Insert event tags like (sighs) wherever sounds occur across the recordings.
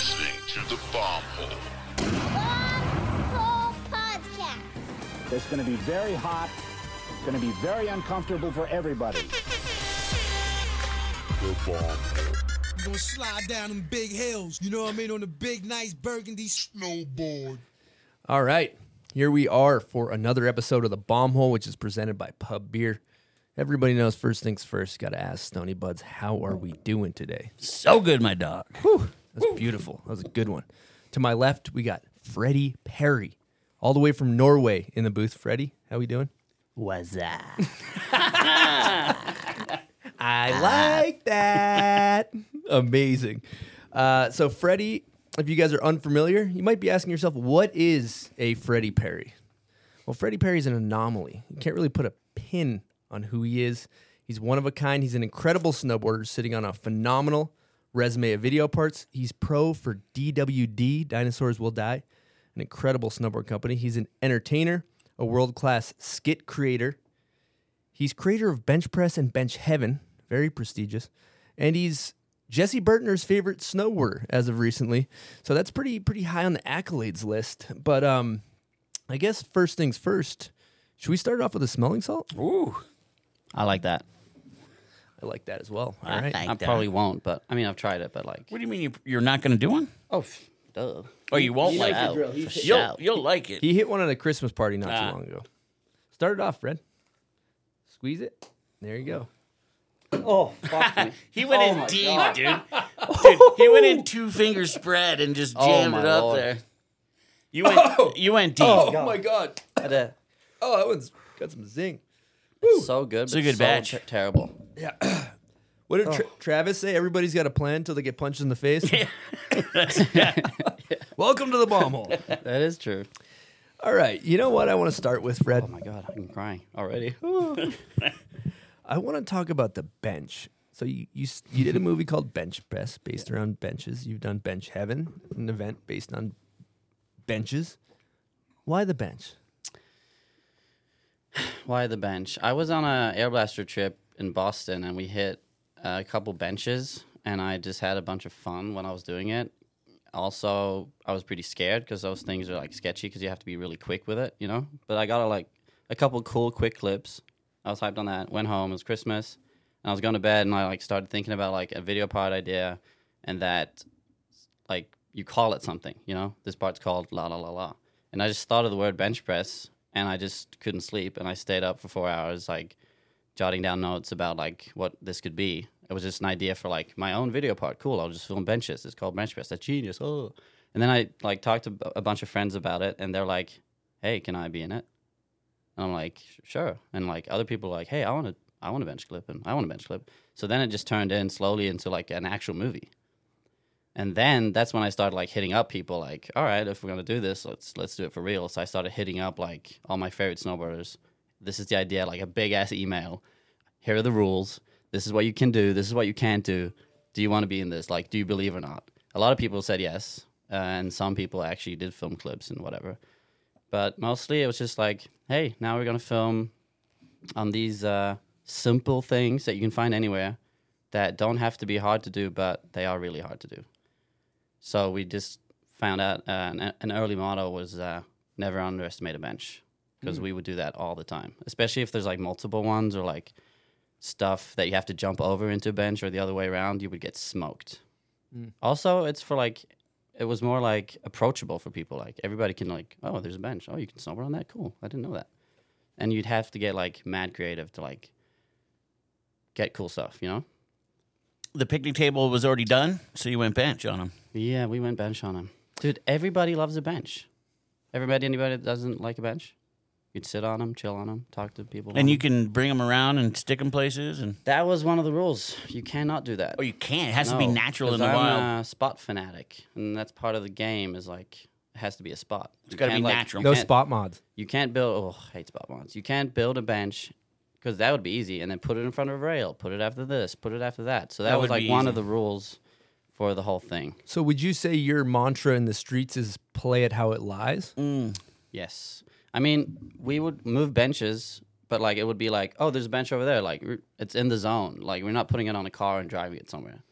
listening to the Bomb Hole. Hole Podcast. It's going to be very hot. It's going to be very uncomfortable for everybody. The Bomb Hole. Gonna slide down them big hills, you know what I mean, on the big, nice burgundy snowboard. All right. Here we are for another episode of The Bomb Hole, which is presented by Pub Beer. Everybody knows first things first. Got to ask Stony Buds, how are we doing today? So good, my dog. That's beautiful. That was a good one. To my left, we got Freddy Perry, all the way from Norway in the booth. Freddy, how we doing? What's that? (laughs) I like that. Amazing. Uh, so, Freddy, if you guys are unfamiliar, you might be asking yourself, what is a Freddy Perry? Well, Freddy Perry's an anomaly. You can't really put a pin on who he is. He's one of a kind. He's an incredible snowboarder sitting on a phenomenal resume of video parts. He's pro for DWD, Dinosaurs Will Die, an incredible snowboard company. He's an entertainer, a world class skit creator, He's creator of Bench Press and Bench Heaven, very prestigious, and he's Jesse Burtner's favorite snowboarder as of recently. So that's pretty pretty high on the accolades list. But um, I guess first things first. Should we start off with a smelling salt? Ooh. I like that. I like that as well. All I right. like I that. probably won't, but I mean, I've tried it, but like, What do you mean you, you're not going to do one? oh, f- duh. Oh, you won't like like the it. drill. He's- You'll, Shout. you'll like it. He hit one at a Christmas party not Ah. too long ago. Start it off, Fred. Squeeze it. There you go. Oh, fuck me. (laughs) He went Oh in my deep, God. dude. Dude, (laughs) he went in two fingers spread and just Oh, jammed my it up Lord. there. You went, you went deep. Oh God. my god. But, uh, Oh, that one's got some zing. it's so good. It's but a good so batch. ter- terrible. (clears throat) What did Tra- oh. Travis say? Everybody's got a plan until they get punched in the face. (laughs) Welcome to the bomb hole. That is true. All right. You know what I want to start with, Fred? Oh my god, I'm crying already. (laughs) I want to talk about the bench. So you you s- you did a movie called Bench Press based around benches. You've done Bench Heaven, an event based on benches. Why the bench? Why the bench? I was on a Airblaster trip in Boston, and we hit a couple benches, and I just had a bunch of fun when I was doing it. Also, I was pretty scared because those things are like sketchy because you have to be really quick with it, you know. But I got a, like a couple cool quick clips. I was hyped on that. Went home. It was Christmas, and I was going to bed, and I like started thinking about like a video part idea, and that like you call it something, you know. This part's called la la la la, and I just thought of the word bench press, and I just couldn't sleep, and I stayed up for four hours, like jotting down notes about like what this could be. It was just an idea for like my own video part. Cool, I'll just film benches. It's called bench press. That's genius. Oh, and then I like talked to a bunch of friends about it, and they're like, "Hey, can I be in it?" And I'm like, "Sure." And like other people are like, "Hey, I want to, I want a bench clip, and I want a bench clip." So then it just turned in slowly into like an actual movie. And then that's when I started like hitting up people like, all right, if we're gonna do this, let's let's do it for real. So I started hitting up like all my favorite snowboarders. This is the idea, like a big ass email. Here are the rules. This is what you can do. This is what you can't do. Do you want to be in this? Like, do you believe or not? A lot of people said yes, uh, and some people actually did film clips and whatever. But mostly it was just like, hey, now we're gonna film on these uh, simple things that you can find anywhere that don't have to be hard to do, but they are really hard to do. So we just found out uh, an, an early motto was uh, never underestimate a bench because hmm. we would do that all the time, especially if there's like multiple ones or like stuff that you have to jump over into a bench or the other way around, you would get smoked. Hmm. Also, it's for like it was more like approachable for people. Like everybody can like, oh, there's a bench. Oh, you can snowboard on that. Cool. I didn't know that. And you'd have to get like mad creative to like get cool stuff, you know? The picnic table was already done, so you went bench on him. Yeah, we went bench on him. Dude, everybody loves a bench. Everybody, anybody that doesn't like a bench? You'd sit on them, chill on them, talk to people. on And you 'em. can bring them around and stick them places. And That was one of the rules. You cannot do that. oh, you can't. It has to be No, natural in 'cause the I'm wild. a spot fanatic, and that's part of the game. Is like it has to be a spot. It's gotta be natural. No can't- spot mods. You can't build. Oh, I hate spot mods. You can't build a bench because that would be easy, and then put it in front of a rail. Put it after this. Put it after that. So that, That was would like be one easy. of the rules for the whole thing. So would you say your mantra in the streets is play it how it lies? Mm. Yes. I mean, we would move benches, but like it would be like, oh, there's a bench over there. Like it's in the zone. Like we're not putting it on a car and driving it somewhere.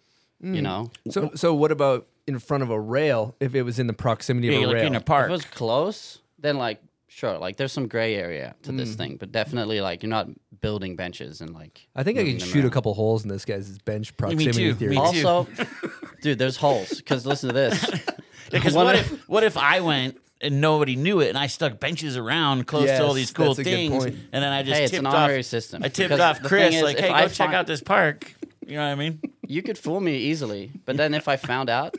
You know? So so what about in front of a rail if it was in the proximity Yeah, of a like rail. in a park? If it was close, then like sure, like there's some gray area to Mm. this thing, but definitely like you're not building benches and like. I think I can could them shoot a couple holes in this guy's bench Me proximity too, theory. me too. Also, (laughs) dude, there's holes. Because listen to this. (laughs) Because One what of- if what if I went and nobody knew it and I stuck benches around close to all these cool that's a good things and then I just Hey, it's tipped an off honorary system. I tipped Because off Chris is, like, hey, go I check find- out this park. You know what I mean? You could fool me easily, but then if I found out,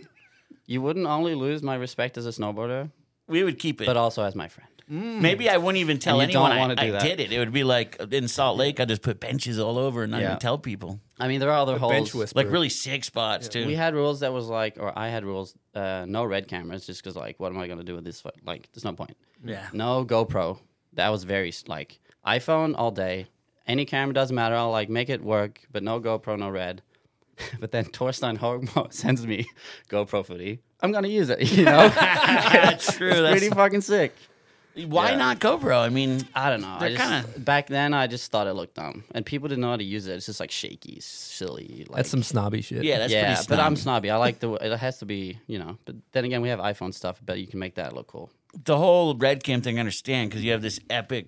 you wouldn't only lose my respect as a snowboarder, We would keep it. but also as my friend. Maybe I wouldn't even tell And you anyone don't I, wanna do I that. did it. It would be like in Salt Lake, I just put benches all over and not Yeah. even tell people. I mean, there are other holes. bench whisperer. Like really sick spots too. We had rules that was like, or I had rules, uh, no red cameras, just because like, what am I gonna do with this? fu- Like, there's no point. yeah. No GoPro. That was very s- like iPhone all day. Any camera doesn't matter. I'll like make it work, but no GoPro, no red. (laughs) but then Torstein Horgmo (laughs) sends me (laughs) GoPro footy. I'm gonna use it. You know, That's true. That's, pretty fucking sick. Why yeah. not GoPro? I mean, I don't know. I They're just, kinda- back then I just thought it looked dumb, and people didn't know how to use it. It's just like shaky, silly. Like, That's some snobby shit. yeah, that's yeah, pretty. but I'm snobby. snobby. I like the. It has to be, you know. But then again, we have iPhone stuff. But you can make that look cool. the whole red cam thing. I understand because you have this epic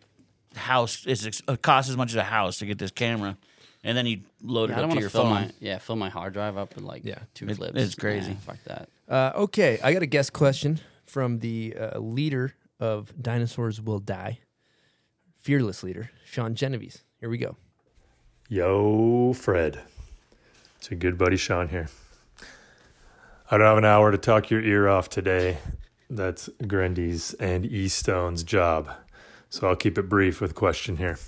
house. It's, ex- it costs as much as a house to get this camera, and then you load Yeah, it I up don't to want your fill phone. my yeah fill my hard drive up with like Yeah. two It- clips. it's crazy. Nah, fuck that. Uh, okay, I got a guest question from the uh, leader of Dinosaurs Will Die, fearless leader, Sean Genovese. Here we go. Yo, Fred. It's a good buddy Sean here. I don't have an hour to talk your ear off today. That's Grendy's and E Stone's job. So I'll keep it brief with a question here.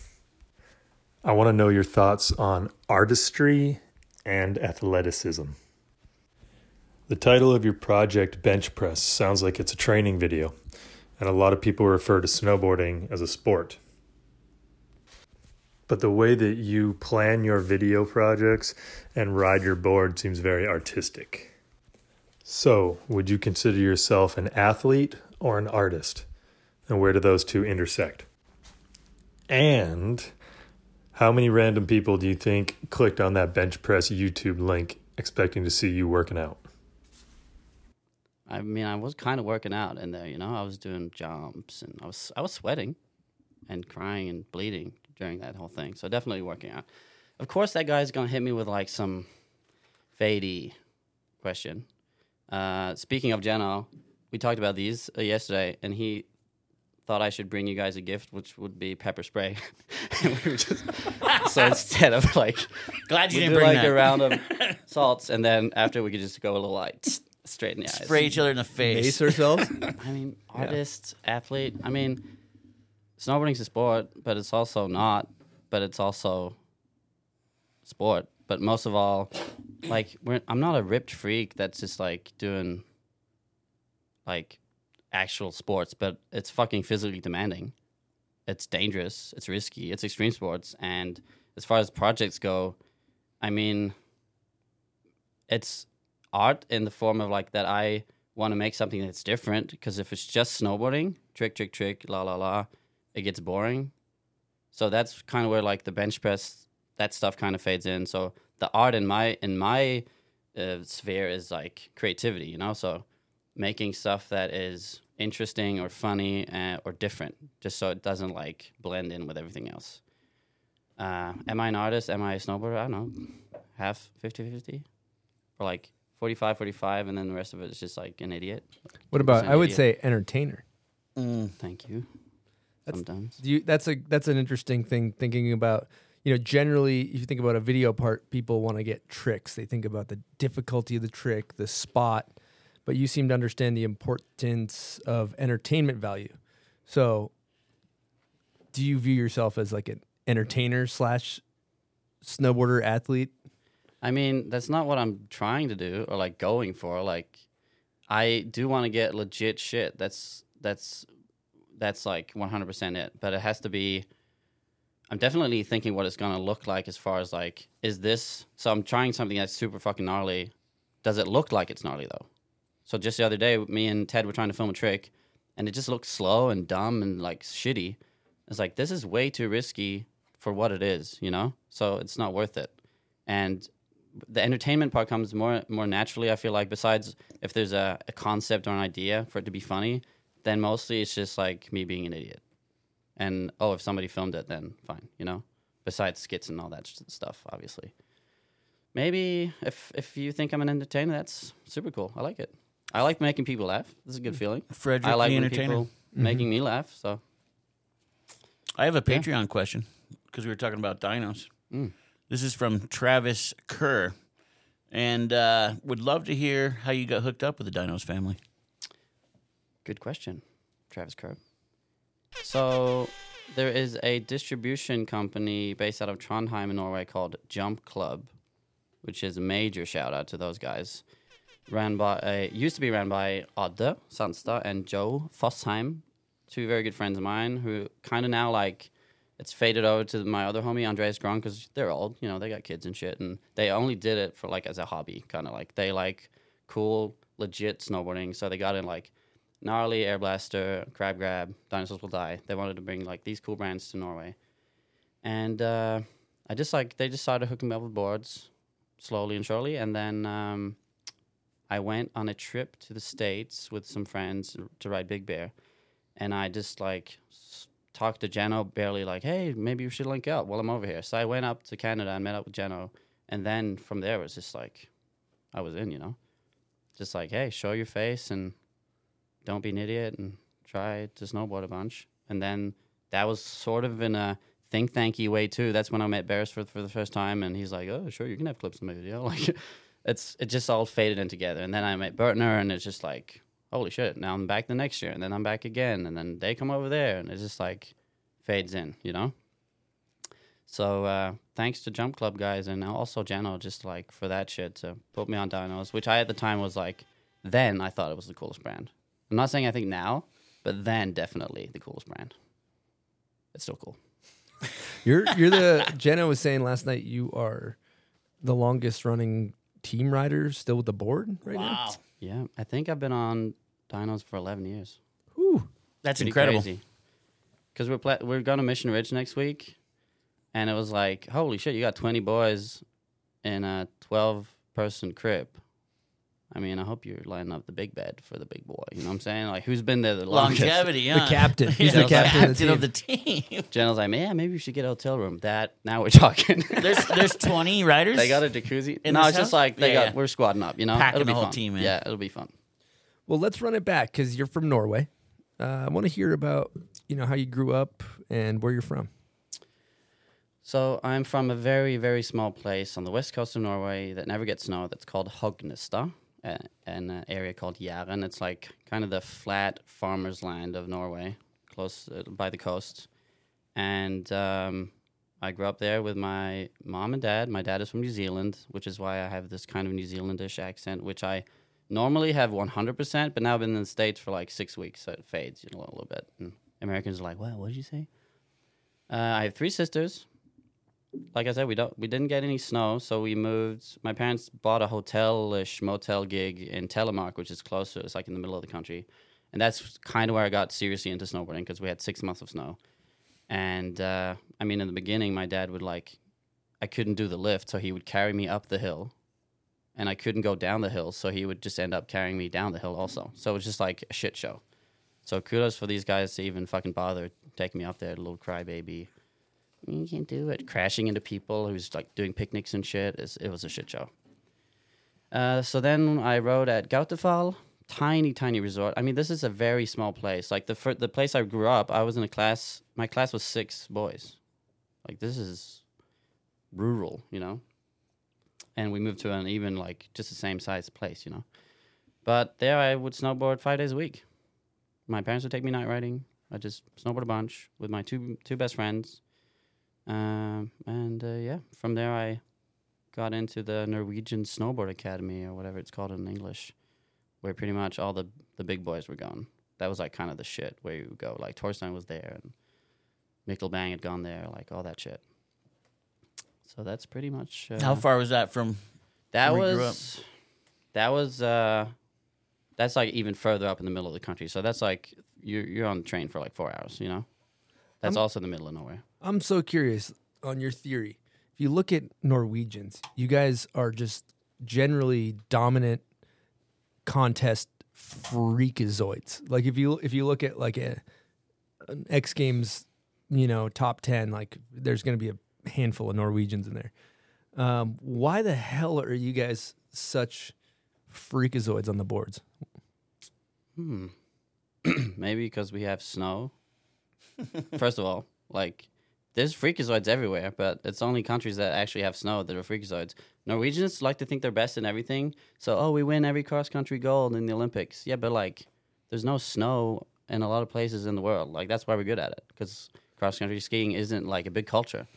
I want to know your thoughts on artistry and athleticism. The title of your project, Bench Press, sounds like it's a training video, and a lot of people refer to snowboarding as a sport but the way that you plan your video projects and ride your board seems very artistic. So, would you consider yourself an athlete or an artist? And where do those two intersect? And how many random people do you think clicked on that bench press YouTube link expecting to see you working out? I mean, I was kind of working out in there. You know, I was doing jumps and I was I was sweating and crying and bleeding during that whole thing. So definitely working out. Of course, that guy's gonna hit me with like some fadey question. Uh, speaking of Geno, we talked about these uh, yesterday, and he thought I should bring you guys a gift, which would be pepper spray. (laughs) We just- so instead of like, Glad you didn't bring like that. a round of (laughs) salts, and then after we could just go a little like straight in the eyes. Spray each other in the face. Ace ourselves. (laughs) I mean, artist, athlete. I mean, snowboarding's a sport, but it's also not. But it's also sport. But most of all, like we're, I'm not a ripped freak that's just like doing like actual sports, but it's fucking physically demanding. It's dangerous. It's risky. It's extreme sports. And as far as projects go, I mean, it's art in the form of like that I want to make something that's different because if it's just snowboarding, trick, trick, trick, la, la, la, it gets boring. So that's kind of where like the bench press, that stuff kind of fades in. So the art in my in my uh, sphere is like creativity, you know. So making stuff that is interesting or funny uh, or different, just so it doesn't like blend in with everything else. Uh, am I an artist? Am I a snowboarder? I don't know. Half 50 50? Or like 45 45, and then the rest of it is just like an idiot. What about? 2% I would idiot. say entertainer. Mm, thank you. Sometimes. Do you, that's a that's an interesting thing. Thinking about you know generally, if you think about a video part, people want to get tricks. They think about the difficulty of the trick, the spot, but you seem to understand the importance of entertainment value. So, do you view yourself as like an entertainer slash snowboarder athlete? I mean, that's not what I'm trying to do or like going for. Like, I do want to get legit shit. That's that's that's like 100% it. But it has to be. I'm definitely thinking what it's gonna look like as far as like, is this? So I'm trying something that's super fucking gnarly. Does it look like it's gnarly though? So just the other day, me and Ted were trying to film a trick, and it just looked slow and dumb and like shitty. It's like this is way too risky for what it is, you know. So it's not worth it. And the entertainment part comes more more naturally. I feel like besides if there's a, a concept or an idea for it to be funny, then mostly it's just like me being an idiot. And oh, if somebody filmed it, then fine, you know. Besides skits and all that stuff, obviously. Maybe if if you think I'm an entertainer, that's super cool. I like it. I like making people laugh. This is a good feeling. (laughs) Fredrik I like the entertainer. people making me laugh. So I have a Patreon question because we were talking about dinos. Mm. This is from Travis Kerr, and uh, would love to hear how you got hooked up with the Dinos family. Good question, Travis Kerr. So, there is a distribution company based out of Trondheim in Norway called Jump Club, which is a major shout out to those guys. Ran by uh, used to be ran by Adde Sandstad and Joe Fossheim, two very good friends of mine who kind of now like it's faded over to my other homie Andreas Gron because they're old, you know, they got kids and shit, and they only did it for like as a hobby, kind of like they like cool, legit snowboarding. So they got in like gnarly, Airblaster, crab grab, dinosaurs will die. They wanted to bring like these cool brands to Norway, and uh, I just like they just started hooking me up with boards slowly and surely, and then um, I went on a trip to the states with some friends to ride Big Bear, and I just like talked to Geno barely like, hey, maybe we should link up while I'm over here. So I went up to Canada and met up with Geno, and then from there it was just like, I was in, you know, just like, hey, show your face and don't be an idiot and try to snowboard a bunch. And then that was sort of in a think tanky way too. That's when I met Barris for for the first time, and he's like, "Oh, sure, you can have clips in my video." Like, it's it just all faded in together. And then I met Burtner, and it's just like, holy shit! Now I'm back the next year, and then I'm back again, and then they come over there, and it just like fades in, you know. So uh, thanks to Jump Club guys and also Geno just like for that shit to put me on Dinos, which I at the time was like, then I thought it was the coolest brand. I'm not saying I think now, but then definitely the coolest brand. It's still cool. (laughs) You're you're the Geno was saying last night you are the longest running team rider still with the board right now. Yeah, I think I've been on Dinos for 11 years. That's Pretty incredible. Because we're pla- we're going to Mission Ridge next week, and it was like, holy shit, you got 20 boys in a 12 person crib. I mean, I hope you're lining up the big bed for the big boy. You know what I'm saying? Like, who's been there the longest? Longevity, (laughs) huh? The captain. (laughs) He's Yeah, the captain of the of the team. (laughs) General's like, yeah, maybe we should get a hotel room. That now we're talking. there's there's 20 riders. they got a jacuzzi. In no, this it's just like they Yeah, got. yeah. We're squatting up. You know, Packing it'll be the whole fun. team in. Yeah, it'll be fun. Well, let's run it back because you're from Norway. Uh, I want to hear about you know how you grew up and where you're from. So I'm from a very, very small place on the west coast of Norway that never gets snow. That's called Hognestad, uh, an area called Jæren. It's like kind of the flat farmers' land of Norway, close uh, by the coast. And um, I grew up there with my mom and dad. My dad is from New Zealand, which is why I have this kind of New Zealandish accent, which I normally have 100%, but now I've been in the States for like six weeks, so it fades you know, a little bit. And Americans are like, "Well, what did you say?" Uh, I have three sisters like I said, we don't we didn't get any snow, so we moved. My parents bought a hotel-ish motel gig in Telemark, which is closer. It's like in the middle of the country, and that's kind of where I got seriously into snowboarding because we had six months of snow. And uh, I mean, in the beginning, my dad would like, I couldn't do the lift, so he would carry me up the hill, and I couldn't go down the hill, so he would just end up carrying me down the hill also. So it was just like a shit show. So kudos for these guys to even fucking bother taking me up there, little crybaby you can't do it. Crashing into people who's like doing picnics and shit. It was a shit show. Uh, so then I rode at Gautefall, tiny, tiny resort. I mean, this is a very small place. Like the fir- the place I grew up, I was in a class. My class was six boys. Like this is rural, you know. And we moved to an even like just the same size place, you know. But there, I would snowboard five days a week. My parents would take me night riding. I just snowboard a bunch with my two two best friends. Um, and uh, yeah, from there I got into the Norwegian Snowboard Academy or whatever it's called in English, where pretty much all the the big boys were going. That was like kind of the shit where you go. Like Torstein was there, and Mikkel Bang had gone there, like all that shit. So that's pretty much uh, How far was that from? that where you grew was. That was uh, that's like even further up in the middle of the country. So that's like you're you're on the train for like four hours. You know, that's I'm- also in the middle of nowhere. I'm so curious on your theory. if you look at Norwegians, you guys are just generally dominant contest freakazoids. Like if you if you look at like a an X Games, you know, top ten, like there's going to be a handful of Norwegians in there. Um, why the hell are you guys such freakazoids on the boards? Hmm. (clears throat) Maybe because we have snow. (laughs) First of all, like there's freakazoids everywhere, but it's only countries that actually have snow that are freakazoids. Norwegians like to think they're best in everything. So, oh, we win every cross country gold in the Olympics. Yeah, but like there's no snow in a lot of places in the world. Like that's why we're good at it because cross country skiing isn't like a big culture.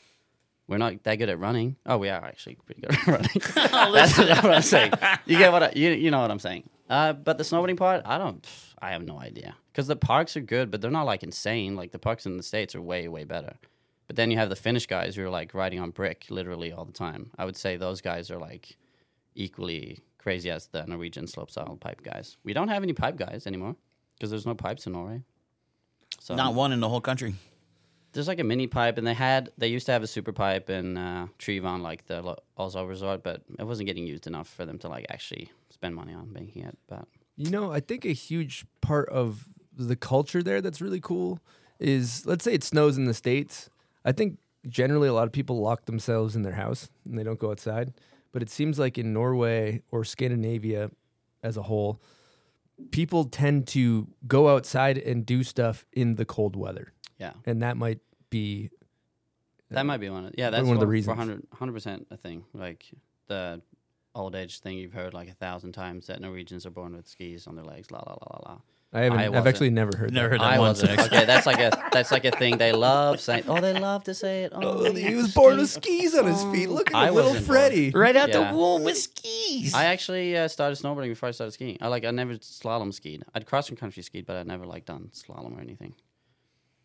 We're not that good at running. Oh, we are actually pretty good at (laughs) running. (laughs) That's what I'm saying. You get what I, you you know what I'm saying. Uh, but the snowboarding part, I don't. I have no idea because the parks are good, but they're not like insane. Like the parks in the states are way way better. But then you have the Finnish guys who are like riding on brick literally all the time. I would say those guys are like equally crazy as the Norwegian slopestyle pipe guys. We don't have any pipe guys anymore because there's no pipes in Norway. So Not one in the whole country. There's like a mini pipe, and they had they used to have a super pipe in uh, Tryvann, like the Lo- Oslo resort, but it wasn't getting used enough for them to like actually spend money on making it. But You know, I think a huge part of the culture there that's really cool is let's say it snows in the States. I think generally a lot of people lock themselves in their house and they don't go outside. But it seems like in Norway or Scandinavia as a whole, people tend to go outside and do stuff in the cold weather. yeah, And that might be that might be one. Of, yeah, that's one of the reasons. For 100 percent a thing. Like the old age thing you've heard like a thousand times that Norwegians are born with skis on their legs. La la la la la. I haven't I I've actually never heard Never that. heard that I once. wasn't. (laughs) Okay, that's like a that's like a thing they love saying. Oh, they love to say it. Oh, Oh, (laughs) he was born with skis. skis on his feet. Look at I little wasn't born. Freddy. Right out Yeah. the womb with skis. I actually uh, started snowboarding before I started skiing. I like I never slalom skied. I'd cross country skied, but I'd never like done slalom or anything.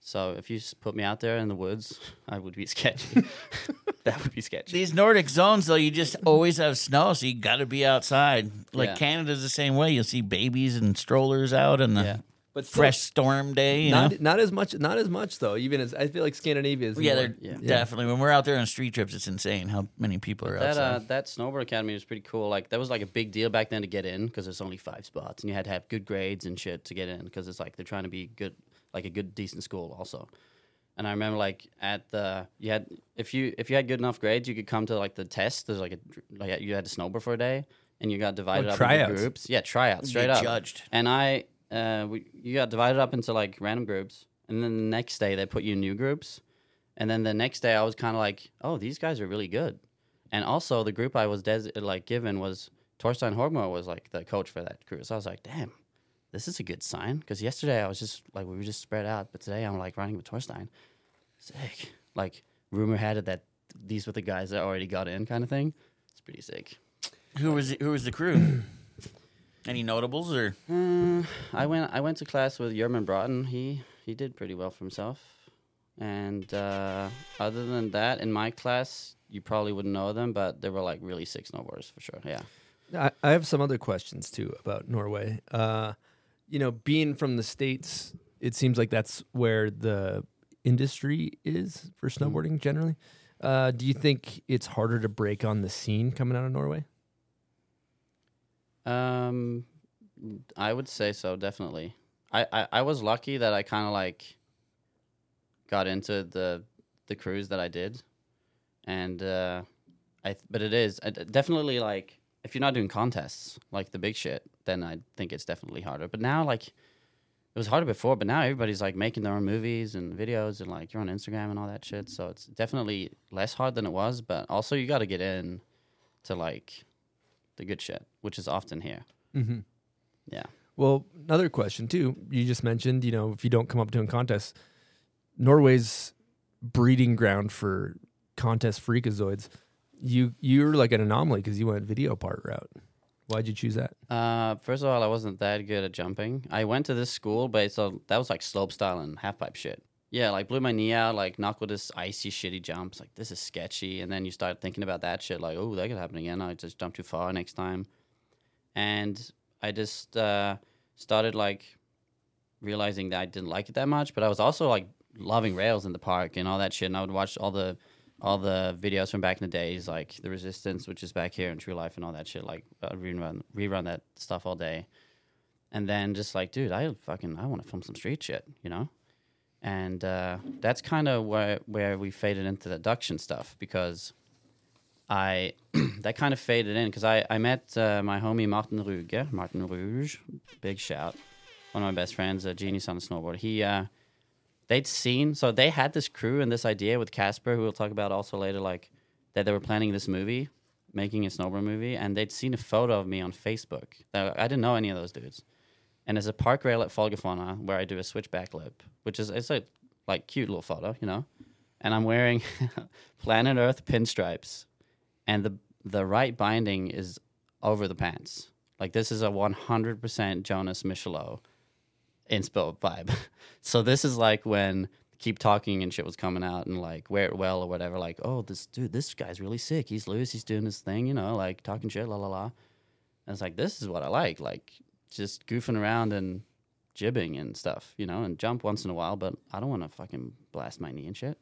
So if you s- put me out there in the woods, I would be sketchy. (laughs) (laughs) that would be sketchy. These Nordic zones, though, you just (laughs) always have snow, so you got to be outside. Like Yeah. Canada's the same way. You'll see babies and strollers out on the Yeah. But still- fresh storm day. You know? Not not as much not as much though. Even as I feel like Scandinavia is yeah, more- they're Yeah. definitely. When we're out there on street trips, it's insane how many people are That uh, outside. that snowboard academy was pretty cool. Like that was like a big deal back then to get in because there's only five spots and you had to have good grades and shit to get in because it's like they're trying to be good, like a good decent school also. And I remember like at the you had if you if you had good enough grades you could come to like the test. There's like a like you had to snowboard for a day and you got divided up into groups. Yeah, tryouts straight Get up. judged. And I uh we, you got divided up into like random groups and then the next day they put you in new groups. And then the next day I was kind of like, oh, these guys are really good. And also the group I was des- like given was Torstein Horgmo was like the coach for that crew. So I was like, damn, this is a good sign. Because yesterday I was just like we were just spread out, but today I'm like running with Torstein. Sick. Like rumor had it that these were the guys that already got in, kind of thing. It's pretty sick. Who was who was the crew? (clears throat) Any notables or Uh, I went I went to class with Yerman Broughton. He he did pretty well for himself. And uh, other than that, in my class, you probably wouldn't know them, but they were like really sick snowboarders for sure. Yeah. I, I have some other questions too about Norway. Uh, you know, being from the states, it seems like that's where the industry is for snowboarding generally. Uh, do you think it's harder to break on the scene coming out of Norway? Um, I would say so, definitely. I, I, I was lucky that I kind of like got into the the cruise that I did, and uh, I th- but it is definitely like if you're not doing contests like the big shit, then I think it's definitely harder. But now like it was harder before, but now everybody's like making their own movies and videos and like you're on Instagram and all that shit. So it's definitely less hard than it was, but also you got to get in to like the good shit, which is often here. Mm-hmm. Yeah. Well, another question too. You just mentioned, you know, if you don't come up doing contests, Norway's breeding ground for contest freakazoids. You you're like an anomaly because you went video part route. Why'd you choose that? Uh, first of all, I wasn't that good at jumping. I went to this school, but it's that was like slope style and half pipe shit. Yeah, like blew my knee out, like knocked with this icy shitty jumps. Like this is sketchy, and then you start thinking about that shit. Like, oh, that could happen again. I just jump too far next time, and I just uh, started like realizing that I didn't like it that much. But I was also like loving rails in the park and all that shit, and I would watch all the all the videos from back in the days, like the Resistance, which is back here in True Life and all that shit. Like uh, rerun rerun that stuff all day, and then just like, dude, I fucking I want to film some street shit, you know. And uh, that's kind of where where we faded into the Duction stuff because I (clears throat) that kind of faded in because I I met uh, my homie Martin Ruge, Martin Rouge, big shout, one of my best friends, a genius on the snowboard. He uh, they'd seen so they had this crew and this idea with Casper, who we'll talk about also later, like that they were planning this movie, making a snowboard movie, and they'd seen a photo of me on Facebook. Now, I didn't know any of those dudes, and there's a park rail at Folgefonna where I do a switchback lip, which is it's a like cute little photo, you know, and I'm wearing (laughs) Planet Earth pinstripes, and the the right binding is over the pants. Like this is a 100% Jonas Michilot inspo vibe. (laughs) so this is like when keep talking and shit was coming out and like wear it well or whatever. Like, oh, this dude, this guy's really sick. He's loose. He's doing his thing, you know, like talking shit, la la la. And it's like this is what I like, like just goofing around and jibbing and stuff, you know, and jump once in a while. But I don't want to fucking blast my knee and shit.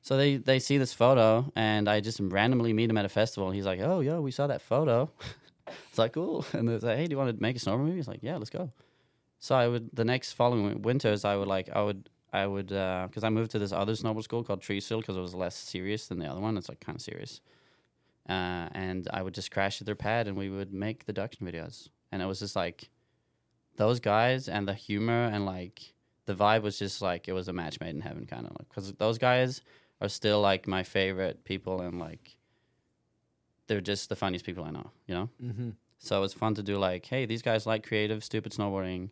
So they they see this photo and I just randomly meet him at a festival. And he's like, oh, yo, we saw that photo. (laughs) it's like cool. (laughs) And they're like, hey, do you want to make a snowboard movie? He's like, yeah, let's go. So I would the next following winters I would like I would I would because I moved to this other snowboard school called Trysil because it was less serious than the other one. It's like kind of serious, uh, and I would just crash at their pad and we would make the duction videos. And it was just like those guys and the humor and like the vibe was just like it was a match made in heaven kind of like because those guys are still like my favorite people and like they're just the funniest people I know, you know. Mm-hmm. So it was fun to do like, hey, these guys like creative, stupid snowboarding,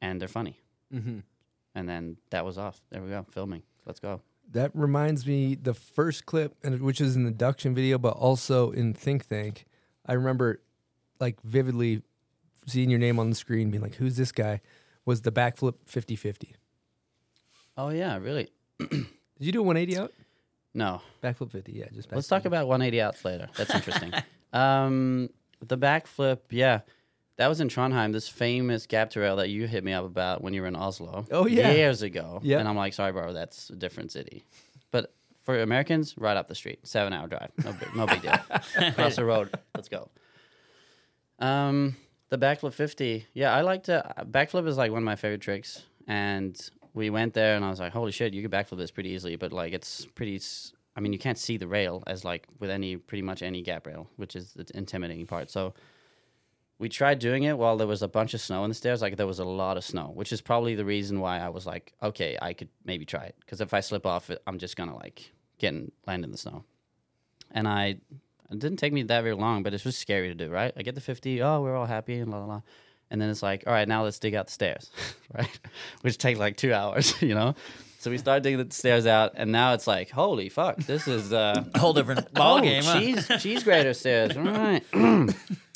and they're funny. Mm-hmm. And then that was off. There we go, filming. Let's go. That reminds me the first clip, and which is an induction video, but also in Think Thank. I remember like vividly seeing your name on the screen, being like, "Who's this guy?" Was the backflip 50-50. Oh yeah, really? (clears throat) Did you do a 180 out? No. Backflip 50, yeah. Just Let's talk about 180 outs later. That's (laughs) interesting. um, the backflip, yeah. That was in Trondheim, this famous gap to rail that you hit me up about when you were in Oslo. Oh, yeah. Years ago. Yeah. And I'm like, sorry, bro, that's a different city. But for Americans, right up the street, seven hour drive. No big, no big deal. (laughs) Across the road. Let's go. Um, the backflip 50. Yeah, I like to. Backflip is like one of my favorite tricks. And we went there and I was like, holy shit, you can backflip this pretty easily. But like, it's pretty. I mean, you can't see the rail as like with any, pretty much any gap rail, which is the intimidating part. So we tried doing it while there was a bunch of snow in the stairs. Like, there was a lot of snow, which is probably the reason why I was like, okay, I could maybe try it. Because if I slip off I'm just going to like get in, land in the snow. And I, it didn't take me that very long, but it's just scary to do, right? I get the 50, oh, we're all happy and la la la. And then it's like, all right, now let's dig out the stairs, (laughs) right? Which take like two hours, (laughs) you know? So we start digging the stairs out, and now it's like, holy fuck, this is uh, A whole different ball (coughs) oh, game. huh? cheese cheese grater stairs, right? (coughs) (clears throat)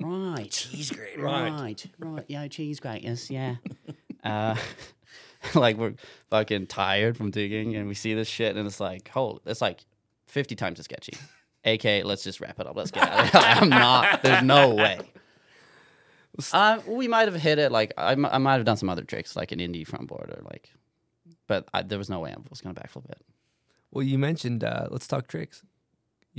right, Cheese grater. right, right. Yeah, cheese graters, yeah. (laughs) Uh, (laughs) like we're fucking tired from digging, and we see this shit, and it's like, holy, it's like fifty times as sketchy. (laughs) AK, let's just wrap it up. Let's get out of here. I'm not. There's no way. Uh, we might have hit it. Like I, m- I might have done some other tricks, like an indie front board, or like, but I, there was no way I was gonna backflip it. Well, you mentioned uh, let's talk tricks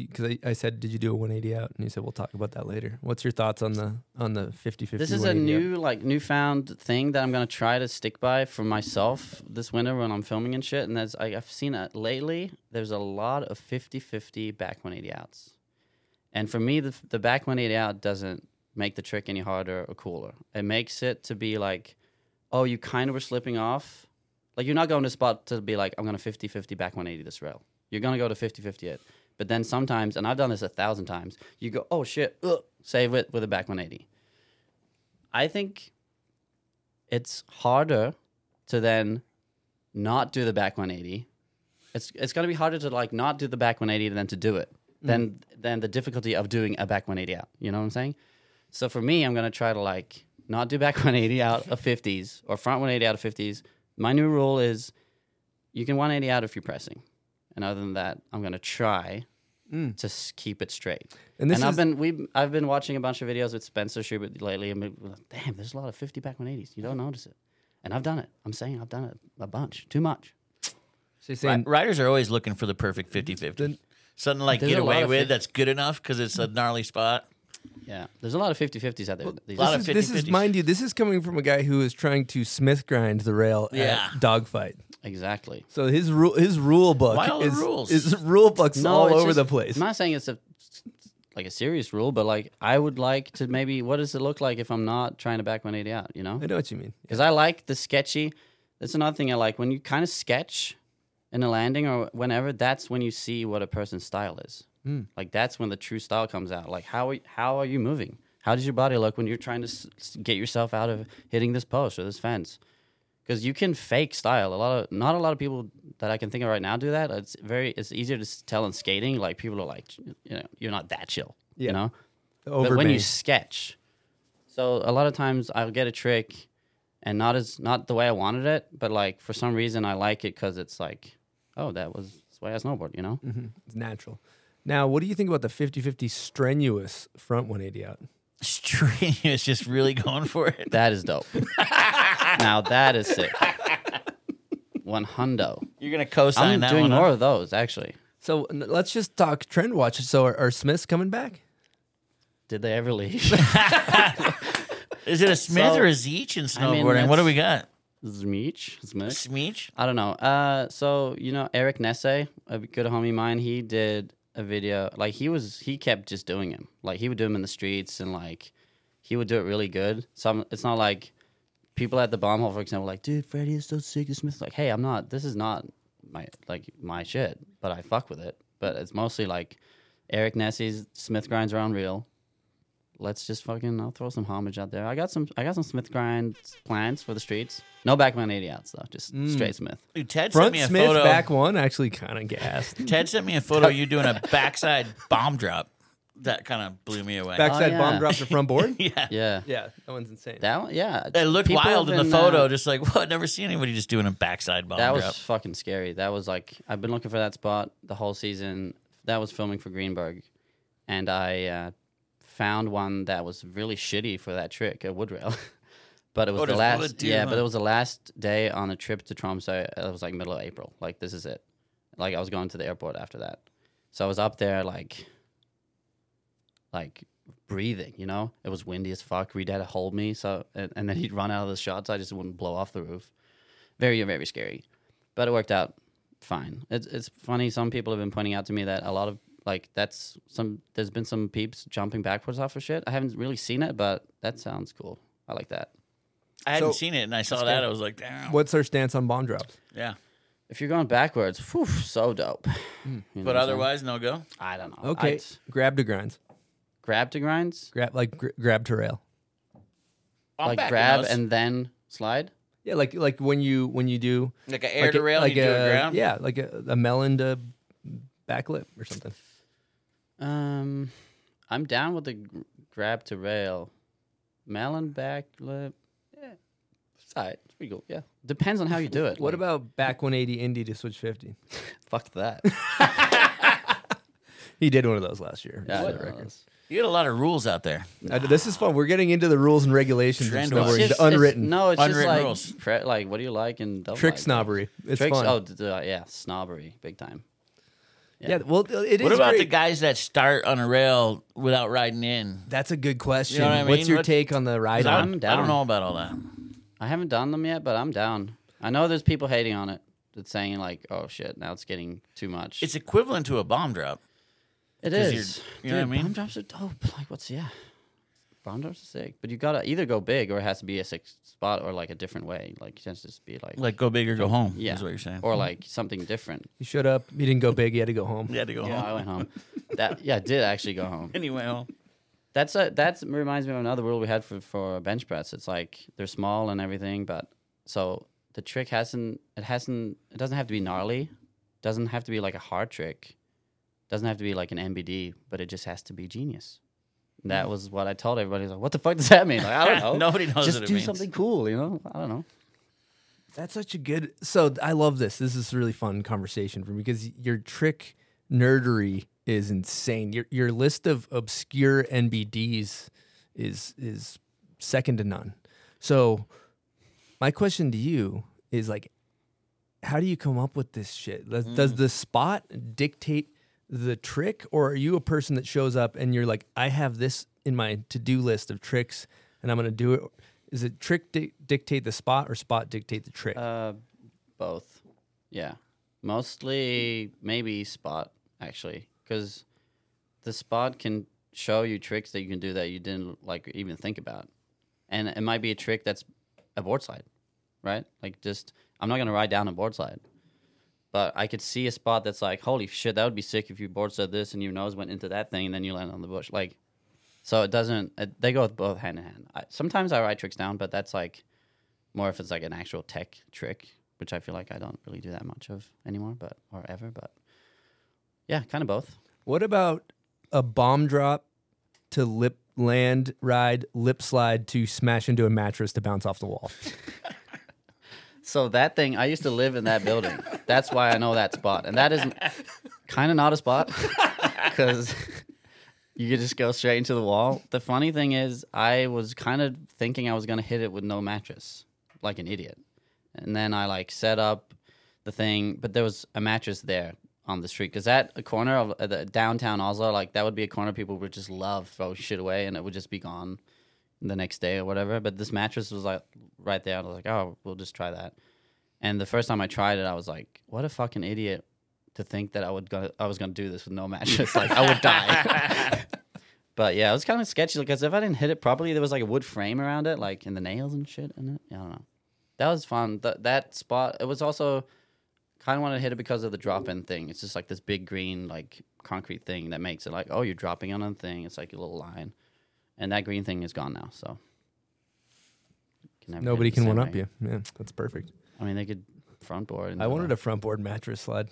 because I, I said, did you do a 180 out? And you said we'll talk about that later. What's your thoughts on the on the 50 50? This is a new, like, newfound thing that I'm gonna try to stick by for myself this winter when I'm filming and shit. And as I, I've seen it lately. There's a lot of 50-50 back 180 outs, and for me, the the back 180 out doesn't make the trick any harder or cooler. It makes it to be like, oh, you kind of were slipping off. Like you're not going to spot to be like, I'm gonna 50-50 back 180 this rail. You're gonna go to 50-50 it. But then sometimes, and I've done this a thousand times, you go, oh shit, ugh, save it with a back 180. I think it's harder to then not do the back 180. It's it's gonna be harder to like not do the back 180 than to do it. Mm. Than than the difficulty of doing a back 180 out. You know what I'm saying? So for me, I'm gonna try to like not do back (laughs) 180 out of 50s or front 180 out of 50s. My new rule is you can 180 out if you're pressing. And other than that, I'm gonna try mm. to s- keep it straight. And this I've is- been we I've been watching a bunch of videos with Spencer Schubert lately, and we're like, damn, there's a lot of 50 back 180s. You don't notice it, and I've done it. I'm saying I've done it a bunch, too much. So you're Ri- saying Riders are always looking for the perfect 50 50. Then- Something like There's get away with fif- that's good enough because it's a gnarly spot. Yeah, there's a lot of 50-50s out there. these lot days. of this is, this is 50-50s. mind you, this is coming from a guy who is trying to Smith grind the rail Yeah. at dogfight. Exactly. So his rule his rule book Why all the is rules? is rule books all over just- the place. I'm not saying it's a like a serious rule, but like I would like to maybe what does it look like if I'm not trying to back 180 out? You know, I know what you mean. because I like the sketchy. That's another thing I like when you kind of sketch in a landing or whenever. That's when you see what a person's style is. Hmm. Like that's when the true style comes out. Like how are, how are you moving? How does your body look when you're trying to s- get yourself out of hitting this post or this fence? Because you can fake style. A lot of not a lot of people that I can think of right now do that. It's very it's easier to tell in skating. Like people are like, you know, you're not that chill. Yeah. You know, Over but when you sketch, so a lot of times I'll get a trick, and not as not the way I wanted it, but like for some reason I like it because it's like, oh, that was the way I snowboard. You know, mm-hmm. it's natural. Now, what do you think about the 50-50 strenuous front 180 out? Strenuous, (laughs) just really going for it. that is dope. (laughs) now that is sick. One hundo. You're gonna co-sign that one. I'm that doing one. more Huh? of those actually. So n- let's just talk trend watch. So are, are Smiths coming back? Did they ever leave? (laughs) Is it a Smith So- or a Zeech in I mean, snowboarding? what do we got? Smeech? Smith? Smeech? I don't know. Uh, so you know Eric Nesse, a good homie of mine. He did a video. Like he was, he kept just doing him. Like he would do him in the streets, and like he would do it really good. Some, it's not like people at the bomb hole, for example, like, dude, Freddy is so sick. This Smith, like, hey, I'm not. This is not my like my shit, but I fuck with it. But it's mostly like Eric Nessie's Smith grinds are unreal. Let's just fucking. I'll throw some homage out there. I got some. I got some Smith grind plans for the streets. No back 180 outs though. Just straight Smith. Dude, Ted sent me a Smith, photo. back one, actually kind of gassed. (laughs) Ted sent me a photo of you doing a backside bomb drop. That kind of blew me away. Backside yeah. bomb drop to front board. (laughs) yeah. Yeah. yeah, that one's insane. That one, yeah. It looked People wild in the photo, uh, just like (laughs) what? Never seen anybody just doing a backside bomb that was drop. fucking scary. That was like I've been looking for that spot the whole season. That was filming for Greenberg, and I uh, found one that was really shitty for that trick at Woodrail. (laughs) but it was Oh, the last, wood too, yeah. huh? But it was the last day on a trip to Tromsø. Uh, it was like middle of April. Like this is it. Like I was going to the airport after that, so I was up there like, like breathing. You know, it was windy as fuck. Reed had to hold me, so and, and then he'd run out of the shot, so I just wouldn't blow off the roof. Very very scary, but it worked out fine. It's it's funny. Some people have been pointing out to me that a lot of like that's some. There's been some peeps jumping backwards off of shit. I haven't really seen it, but that sounds cool. I like that. I hadn't So- seen it, and I saw that. I was like, damn. What's our stance on bomb drops? Yeah. If you're going backwards, whew, so dope. Hmm. (laughs) You know But what I'm saying? otherwise, no go. I don't know. Okay, I'd grab to grinds. grab to grinds, Grab like gr- grab to rail. I'm like backing grab those. and then slide. Yeah, like like when you when you do like an air like to a- rail, like you do a, a ground. yeah, like a, a melon to back lip or something. Um, I'm down with the gr- grab to rail, melon back lip. Yeah, side. It's pretty cool. Yeah, depends on how you do it. (laughs) What Like, about back 180 Indy to switch 50? (laughs) fuck that? (laughs) He did one of those last year. Yeah, just I the know. You got a lot of rules out there. Uh, this is fun. We're getting into the rules and regulations of Trend snowboarding, watch. the unwritten It's, no, it's Unwritten just like rules. pre- like what do you like and don't trick like? snobbery. It's Tricks. fun. Oh, d- d- uh, yeah, snobbery, big time. Yeah. Well, it is. What about the guys that start on a rail without riding in? That's a good question. You know what I What's your What- take on the ride? on? I'm I don't know about all that. I haven't done them yet, but I'm down. I know there's people hating on it. That's saying like, oh shit, now it's getting too much. It's equivalent to a bomb drop. It is. you're- is. you know what I Dude, mean? Bomb drops are dope. Like, what's yeah? Bomb drops are sick, but you gotta either go big or it has to be a sick spot or like a different way. Like, it has to just be like, Like go big or go home. yeah, is what you're saying. or like something different. He showed up. He didn't go big. He had to go home. you had to go Yeah, I went home. That yeah, I did actually go home. (laughs) Anyway, home. That's a that reminds me of another rule we had for for bench press. It's like they're small and everything, but so the trick hasn't it hasn't it doesn't have to be gnarly, doesn't have to be like a hard trick, doesn't have to be like an NBD, but it just has to be genius. And that was what I told everybody. Like, what the fuck does that mean? Like, I don't (laughs) know. Nobody knows just what it do means. something cool, you know? I don't know. That's such a good. So I love this. This is a really fun conversation for me because your trick nerdery is insane. Your your list of obscure NBDs is is second to none. So my question to you is like, how do you come up with this shit? Does, Mm. does the spot dictate the trick, or are you a person that shows up and you're like, I have this in my to do list of tricks, and I'm gonna do it? Is it trick di- dictate the spot, or spot dictate the trick? Uh, both. Yeah. Mostly maybe spot actually, because the spot can show you tricks that you can do that you didn't like even think about, and it might be a trick that's a board slide, right? Like just I'm not gonna ride down a board slide, but I could see a spot that's like, holy shit, that would be sick if you board said this and your nose went into that thing and then you land on the bush, like. So it doesn't. It, they go both hand in hand. I, sometimes I write tricks down, but that's like more if it's like an actual tech trick, which I feel like I don't really do that much of anymore, but or ever. But yeah, kind of both. What about a bomb drop to lip land ride, lip slide to smash into a mattress to bounce off the wall? (laughs) So that thing, I used to live in that building. That's why I know that spot, and that is kind of not a spot (laughs) because you could just go straight into the wall. The funny thing is, I was kind of thinking I was gonna hit it with no mattress, like an idiot, and then I like set up the thing, but there was a mattress there on the street because that a corner of uh, the downtown Oslo, like that would be a corner people would just love throw shit away, and it would just be gone the next day or whatever. But this mattress was like right there. I was like, oh, we'll just try that. And the first time I tried it, I was like, what a fucking idiot to think that I would go, I was gonna do this with no mattress. like I would die. (laughs) but yeah, it was kind of sketchy because if I didn't hit it properly, there was like a wood frame around it, like in the nails and shit in it. Yeah, I don't know. That was fun. Th- that spot. It was also kind of wanted to hit it because of the drop in thing. It's just like this big green like concrete thing that makes it like, oh, you're dropping on a thing. It's like a little line, and that green thing is gone now. So can Nobody can same one up you. Yeah, that's perfect. I mean, they could front board. And I wanted that. a front board mattress slide,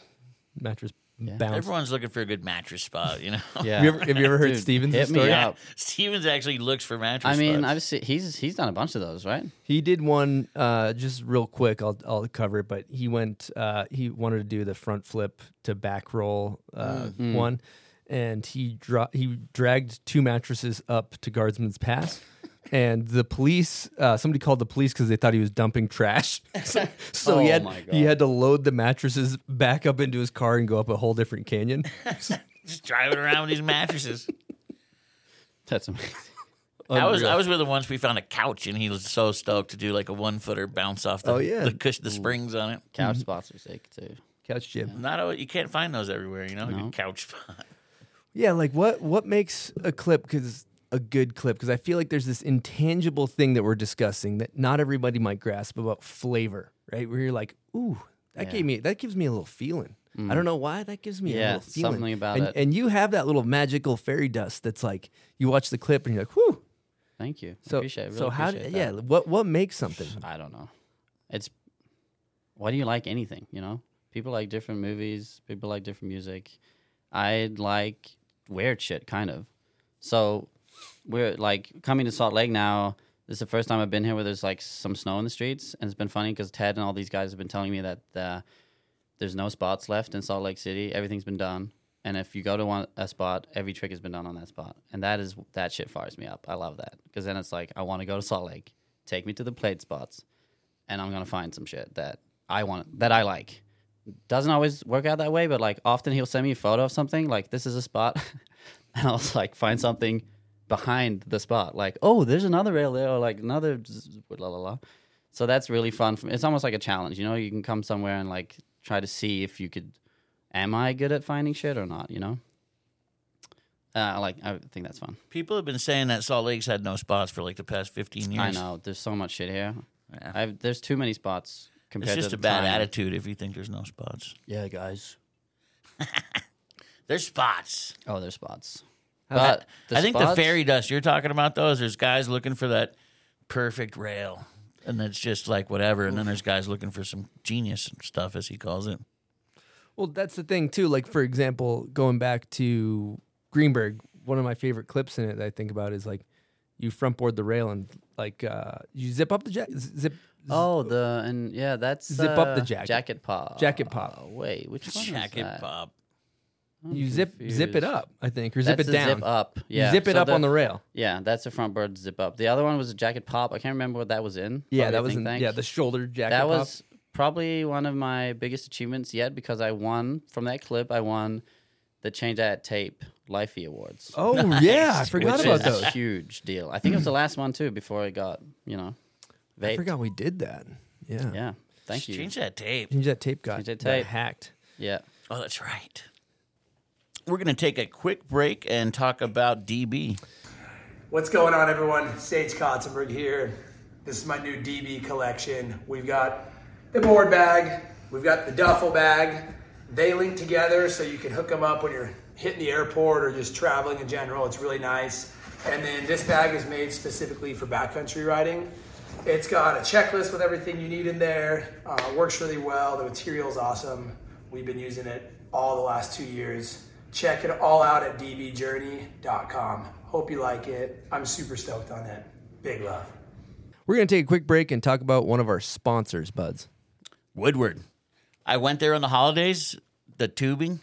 mattress Yeah. bounce. Everyone's looking for a good mattress spot, you know. (laughs) Yeah. Have you ever, have you ever heard Dude, Stevens' hit me story? up. (laughs) Stevens actually looks for mattress. I mean, spots. I've seen he's he's done a bunch of those, right? He did one uh, just real quick. I'll I'll cover it, but he went. Uh, he wanted to do the front flip to back roll uh, Mm. one, and he dra- he dragged two mattresses up to Guardsman's Pass, and the police. Uh, somebody called the police because they thought he was dumping trash. (laughs) so so he Oh had he had to load the mattresses back up into his car and go up a whole different canyon. (laughs) just driving around with these mattresses. That's amazing. I was I was with him once. We found a couch, and he was so stoked to do like a one footer bounce off the Oh, yeah. the cush, the springs on it. Couch spots are sick too. couch gym. Not a, you can't find those everywhere, you know. A No. good couch (laughs) spot. Yeah, like what what makes a clip because a good clip? Because I feel like there's this intangible thing that we're discussing that not everybody might grasp about flavor, right? Where you're like, ooh, that Yeah. gave me that gives me a little feeling. I mm. don't know why that gives me a Yeah, little feeling. something about and, it. And you have that little magical fairy dust that's like you watch the clip and you're like, whew. Thank you. So appreciate it. Really so how? Yeah, what what makes something? (sighs) I don't know. It's why do you like anything? You know, people like different movies. People like different music. I like weird shit, kind of. So we're like coming to Salt Lake now. This is the first time I've been here where there's like some snow in the streets, and it's been funny because Ted and all these guys have been telling me that uh, there's no spots left in Salt Lake City. Everything's been done, and if you go to one a spot, every trick has been done on that spot, and that is that shit fires me up. I love that because then it's like I want to go to Salt Lake, take me to the played spots, and I'm gonna find some shit that I want that I like. Doesn't always work out that way, but like often he'll send me a photo of something like this is a spot, (laughs) and I'll like find something behind the spot, like oh there's another rail there, or like another la la la. So that's really fun. For me. It's almost like a challenge, you know. You can come somewhere and like try to see if you could. Am I good at finding shit or not? You know. Uh, like I think that's fun. People have been saying that Salt Lake's had no spots for like the past fifteen years. I know there's so much shit here. Yeah. I've, there's too many spots compared It's just to a bad time. attitude if you think there's no spots. Yeah, guys. (laughs) There's spots. Oh, there's spots. How's But I think the fairy dust you're talking about, those there's guys looking for that perfect rail, and it's just like whatever. And then there's guys looking for some genius stuff, as he calls it. Well, that's the thing too. Like for example, going back to Greenberg, one of my favorite clips in it that I think about is like you front board the rail and like uh, you zip up the jack, zip. Oh, the and yeah, that's Zip up the uh, jacket. Jacket pop. Jacket pop. Uh, wait, which one Jacket is that? pop. I'm you zip zip it confused. up, I think, or zip That's it the down. Zip up. You Yeah. zip it so up on the rail. Yeah, that's the front bird zip up. The other one was a jacket pop. I can't remember what that was in. Yeah, Probably that a was think in, tank. yeah the shoulder jacket. that pop. was probably one of my biggest achievements yet because I won from that clip. I won the Change That Tape Lifey Awards. Oh yeah, I forgot which about is those. a huge deal. I think it was the last one too before I got you know. I forgot we did that. Yeah. Yeah, thank you. Change that tape. Change that tape got, Change that got hacked. Yeah. Oh, that's right. We're going to take a quick break and talk about DB. What's going on, everyone? Sage Kotzenberg here. This is my new DB collection. We've got the board bag, we've got the duffel bag. They link together so you can hook them up when you're hitting the airport or just traveling in general. It's really nice. And then this bag is made specifically for backcountry riding. It's got a checklist with everything you need in there. Uh, works really well. The material's awesome. We've been using it all the last two years. Check it all out at dbjourney.com. Hope you like it. I'm super stoked on it. Big love. We're gonna take a quick break and talk about one of our sponsors, buds. Woodward. I went there on the holidays. The tubing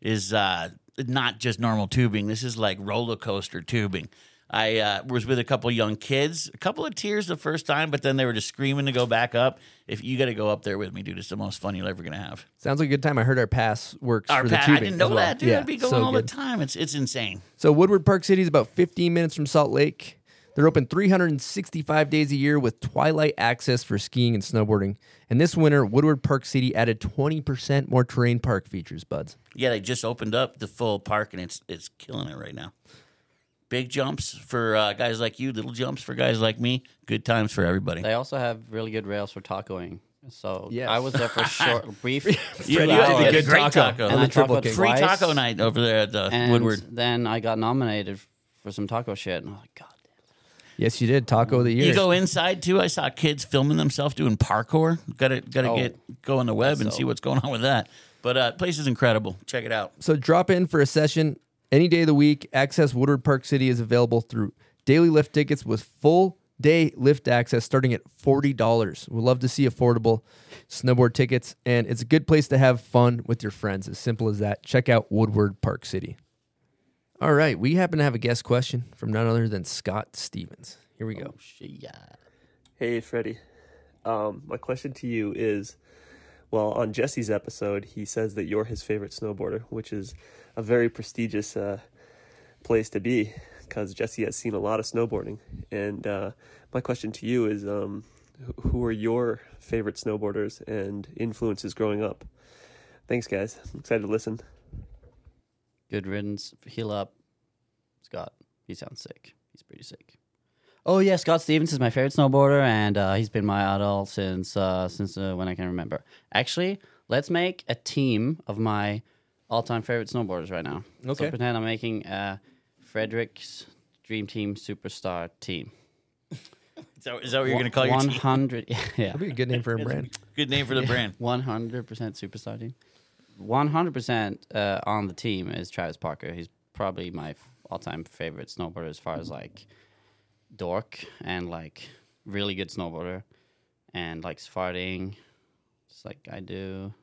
is uh, not just normal tubing. This is like roller coaster tubing. I uh, was with a couple young kids, a couple of tears the first time, but then they were just screaming to go back up. If you got to go up there with me, dude, it's the most fun you're ever gonna have. Sounds like a good time. I heard our pass works Our for the tubing. I didn't know well. that, dude. Yeah, I'd be going so all good. the time. It's it's insane. So Woodward Park City is about 15 minutes from Salt Lake. They're open 365 days a year with twilight access for skiing and snowboarding. And this winter, Woodward Park City added 20% more terrain park features, buds. Yeah, they just opened up the full park and it's it's killing it right now. Big jumps for uh, guys like you, little jumps for guys like me. Good times for everybody. They also have really good rails for tacoing. So Yes. I was there for a (laughs) short, brief. You, few you had hours. a good great taco. taco. And And the Triple tacoed King. Free twice, taco night over there at the and Woodward. Then I got nominated for some taco shit, and I was like, God. Yes, you did. Taco of the year. You go inside too. I saw kids filming themselves doing parkour. Got to got to Oh. get go on the web and see what's going on with that. But uh, place is incredible. Check it out. So drop in for a session any day of the week. Access Woodward Park City is available through daily lift tickets with full day lift access starting at $40. We love to see affordable snowboard tickets, and it's a good place to have fun with your friends. As simple as that. Check out Woodward Park City. All right, we happen to have a guest question from none other than Scott Stevens. Here we go. Oh, yeah. Hey, Freddy. Um, my question to you is well, on Jesse's episode, he says that you're his favorite snowboarder, which is a very prestigious uh, place to be because Jesse has seen a lot of snowboarding. And uh, my question to you is um, who are your favorite snowboarders and influences growing up? Thanks, guys. I'm excited to listen. Good riddance. Heal up. Scott. He sounds sick. He's pretty sick. Oh yeah, Scott Stevens is my favorite snowboarder, and uh, he's been my idol since uh, since uh, when I can remember. Actually, let's make a team of my all-time favorite snowboarders right now. Okay. So pretend I'm making a Fredrik's Dream Team Superstar team. (laughs) Is that, is that what you're going to call your team? hundred. (laughs) Yeah. That'd be a good name for a brand. Good name for the brand. One hundred percent superstar team. One hundred percent uh, on the team is Travis Parker. He's probably my all-time favorite snowboarder as far as like dork and like really good snowboarder and likes farting, just like I do.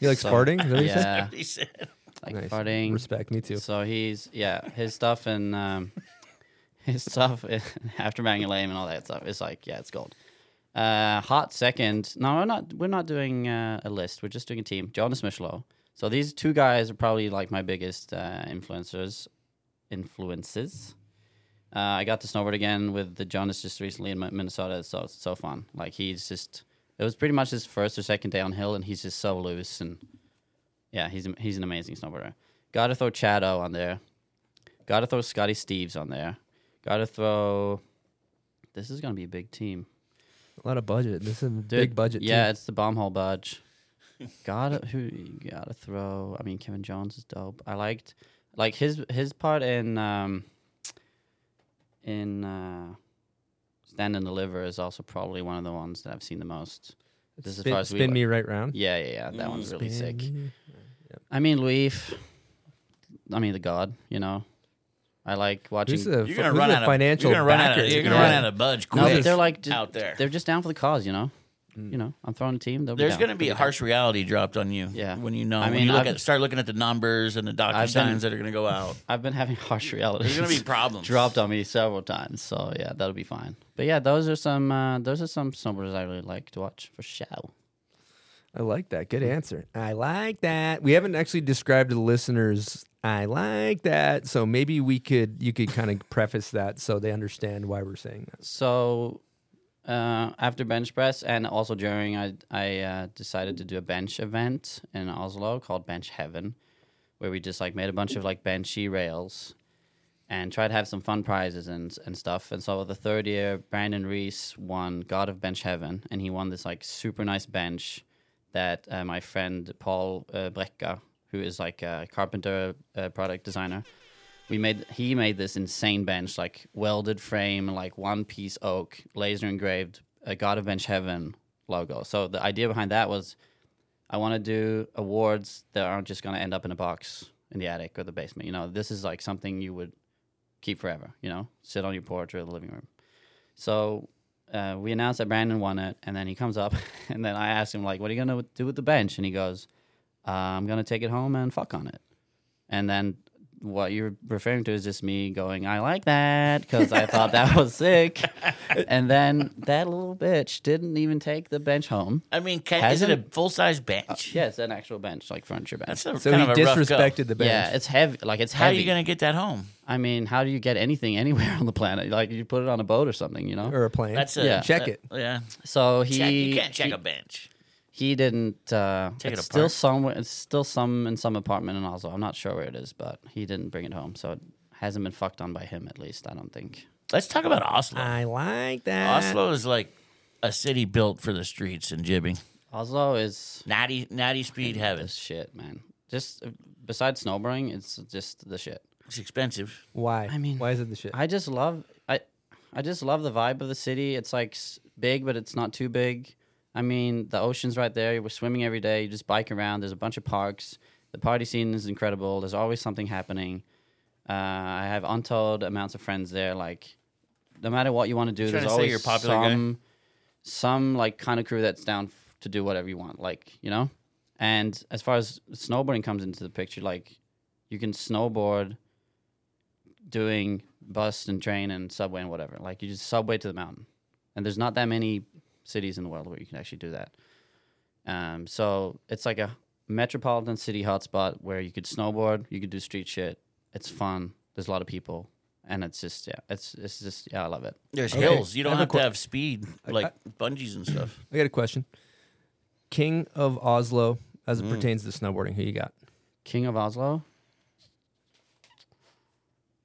You likes So, farting? Is that what you said? Yeah, (laughs) He said, like Nice. farting. Respect me too. So he's yeah, his stuff and um, (laughs) his stuff (laughs) after banging lame and all that stuff. It's like yeah, it's gold. Uh, hot second. No, we're not. We're not doing uh, a list. We're just doing a team. Jonas Michilot. So these two guys are probably like my biggest uh, influencers. Influences. Uh, I got to snowboard again with the Jonas just recently in Mi- Minnesota. So it's so fun. Like he's just. It was pretty much his first or second downhill, and he's just so loose and yeah, he's he's an amazing snowboarder. Got to throw Chado on there. Got to throw Scotty Steves on there. Got to throw. This is gonna be a big team. A lot of budget. This is a Dude, big budget. Yeah, too. it's the bomb hole budge. (laughs) gotta who gotta throw. I mean, Kevin Jones is dope. I liked like his his part in um in uh Stand and Deliver is also probably one of the ones that I've seen the most. This is as spin, far as spin like- me right round. Yeah, yeah, yeah. That one's really mm, Spin sick. me- I mean, Leaf. I mean, the God. You know, I like watching. Who's the, you're going to run out of financial You're going to run out of. backers? You're going to Yeah. run out of budge. no, quick but they're like just, out there. They're just down for the cause. You know. You know, I'm throwing a team. There's going to be They'll a down. harsh reality dropped on you. Yeah. When you know, I when mean, you look I've- at start looking at the numbers and the docu I've been- signs that are going to go out. (laughs) I've been having harsh reality. There's going to be (laughs) problems. dropped on me several times. So yeah, that'll be fine. But yeah, those are some uh, those are some snowboarders I really like to watch for show. I like that. Good answer. I like that. We haven't actually described to the listeners. I like that. So maybe we could you could kind of preface that so they understand why we're saying that. So uh, after bench press and also during, I I uh, decided to do a bench event in Oslo called Bench Heaven, where we just like made a bunch of like benchy rails, and tried to have some fun prizes and and stuff. And so the third year, Brandon Reis won God of Bench Heaven, and he won this like super nice bench that uh, my friend Paul uh, Brecka, who is like a carpenter uh, product designer we made he made this insane bench like welded frame like one piece oak laser engraved a god of bench heaven logo. So the idea behind that was i want to do awards that aren't just going to end up in a box in the attic or the basement you know? This is like something you would keep forever you know? Sit on your porch or the living room. So uh, we announced that brandon won it and then he comes up (laughs) and then i asked him like what are you going to do with the bench? And he goes uh, i'm going to take it home and fuck on it. And then what you're referring to is just me going, I like that because I thought that was sick. (laughs) And then that little bitch didn't even take the bench home. I mean, can, is it a full size bench? Yeah, it's an actual bench, like furniture bench. That's a, So kind he of a rough go. disrespected the bench. yeah, it's heavy. Like it's How are heavy. you going to get that home? I mean, how do you get anything (laughs) anywhere on the planet? Like you put it on a boat or something, you know? or a plane. That's a, Yeah. Check uh, it. Yeah. So he Check, you can't check he, a bench. He didn't. Uh, Take it it's still apart. somewhere. It's still some in some apartment in Oslo. I'm not sure where it is, but he didn't bring it home, so it hasn't been fucked on by him. At least I don't think. Let's talk about Oslo. I like that. Oslo is like a city built for the streets and jibbing. Oslo is Natty, natty speed heaven. this shit, man. Just uh, besides snowboarding, it's just the shit. It's expensive. Why? I mean, why is it the shit? I just love I I just love the vibe of the city. It's like s- big, but it's not too big. I mean, the ocean's right there. We're swimming every day. You just bike around. There's a bunch of parks. The party scene is incredible. There's always something happening. Uh, I have untold amounts of friends there. Like, no matter what you want to do, there's to always you're a popular guy? some some like kind of crew that's down f- to do whatever you want. Like, you know. And as far as snowboarding comes into the picture, like you can snowboard doing bus and train and subway and whatever. Like you just subway to the mountain, and there's not that many cities in the world where you can actually do that. Um, so it's like a metropolitan city hotspot where you could snowboard, you could do street shit. It's fun. There's a lot of people, and it's just yeah, it's it's just yeah, I love it. There's Okay. hills. You don't have a have, que- to have speed like bungees and stuff. (clears throat) I got a question. King of Oslo, as Mm. it pertains to snowboarding, who you got? King of Oslo.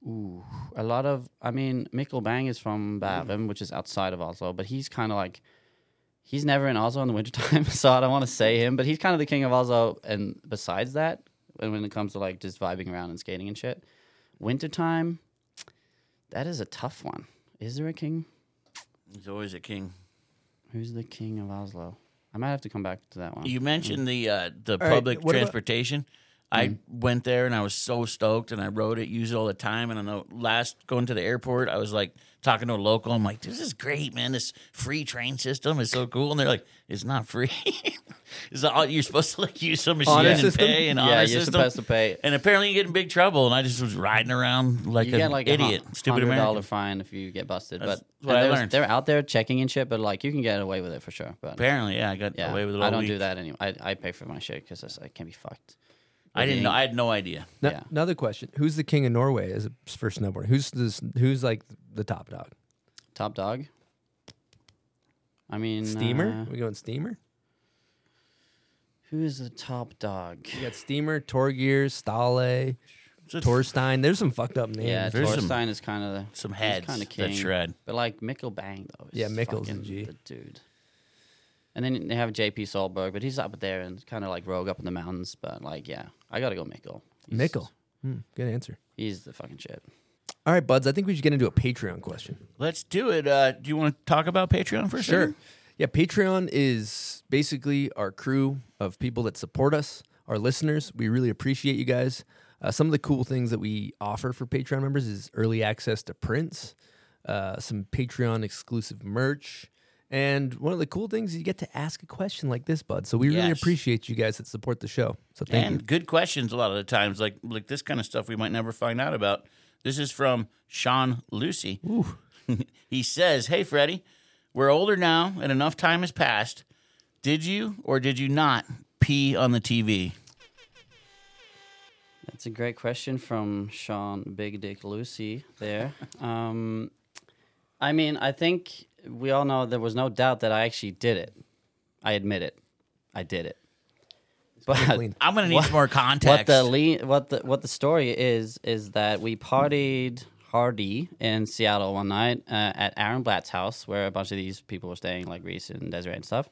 Ooh, a lot of. I mean, Mikkel Bang is from Bærum, which is outside of Oslo, but he's kind of like. He's never in Oslo in the wintertime, (laughs) so I don't want to say him, but he's kind of the king of Oslo. And besides that, when when it comes to like just vibing around and skating and shit, wintertime, that is a tough one. Is there a king? He's always a king. Who's the king of Oslo? I might have to come back to that one. You mentioned the uh, the right, public transportation. about- I mm-hmm. went there and I was so stoked and I rode it, use it all the time. And on the last going to the airport, I was like talking to a local. I'm like, "This is great, man! This free train system is so cool." And they're like, "It's not free. (laughs) it's all, you're supposed to like use some machine Honor and system? pay and yeah, honor you're system." supposed to pay. And apparently, you get in big trouble. And I just was riding around like you an get like idiot, a stupid hundred dollar American. fine if you get busted. That's but what I learned. They're out there checking and shit, but like you can get away with it for sure. But Apparently, yeah, I got yeah, away with it I don't week. do that anymore. I, I pay for my shit because I can't be fucked. I didn't know. I had no idea. No- Yeah. Another question: Who's the king of Norway as a, for snowboarding? Who's this, Who's like the top dog? Top dog. I mean, Steamer? uh, we going steamer? who is the top dog? You got steamer, Torgeir, Stale, Just Torstein. There's some fucked up names. Yeah, There's some- Torstein is kind of some heads kind of that king. shred. But like Mikkel Bang though. Is Yeah, Mikkel's a the dude. And then they have JP Solberg, but he's up there and kind of like rogue up in the mountains. But like, yeah, I gotta go Mikkel. He's- Mikkel. Hmm, good answer. He's the fucking shit. All right, buds. I think we should get into a Patreon question. Let's do it. Uh, do you want to talk about Patreon for a Sure. second? Yeah, Patreon is basically our crew of people that support us, our listeners. We really appreciate you guys. Uh, some of the cool things that we offer for Patreon members is early access to prints, uh, some Patreon exclusive merch, and one of the cool things is you get to ask a question like this, bud. So we really appreciate you guys that support the show. So thank you. and you. good questions a lot of the times, like like this kind of stuff we might never find out about. This is from Sean Lucy. (laughs) he says, "Hey Freddy, we're older now, and enough time has passed Did you or did you not pee on the TV? That's a great question from Sean Big Dick Lucy there. (laughs) um, I mean, I think we all know there was no doubt that I actually did it. I admit it. I did it. But. I'm gonna need What- some more what context. the le- what the what the story is is that we partied hardy in Seattle one night uh, at Aaron Blatt's house, where a bunch of these people were staying, like Reis and Desiree and stuff.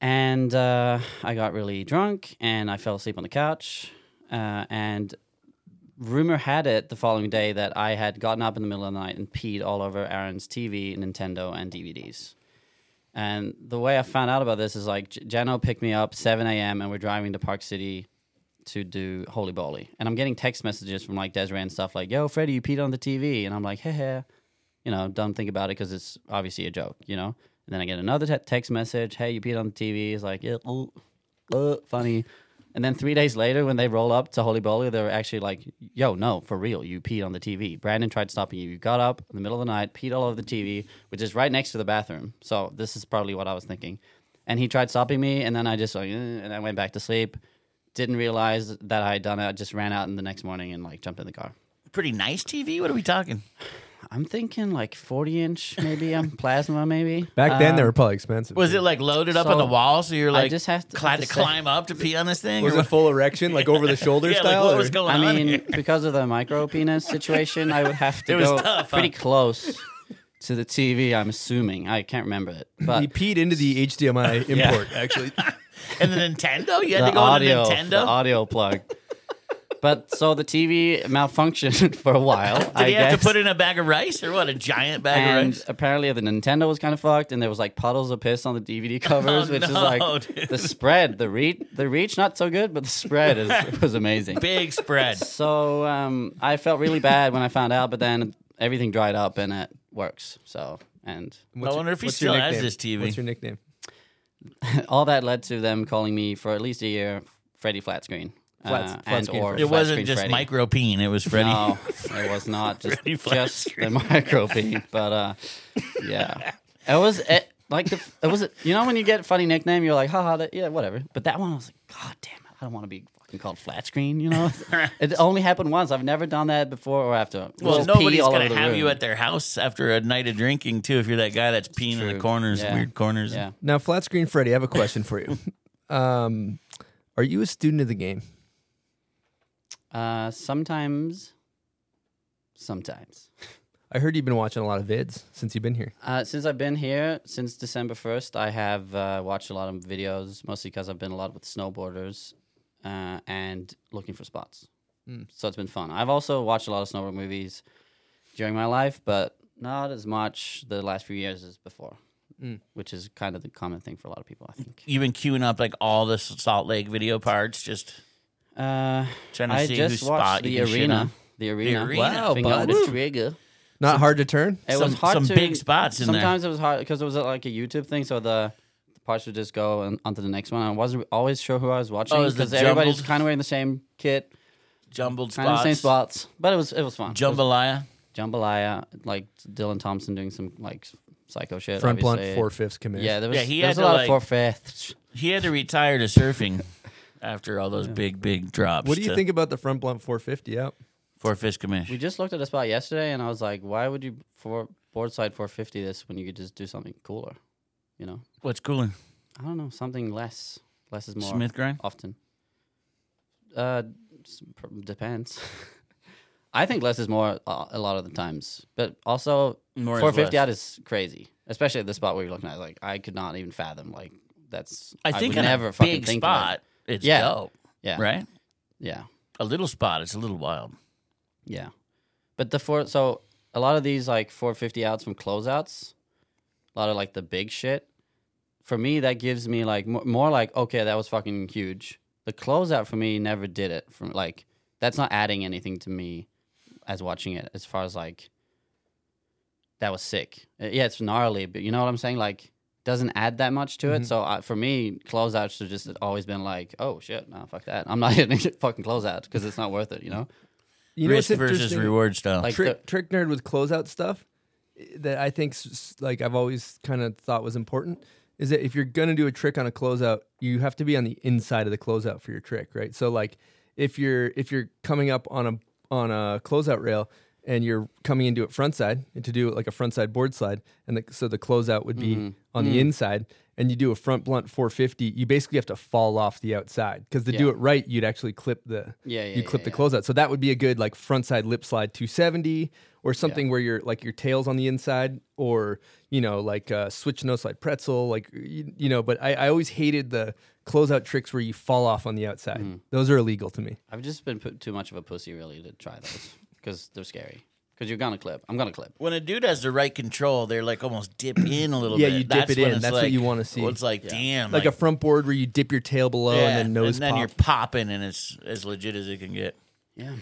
And uh, I got really drunk, and I fell asleep on the couch. Uh, and rumor had it the following day that I had gotten up in the middle of the night and peed all over Aaron's TV, Nintendo, and DVDs. And the way I found out about this is like J- Geno picked me up 7 a.m. and we're driving to Park City to do Holy Bowly. And I'm getting text messages from like Desiree and stuff like, "Yo, Freddy, you peed on the TV," and I'm like, "Heh heh," you know, don't think about it because it's obviously a joke, you know. And then I get another te- text message, "Hey, you peed on the TV." It's like, "Yeah, uh, funny." And then three days later, when they roll up to Holy Bowly, they were actually like, "Yo, no, for real, you peed on the TV." Brandon tried stopping you. You got up in the middle of the night, peed all over the TV, which is right next to the bathroom. So this is probably what I was thinking. And he tried stopping me, and then I just like, eh, and I went back to sleep. Didn't realize that I had done it. I just ran out in the next morning and like jumped in the car. Pretty nice TV. What are we talking? I'm thinking like 40 inch, maybe. um, (laughs) plasma, maybe. Back then, they Um, were probably expensive. Was it like loaded up on So, the wall? So you're I like just have to- had have to to say- climb up to pee on this thing? was or it what? full (laughs) erection, like over the shoulder Yeah, like, style? what or- was going I on mean, here? because of the micro (laughs) penis situation, I would have to It was go tough, huh? pretty close to the TV. I'm assuming. I can't remember it, but he peed into the HDMI import. Actually, And the Nintendo? You had the to go audio, to Nintendo? the audio plug. But so the TV malfunctioned (laughs) for a while. Did I he have guess. to put in a bag of rice or what? A giant bag of and rice? apparently the Nintendo was kind of fucked, and there was like puddles of piss on the DVD (laughs) covers, Oh, which is no, like dude. the spread, the reach, the reach not so good, but the spread is (laughs) was amazing. Big spread. So um, I felt really bad when I found out, but then everything dried up and it works. So and What's wonder if he what's your still has nickname? this TV. What's your nickname? all that led to them calling me for at least a year Freddy Flat Screen. Flat- uh, flat or Freddy. It wasn't just Freddy. micro peen. It was Freddy. No, it was not (laughs) just Freddy Flat just the Screen. micro beat, but uh, yeah, it was it, like the it was you know when you get a funny nickname, you're like, haha, that, yeah, whatever. But that one, I was like, God damn it, I don't want to be fucking called flat screen. You know, (laughs) it only happened once. I've never done that before or after. Well, nobody's gonna over the have you at their house after a night of drinking too. If you're that guy that's peeing in the corners, Yeah. weird corners. Yeah. Now, flat screen Freddy, I have a question for you. (laughs) um, are you a student of the game? Uh, sometimes, sometimes. (laughs) I heard you've been watching a lot of vids since you've been here. Uh, since I've been here, since December 1st, I have uh, watched a lot of videos, mostly because I've been a lot with snowboarders uh, and looking for spots. Mm. So it's been fun. I've also watched a lot of snowboard movies during my life, but not as much the last few years as before, Mm. which is kind of the common thing for a lot of people, I think. You've been queuing up like all the Salt Lake video parts, just Uh, trying to I see just whose watched spot the you can shit arena. on. The arena. arena. Wow, Finger on bud. the trigger. Not hard to turn. It Some- was hard some to, big spots in there. Sometimes it was hard because it was uh, like a YouTube thing, so the, the parts would just go on, onto the next one. I wasn't always sure who I was watching Oh, it was the because everybody's jumbled- kind of wearing the same kit, Jumbled kind of the spots. same spots. But it was it was fun. It was Jambalaya. jambalaya, like Dylan Thompson doing some like psycho shit. Front blunt, obviously. four fifths commish. Yeah, there was, Yeah, he there was a to, lot like- of four fifths. He had to retire to surfing (laughs) after all those big, big drops. What do you to think about the front blunt 450 out? For fish commish. We just looked at a spot yesterday, and I was like, why would you for board side 450 this when you could just do something cooler? You know, What's cooler? I don't know, something less. Less is more. Smith grind. often. Uh, s- pr- depends. (laughs) I think less is more uh, a lot of the times, but also More is 450 less. out is crazy, especially at the spot where you're looking at. Like I could not even fathom. Like that's I think would in never a fucking big think of spot, it's Yeah. dope, Yeah, right? Yeah, A little spot, it's a little wild. yeah. But the four, so a lot of these like 450 outs from closeouts, a lot of like the big shit. For me, that gives me like more, more like okay, that was fucking huge. The closeout for me never did it. From like that's not adding anything to me as watching it. As far as like that was sick. Uh, Yeah, it's gnarly, but you know what I'm saying. Like doesn't add that much to it. Mhm. So uh, for me, closeouts have just always been like, oh shit, no, fuck that. I'm not (laughs) hitting a fucking closeout because it's not worth it. You know. You know Risk what's versus reward style. Like trick, the- trick nerd with closeout stuff eh, that I think s- s- like I've always kind of thought was important is that if you're gonna do a trick on a closeout, you have to be on the inside of the closeout for your trick, right? So like if you're if you're coming up on a on a closeout rail and you're coming into it front side and to do it like a front side board slide, and the, so the closeout would be Mhm. on the Mm. inside, and you do a front blunt 450, you basically have to fall off the outside because to do it right, you'd actually clip the Yeah, yeah, you clip yeah, the closeout. So that would be a good like front side lip slide 270 or something where you're like your tail's on the inside or you know like uh, switch no slide pretzel like you, you know. But I, I always hated the closeout tricks where you fall off on the outside. Mm. Those are illegal to me. I've just been put too much of a pussy really to try those because they're scary. Because you're gonna clip. I'm gonna clip. When a dude has the right control, they're like almost dip (clears throat) in a little Yeah, bit. you dip That's it when in. it's That's what like- you wanna see. well, It's like, damn. like, a front board where you dip your tail below yeah, and then nose and then pop. you're popping, and it's as legit as it can get. Yeah.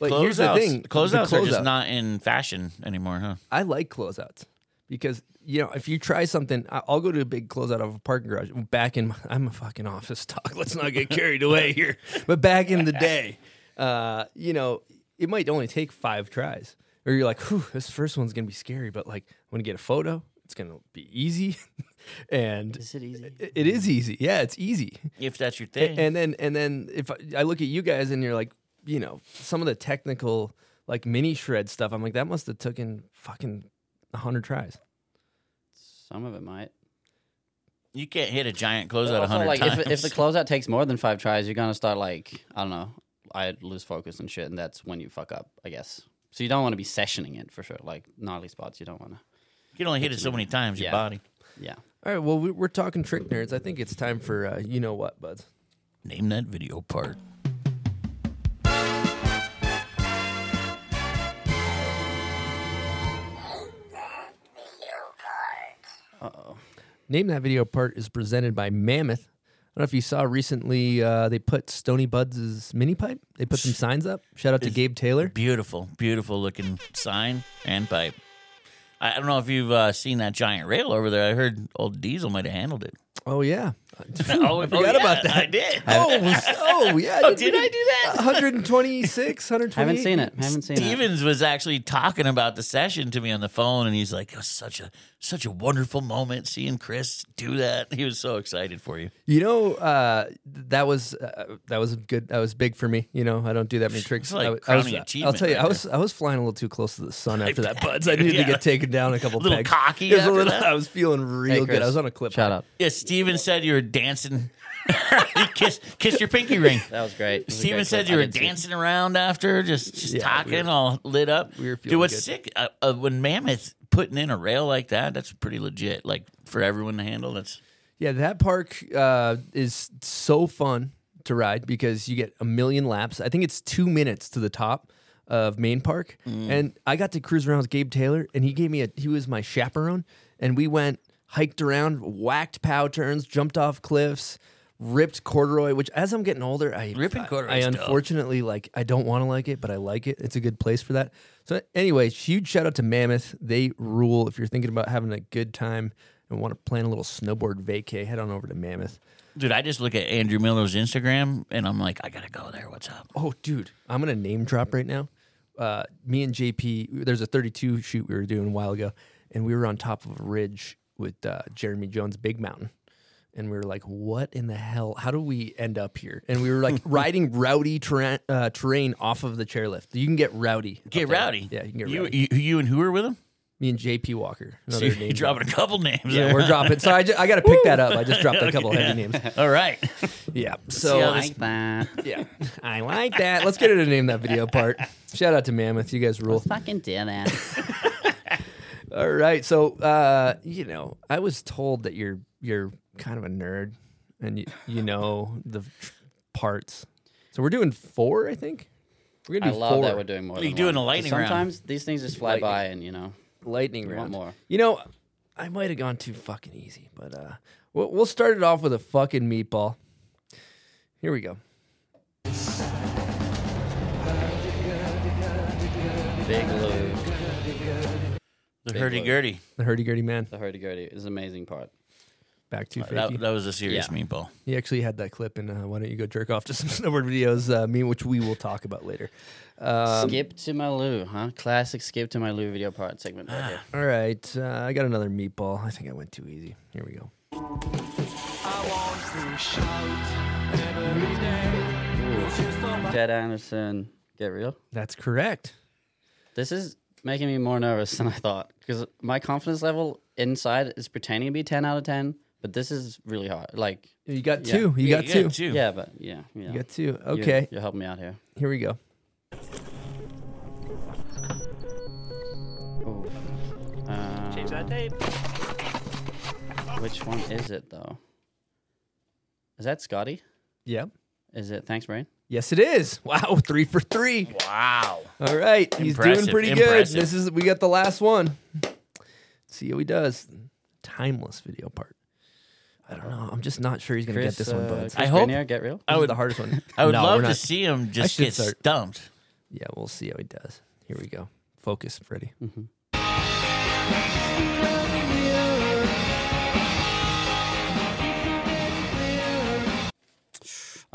But here's the thing, the Closeouts are closeout. just not in fashion anymore, huh? I like closeouts because you know if you try something, I- I'll go to a big closeout of a parking garage. Back in, my, I'm a fucking office talk. (laughs) Let's not get carried away here. But back in the day, uh, you know, it might only take five tries, or you're like, Whew, this first one's gonna be scary, but like when you get a photo, it's gonna be easy. (laughs) and Is it easy? it- it is easy. Yeah, it's easy. If that's your thing. And then and then if I, I look at you guys and you're like, you know, some of the technical like mini shred stuff, I'm like, that must have taken fucking hundred tries. Some of it might. you can't hit a giant closeout a Also, hundred like times. if, if the closeout takes more than five tries, you're gonna start like I don't know. I lose focus and shit, and that's when you fuck up, I guess. So you don't want to be sessioning it for sure. Like gnarly spots, you don't want to. you can only hit it so many times, your Yeah. body. Yeah. All right, well, we- we're talking trick nerds. I think it's time for uh, you know what, buds. Name that video part. Uh oh. Name that video part is presented by Mammoth. I don't know if you saw recently uh, they put Stony Buds' mini pipe. They put some signs up. Shout out to It's Gabe Taylor. Beautiful, beautiful looking sign and pipe. I I don't know if you've uh, seen that giant rail over there. I heard old Diesel might have handled it. Oh yeah, oh, (laughs) I forgot yeah, about that. I did. Oh, (laughs) was- oh yeah. Oh, did I do that? (laughs) 126, 128. Haven't seen it. Haven't seen it. Stevens was actually talking about the session to me on the phone, and he's like, "It was such a such a wonderful moment seeing Chris do that." He was so excited for you. You know, uh, that was uh, that was good. That was big for me. You know, I don't do that many tricks. like I, w- I crowning was, I'll tell you, right I was I was flying a little too close to the sun after that, bet. buds. I needed Yeah. to get taken down a couple Little pegs. cocky It was a little- that? I was feeling real Hey, good. I was on a clip. Shout out. Yeah, Steven said you were dancing. (laughs) you kissed kissed your pinky ring. That was great. Was Steven said you were dancing around after, just just Yeah, talking, we were- all lit up. we were Dude, what's good. sick uh, uh, when Mammoth putting in a rail like that? That's pretty legit. Like for everyone to handle. That's Yeah, that park uh, is so fun to ride because you get a million laps. I think it's two minutes to the top of Main Park, and I got to cruise around with Gabe Taylor, and he gave me a he was my chaperone, and we went hiked around, whacked pow turns, jumped off cliffs. Ripped corduroy, which as I'm getting older, I Ripping corduroy I, dope. unfortunately like. I don't want to like it, but I like it. It's a good place for that. So anyway, huge shout out to Mammoth. They rule. If you're thinking about having a good time and want to plan a little snowboard vacay, head on over to Mammoth. dude. I just look at Andrew Miller's Instagram and I'm like, I gotta go there. What's up? Oh, dude, I'm gonna name drop right now. Uh, me and JP, there's a 32 shoot we were doing a while ago, and we were on top of a ridge with uh, Jeremy Jones Big Mountain. And we were like, "What in the hell? How do we end up here?" And we were like (laughs) riding rowdy terrain, uh, terrain off of the chairlift. You can get rowdy. Get rowdy. Yeah, you can get you, rowdy. You, you and who are with him? Me and JP Walker. (laughs) So you're name dropping a couple names. Yeah, we're dropping. So I, I got to pick that up. I just dropped a (laughs) couple heavy names. All right. Yeah. So I like that. yeah, I like that. Let's get her to name that video part. Shout out to Mammoth. You guys rule. Let's fucking do that. All right. So, uh, you know, I was told that you're you're kind of a nerd, and you you know the parts. So we're doing four, I think. We're I gonna do love four. that we're doing more. You're than doing one. a lightning round. Sometimes these things just fly Lightning. by, and you know, lightning we round. want more. You know, I might have gone too fucking easy, but uh, we'll, we'll start it off with a fucking meatball. Here we go. Big Luke, back to that, fakey. that was a serious Yeah. meatball. He actually had that clip, and uh, why don't you go jerk off (laughs) to some snowboard videos, uh, me, which we will talk about later. Um, skip to my loo, huh? Classic skip to my loo video part segment right here. (sighs) All right, uh, I got another meatball. I think I went too easy. Here we go. Ted Anderson, get real. That's correct. This is making me more nervous than I thought because my confidence level inside is pretending to be 10 out of 10, but this is really hard. Like, You got Yeah. two. You Yeah, got you two. got two. yeah, but yeah, yeah. You got two. You- Okay, You're, helping me out here. here we go. Ooh. Uh, Change that tape. Which one is it, though? Is that Scotty? Yep. Is it Thanks, Brain? Yes, it is. (laughs) Wow, three for three. Wow. All right, he's doing pretty impressive. good. This is we got the last one. Let's see how he does. Timeless video part. I don't know. I'm just not sure he's gonna Chris, get this one, uh, bud. Chris I hope- Grenier, get real. I I would would- the hardest one. (laughs) I would No, love we're to not- see him just should get start- stumped. Yeah, we'll see how he does. Here we go. Focus, Freddy.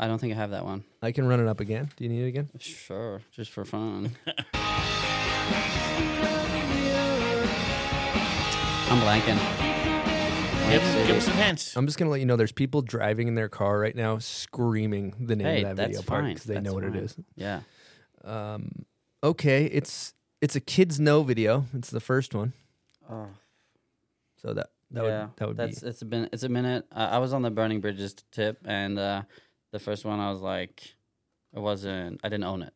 I don't think I have that one. I can run it up again. Do you need it again? Sure, just for fun. (laughs) I'm blanking. Give him, give him some hints. I'm just gonna let you know. There's people driving in their car right now, screaming the name Hey, of that that's video part fine. because they That's know what it fine. is. Yeah. Um, okay, it's it's a kids know video. It's the first one, Oh, so that that yeah. would that would That's be it's been it's a minute. Uh, I was on the burning bridges tip, and uh, the first one I was like, it wasn't. I didn't own it.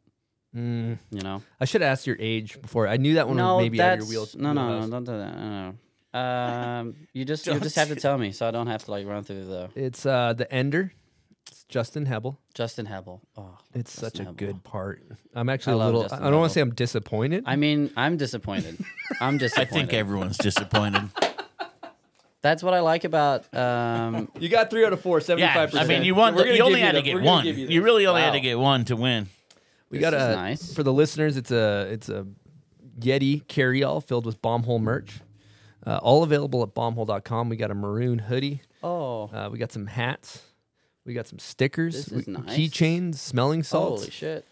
Mm, You know. I should ask your age before. I knew that one no, was maybe out of your wheels. no, no, no, don't do that. No, no. (laughs) Um, you just you just have to tell me, so I don't have to like run through the It's uh the Ender. It's Justin Hebel. Justin Hebel. Oh, It's such a Hebel. good part. I'm actually a little. Justin I don't want to say I'm disappointed. I mean, I'm disappointed. I'm disappointed. (laughs) I think everyone's disappointed. (laughs) That's what I like about. Um, (laughs) you got three out of four, yeah, 75 I mean, you won. We're The, gonna you only give had to get one. give You, really only had to get one to win. We This got is a nice. for the listeners. It's a it's a Yeti carry-all filled with Bombhole merch. Uh, all available at bombhole.com. We got a maroon hoodie. oh, Uh, we got some hats. We got some stickers. This we- is nice. Keychains, smelling salts. holy shit!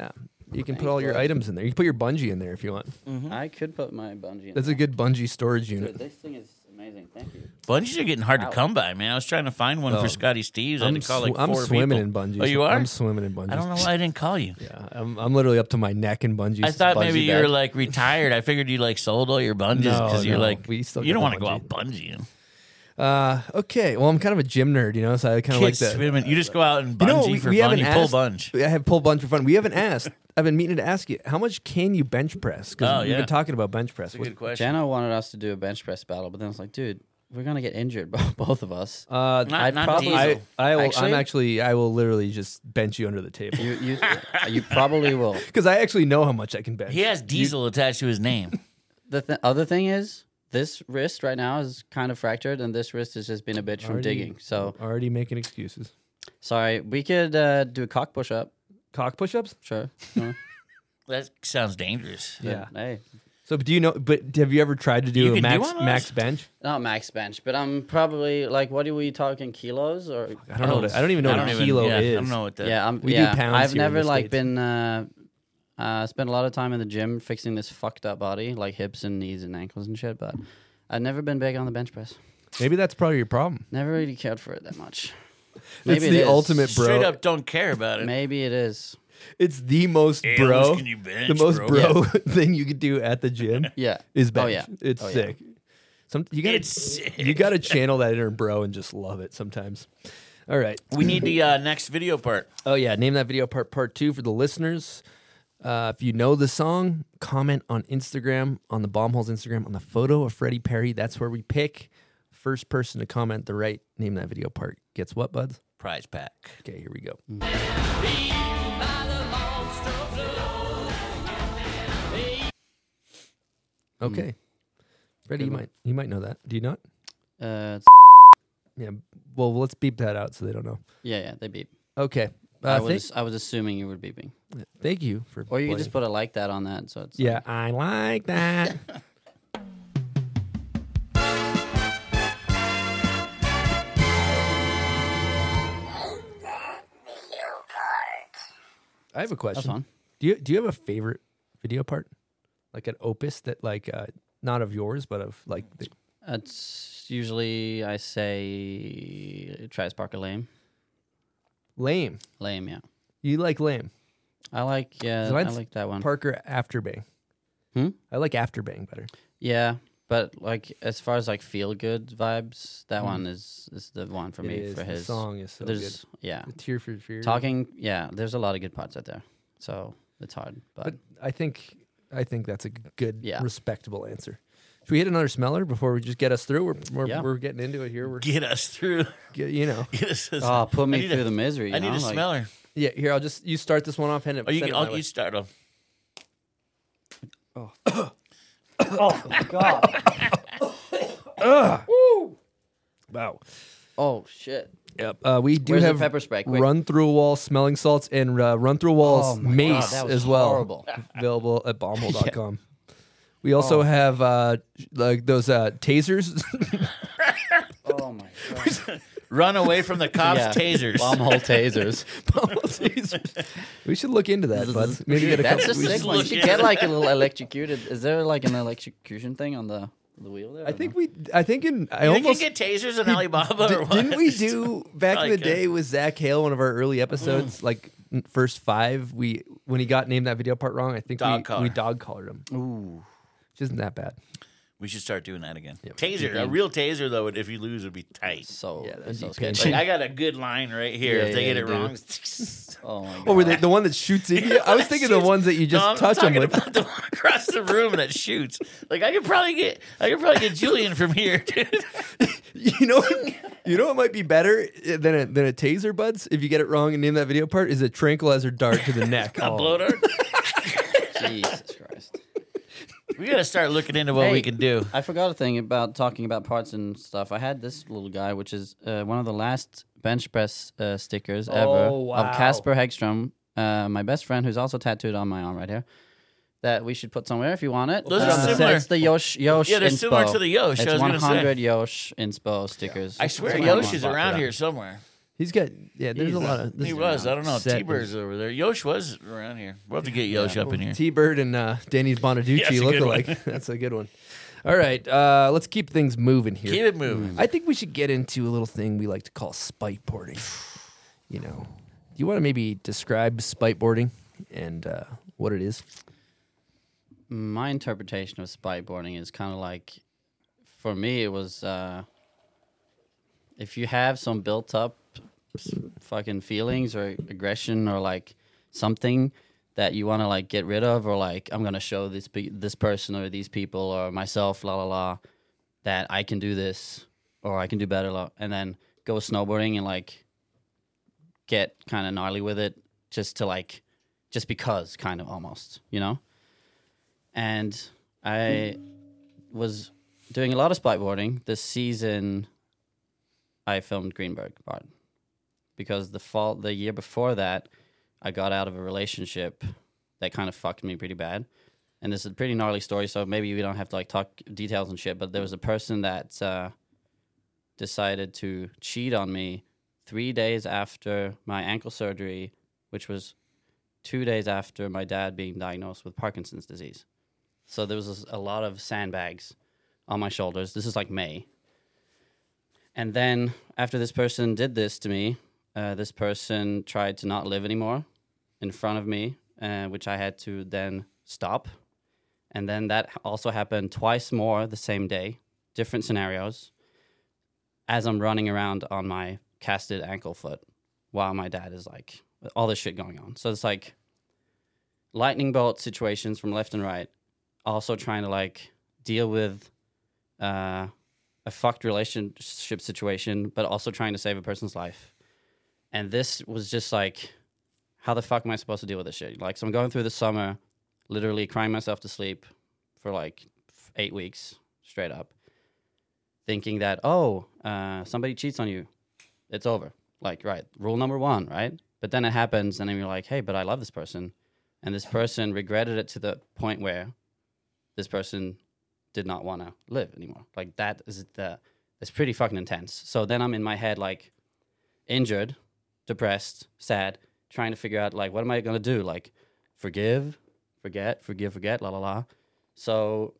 Yeah, you can put all your bud. items in there. You can put your bungee in there if you want. I could put my bungee. In That's a good bungee storage unit. Dude, this thing is amazing. Thank you. Bungees are getting hard Ow. to come by, man. I was trying to find one Oh. for Scotty Steves. I I'm, had to call like sw- I'm swimming people. in bungees. Oh, you are? I'm swimming in bungees. I don't know why I didn't call you. Yeah, I'm, I'm literally up to my neck in bungees. I thought maybe Bungee you were like retired. I figured you like sold all your bungees No, because you're no, like we still you don't want to go out bungeeing. Uh, okay. Well, I'm kind of a gym nerd, you know, so I kind of like Kids that. swimming. You just go out and You bungee know, we, for we fun. haven't You pull asked, bunge. I have pull bunch for fun. We haven't asked. I've been meaning to ask you, how much can you bench press? Because Oh, we've yeah. been talking about bench press. That's a good question. Jenna wanted us to do a bench press battle, but then I was like, dude, we're gonna get injured, (laughs) both of us. Uh, Not, I'd not probably- diesel. I, I will, Actually- I'm actually, I will literally just bench you under the table You you you probably will. (laughs) because I actually know how much I can bench. he has diesel attached to his name. (laughs) The th- other thing is, this wrist right now is kind of fractured, and this wrist has just been a bitch from digging. So already making excuses. sorry. We could uh, do a cock push up. Cock push-ups. Sure. (laughs) Uh, That sounds dangerous. Yeah. Hey, So, do you know? But have you ever tried to do You a can do max one of those? max bench? not max bench, but I'm probably like, what are we talking kilos or? I don't know. What a, I don't even know I what don't a even- kilo yeah, is. I don't know what that. Yeah, I'm. We do yeah, pounds I've here in never the like States. been. Uh, uh, spent a lot of time in the gym fixing this fucked up body, like hips and knees and ankles and shit. But I've never been big on the bench press. Maybe that's probably your problem. Never really cared for it that much. It's Maybe it the is. ultimate bro. Straight up, don't care about it. Maybe it is. It's the most Hey, how bro, much can you bench, the most bro? bro (laughs) thing you could do at the gym (laughs) Yeah. is bench. Oh yeah. It's Oh, yeah. sick. Some you gotta It's sick. you gotta channel that inner bro and just love it sometimes. All right. We need the uh, next video part. Oh yeah, name that video part part two for the listeners. Uh, if you know the song, comment on Instagram on the Bombholes Instagram on the photo of Freddy Perry. That's where we pick. First person to comment the right name that video part gets what, buds? Prize pack. Okay, here we go. Okay, Freddy, you might you might know that. Do you not? Uh, it's- Yeah. Well, let's beep that out so they don't know. yeah, yeah. They beep. Okay. I, think, was I was assuming you were beeping. Thank you for. Or you could just put a like that on that. So it's yeah, like, I like that. (laughs) I have a question. Do you do you have a favorite video part, like an opus that like uh, not of yours but of like? The- usually I say try Spark a Lame lame? Lame, yeah. You like lame? I like yeah, I like that one. Parker Afterbang. Hmm? I like Afterbang better. yeah, but like as far as like feel good vibes, that one is is the one for Mm. It me is. for The his song is so there's, good. Yeah, The Tear for Fear. talking. Yeah, there's a lot of good parts out there, so it's hard. But, but I think I think that's a good, Yeah. respectable answer. Should we hit another smeller before we just get us through? We're we're, Yeah. we're getting into it here. We're Get us through. get, you know. (laughs) Get us. oh, put I me need through a- the misery. I you need know? a like- smeller. Yeah, here I'll just you start this one off and Oh, you send it my I'll, way. you start off. Oh (coughs) god. (coughs) Wow. Oh shit! Yep. Uh, we do Where's the have pepper spray? Quick. run through a wall smelling salts and uh, run through walls Oh my God, mace that was as well. horrible. Available at (laughs) bombhole.com. We also Oh. have uh, like those uh, tasers. (laughs) Oh my god! (laughs) Run away from the cops. Yeah. Tasers. Bomb hole tasers. (laughs) Bombhole tasers. We should look into that, bud. Maybe get a That's couple. a we should- one. You should get like a little electrocuted. Is there like an electrocution thing on the the wheel there? I think we. I think in. I You almost. can get tasers in Alibaba. Di- or what? didn't we do back in Probably the could. day with Zach Hale, one of our early episodes, like first five? We when he got named that video part wrong, I think Dog we, collar. we dog collared him. Ooh. Which isn't that bad. We should start doing that again. Yep. Taser, a real taser though, if you lose, would be tight. So Yeah, that'd so be sketchy. Like I got a (laughs) good line right here. Yeah, if they yeah, get it you do. wrong, (laughs) (laughs) Oh my god. Oh, were they the one that shoots in you? I was thinking the ones that you just No, I'm touch them talking with. about the one across the room that shoots. Like I could probably get, I could probably get Julian from here, dude. You know, you know what might be better than a, than a taser, buds. If you get it wrong and name that video part, is a tranquilizer dart to the neck. A oh. blow dart. Jesus Christ. We gotta start looking into what we can do. I forgot a thing about talking about parts and stuff. I had this little guy, which is uh, one of the last bench press uh, stickers ever Oh, wow. of Casper Hegstrom, uh, my best friend, who's also tattooed on my arm right here. That we should put somewhere if you want it. Those are Uh, similar. It's the Yosh Yosh. Yeah, they're inspo. similar to the Yosh, I It's was gonna say. 100 Yosh inspo stickers. I swear, That's what Yosh want. is around here somewhere. He's got yeah. There's a lot of He was. I don't know. T Bird's over there. Yosh was around here. We'll have to get Yosh up in here. T Bird and uh, Danny Bonaducci Yeah, (laughs) that's a look good alike. (laughs) That's a good one. All right, uh, let's keep things moving here. Keep it moving. I think we should get into a little thing we like to call spite boarding. (sighs) You know, do you want to maybe describe spite boarding and uh, what it is? my interpretation of spiteboarding is kind of like for me it was uh if you have some built up s- fucking feelings or aggression or like something that you want to like get rid of or like i'm gonna show this pe- this person or these people or myself la la la that i can do this or i can do better and then go snowboarding and like get kind of gnarly with it just to like just because kind of almost you know and I was doing a lot of spiteboarding this season. I filmed Greenberg because the fall the year before that, I got out of a relationship that kind of fucked me pretty bad. And this is a pretty gnarly story, so maybe we don't have to like talk details and shit. But there was a person that uh, decided to cheat on me three days after my ankle surgery, which was two days after my dad being diagnosed with Parkinson's disease. So there was a lot of sandbags on my shoulders. This is like May. And then after this person did this to me, uh, this person tried to not live anymore in front of me, uh, which I had to then stop. And then that also happened twice more the same day, different scenarios, as I'm running around on my casted ankle foot while my dad is like, all this shit going on. So it's like lightning bolt situations from left and right also trying to like deal with uh, a fucked relationship situation, but also trying to save a person's life. And this was just like, how the fuck am I supposed to deal with this shit? Like, so I'm going through the summer, literally crying myself to sleep for like eight weeks straight up, thinking that, oh, uh, somebody cheats on you, it's over. Like, right, rule number one, right? But then it happens, and then you're like, hey, but I love this person. And this person regretted it to the point where this person did not want to live anymore. Like that is the it's pretty fucking intense. So then I'm in my head like injured, depressed, sad, trying to figure out like what am I gonna do? Like forgive, forget, forgive, forget, la la la. So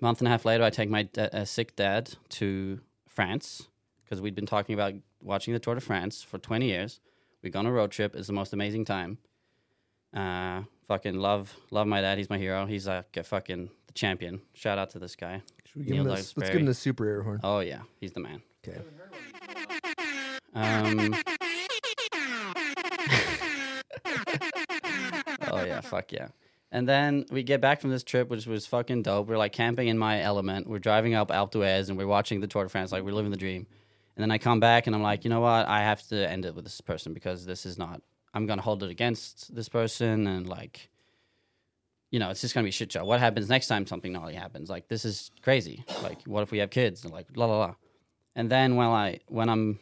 month and a half later, I take my da- uh, sick dad to France because we'd been talking about watching the Tour de France for 20 years. We go on a road trip. It's the most amazing time. Uh, fucking love, love my dad. He's my hero. He's like a fucking the champion. Shout out to this guy. Should we give him this, let's give him the super air horn. Oh yeah, he's the man. Okay. Um. (laughs) oh yeah, fuck yeah. And then we get back from this trip, which was fucking dope. We're like camping in my element. We're driving up Alpe d'Huez and we're watching the Tour de France. Like we're living the dream. And then I come back and I'm like, you know what? I have to end it with this person because this is not. I'm gonna hold it against this person and like, you know, it's just gonna be a shit show. What happens next time something gnarly happens? Like this is crazy. Like what if we have kids? And like la la la. And then when I when I'm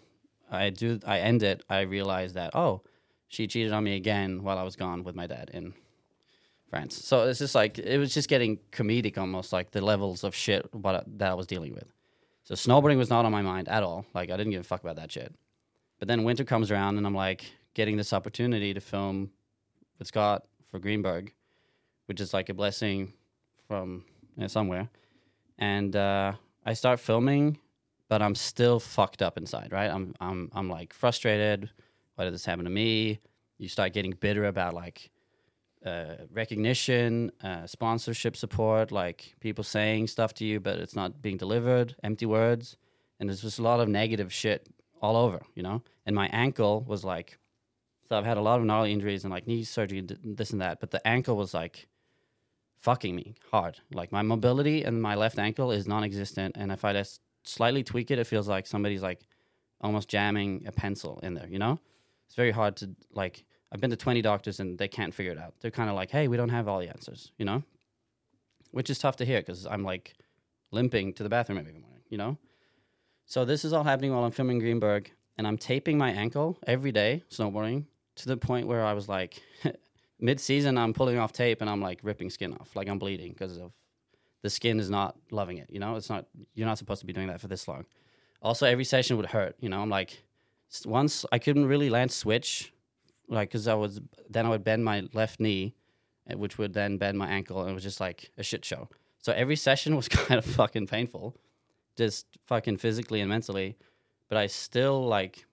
I do I end it, I realize that oh, she cheated on me again while I was gone with my dad in France. So it's just like it was just getting comedic almost like the levels of shit what that I was dealing with. So snowboarding was not on my mind at all. Like I didn't give a fuck about that shit. But then winter comes around and I'm like getting this opportunity to film with Scott for Greenberg, which is like a blessing from you know, somewhere. And uh, I start filming, but I'm still fucked up inside, right? I'm I'm I'm like frustrated. Why did this happen to me? You start getting bitter about like uh, recognition, uh, sponsorship support, like people saying stuff to you, but it's not being delivered, empty words. And there's just a lot of negative shit all over, you know? And my ankle was like, so I've had a lot of gnarly injuries and like knee surgery, and this and that, but the ankle was like fucking me hard. Like my mobility and my left ankle is non existent. And if I just slightly tweak it, it feels like somebody's like almost jamming a pencil in there, you know? It's very hard to like, I've been to 20 doctors and they can't figure it out. They're kind of like, hey, we don't have all the answers, you know? Which is tough to hear because I'm like limping to the bathroom every morning, you know? So this is all happening while I'm filming Greenberg and I'm taping my ankle every day snowboarding to the point where I was like, (laughs) mid season, I'm pulling off tape and I'm like ripping skin off. Like I'm bleeding because of the skin is not loving it, you know? It's not, you're not supposed to be doing that for this long. Also, every session would hurt, you know? I'm like, once I couldn't really land switch like because I was then I would bend my left knee, eh, which would then bend my ankle, and it was just like a shit show. So every session (laughs) was kind of fucking painful, just fucking physically and mentally. But I still like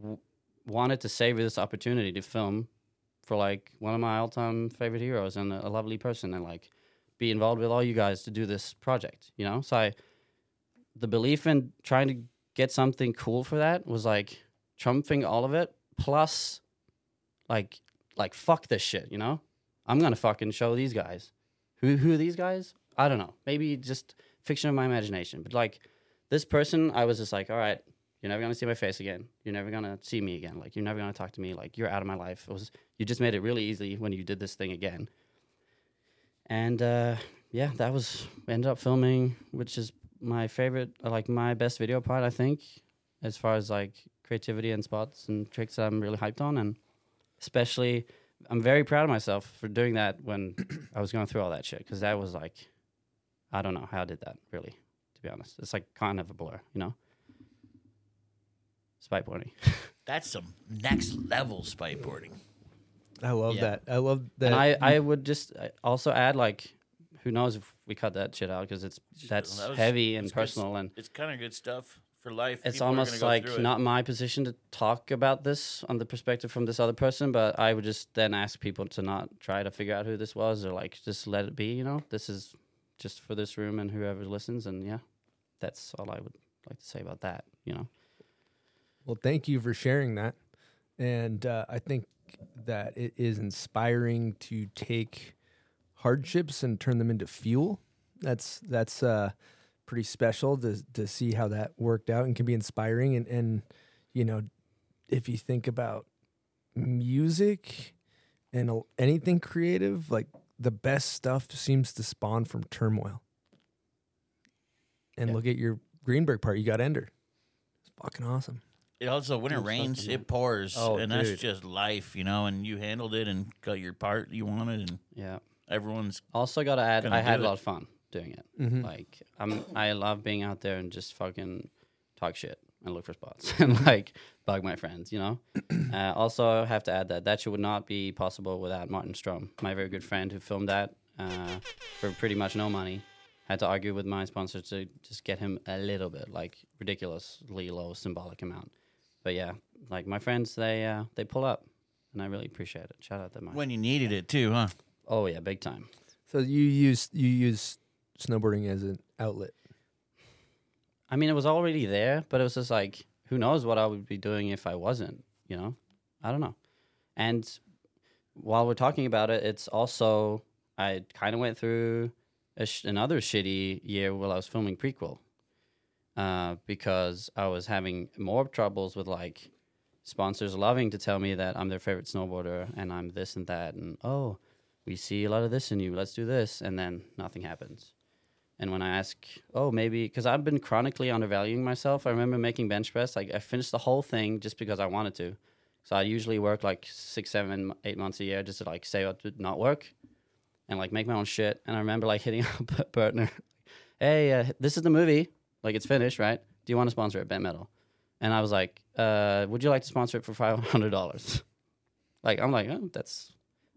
w- wanted to savor this opportunity to film for like one of my all-time favorite heroes and a lovely person, and like be involved with all you guys to do this project. You know, so I the belief in trying to get something cool for that was like trumping all of it plus like like fuck this shit, you know? I'm gonna fucking show these guys. Who who are these guys? I don't know. Maybe just fiction of my imagination. But like this person, I was just like, all right, you're never gonna see my face again. You're never gonna see me again. Like you're never gonna talk to me. Like you're out of my life. It was you just made it really easy when you did this thing again. And uh, yeah, that was ended up filming, which is my favorite, like my best video part, I think, as far as like creativity and spots and tricks that I'm really hyped on, and especially I'm very proud of myself for doing that when (coughs) I was going through all that shit because that was like, I don't know how I did that really, to be honest. It's like kind of a blur, you know. Spiteboarding. (laughs) That's some next level spiteboarding. I love Yeah. that. I love that. And I, I would just uh, also add like, who knows if we cut that shit out because it's that's That was- heavy and it's good personal and It's kind of good stuff for life. it's People almost like through it. not my position to talk about this on the perspective from this other person, but I would just then ask people to not try to figure out who this was or like just let it be. You know, this is just for this room and whoever listens, and yeah, that's all I would like to say about that. You know, Well, thank you for sharing that. And uh, I think that it is inspiring to take hardships and turn them into fuel. That's that's uh, pretty special to to see how that worked out and can be inspiring. And and you know, if you think about music and anything creative, like the best stuff seems to spawn from turmoil. And Yeah. look at your Greenberg part. You got Ender. It's fucking awesome. It also when it Dude, rains, fucking- it pours, Oh, and that's just life, you know. And you handled it and got your part you wanted, and yeah. everyone's Also, got to add, Gonna I had do a it. lot of fun doing it. Mhm. Like, I'm, I love being out there and just fucking talk shit and look for spots (laughs) and like bug my friends. You know. (clears throat) uh, also, I have to add that that show would not be possible without Martin Strom, my very good friend who filmed that uh, for pretty much no money. Had to argue with my sponsor to just get him a little bit, like ridiculously low symbolic amount. But yeah, like my friends, they uh, they pull up, and I really appreciate it. Shout out to my. When you needed it too, huh? Oh yeah, big time. So you use you use snowboarding as an outlet. I mean, it was already there, but it was just like, who knows what I would be doing if I wasn't, you know? I don't know. And while we're talking about it, it's also, I kind of went through a sh- another shitty year while I was filming prequel uh, because I was having more troubles with like sponsors loving to tell me that I'm their favorite snowboarder and I'm this and that. And oh, we see a lot of this in you. Let's do this. And then nothing happens. And when I ask, oh, maybe because I've been chronically undervaluing myself, I remember making bench press. Like I finished the whole thing just because I wanted to. So I usually work like six, seven, eight months a year just to like say what did not work, and like make my own shit. And I remember like hitting (laughs) up Burtner, hey, uh, this is the movie. Like it's finished, right? Do you want to sponsor it, Bent Metal? And I was like, uh, would you like to sponsor it for five hundred dollars? (laughs) like I'm like, oh, that's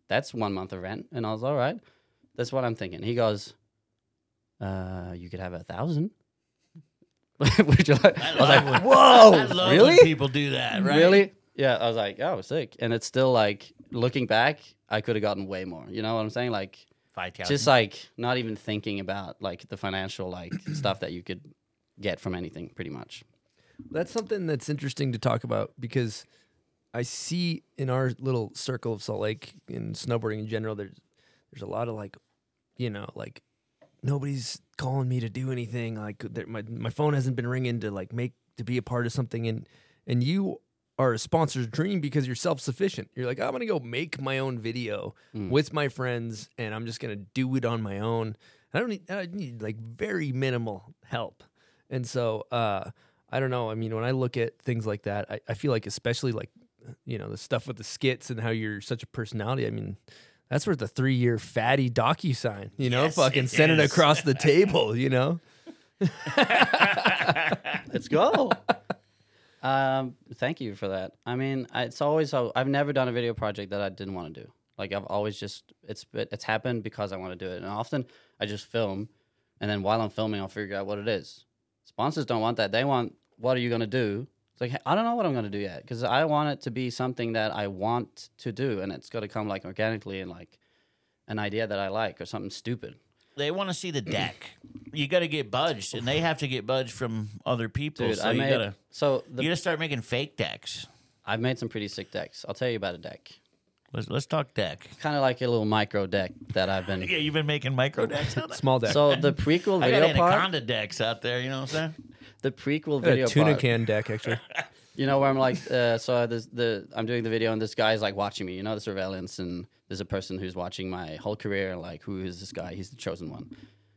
that's one month of rent. And I was all right. That's what I'm thinking. He goes, uh, you could have a thousand. (laughs) Would you like? I was like, I whoa, love really? when people do that, right? Really? Yeah, I was like, oh, sick. And it's still like looking back, I could have gotten way more. You know what I'm saying? Like, just like not even thinking about like the financial like stuff that you could get from anything, pretty much. That's something that's interesting to talk about because I see in our little circle of Salt Lake and snowboarding in general, there's there's a lot of like, you know, like nobody's calling me to do anything. Like my my phone hasn't been ringing to like make to be a part of something, and and you are a sponsor's dream because you're self sufficient. You're like I'm gonna go make my own video mm. with my friends, and I'm just gonna do it on my own. I don't need I need like very minimal help, and so uh, I don't know. I mean, when I look at things like that, I, I feel like especially like you know the stuff with the skits and how you're such a personality. I mean. That's worth a three-year fatty docu sign, you know. Yes, fucking it send it is. across the table, you know. (laughs) Let's go. um, thank you for that. I mean, it's always I've never done a video project that I didn't want to do. Like I've always just it's it's happened because I want to do it, and often I just film, and then while I'm filming, I'll figure out what it is. Sponsors don't want that. They want what are you gonna do? It's like I don't know what I'm gonna do yet because I want it to be something that I want to do, and it's got to come like organically and like an idea that I like or something stupid. They want to see the deck. You got to get budged, and they have to get budged from other people. Dude, so I you made gotta so you gotta start making fake decks. I've made some pretty sick decks. I'll tell you about a deck. Let's let's talk deck. kind of like a little micro deck that I've been. Yeah, you've been making micro decks. out there. Small deck. So the prequel (laughs) I got video part, anaconda decks out there. You know what I'm saying? the prequel Got a video tuna part, can deck actually. (laughs) you know, where I'm like, uh, so this, the I'm doing the video and this guy's like watching me, you know, the surveillance, and there's a person who's watching my whole career, and like, who is this guy? He's the chosen one.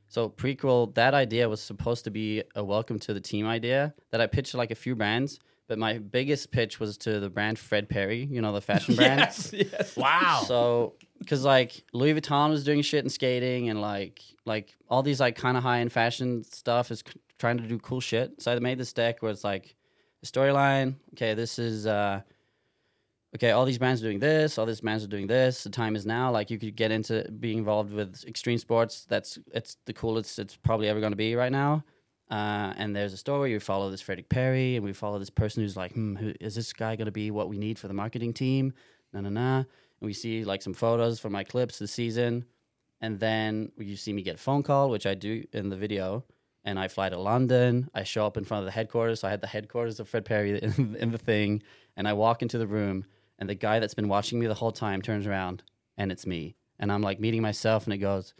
So prequel, that idea was supposed to be a welcome to the team idea that I pitched to like a few brands, but my biggest pitch was to the brand Fred Perry, you know, the fashion (laughs) brand. yes. Wow. So, because like Louis Vuitton was doing shit in skating, and like like all these like kind of high end fashion stuff is c- trying to do cool shit. So I made this deck where it's like a storyline. Okay, this is uh, okay. All these brands are doing this. All these brands are doing this. The time is now. Like you could get into being involved with extreme sports. That's it's the coolest it's probably ever going to be right now. Uh, and there's a story. We follow this Fredrik Perry, and we follow this person who's like, hmm, who, is this guy going to be what we need for the marketing team? Na na na. And we see like some photos from my clips this season, and then you see me get a phone call, which I do in the video. And I fly to London. I show up in front of the headquarters. So I had the headquarters of Fred Perry (laughs) in, in the thing, and I walk into the room, and the guy that's been watching me the whole time turns around, and it's me. And I'm like meeting myself, and it goes,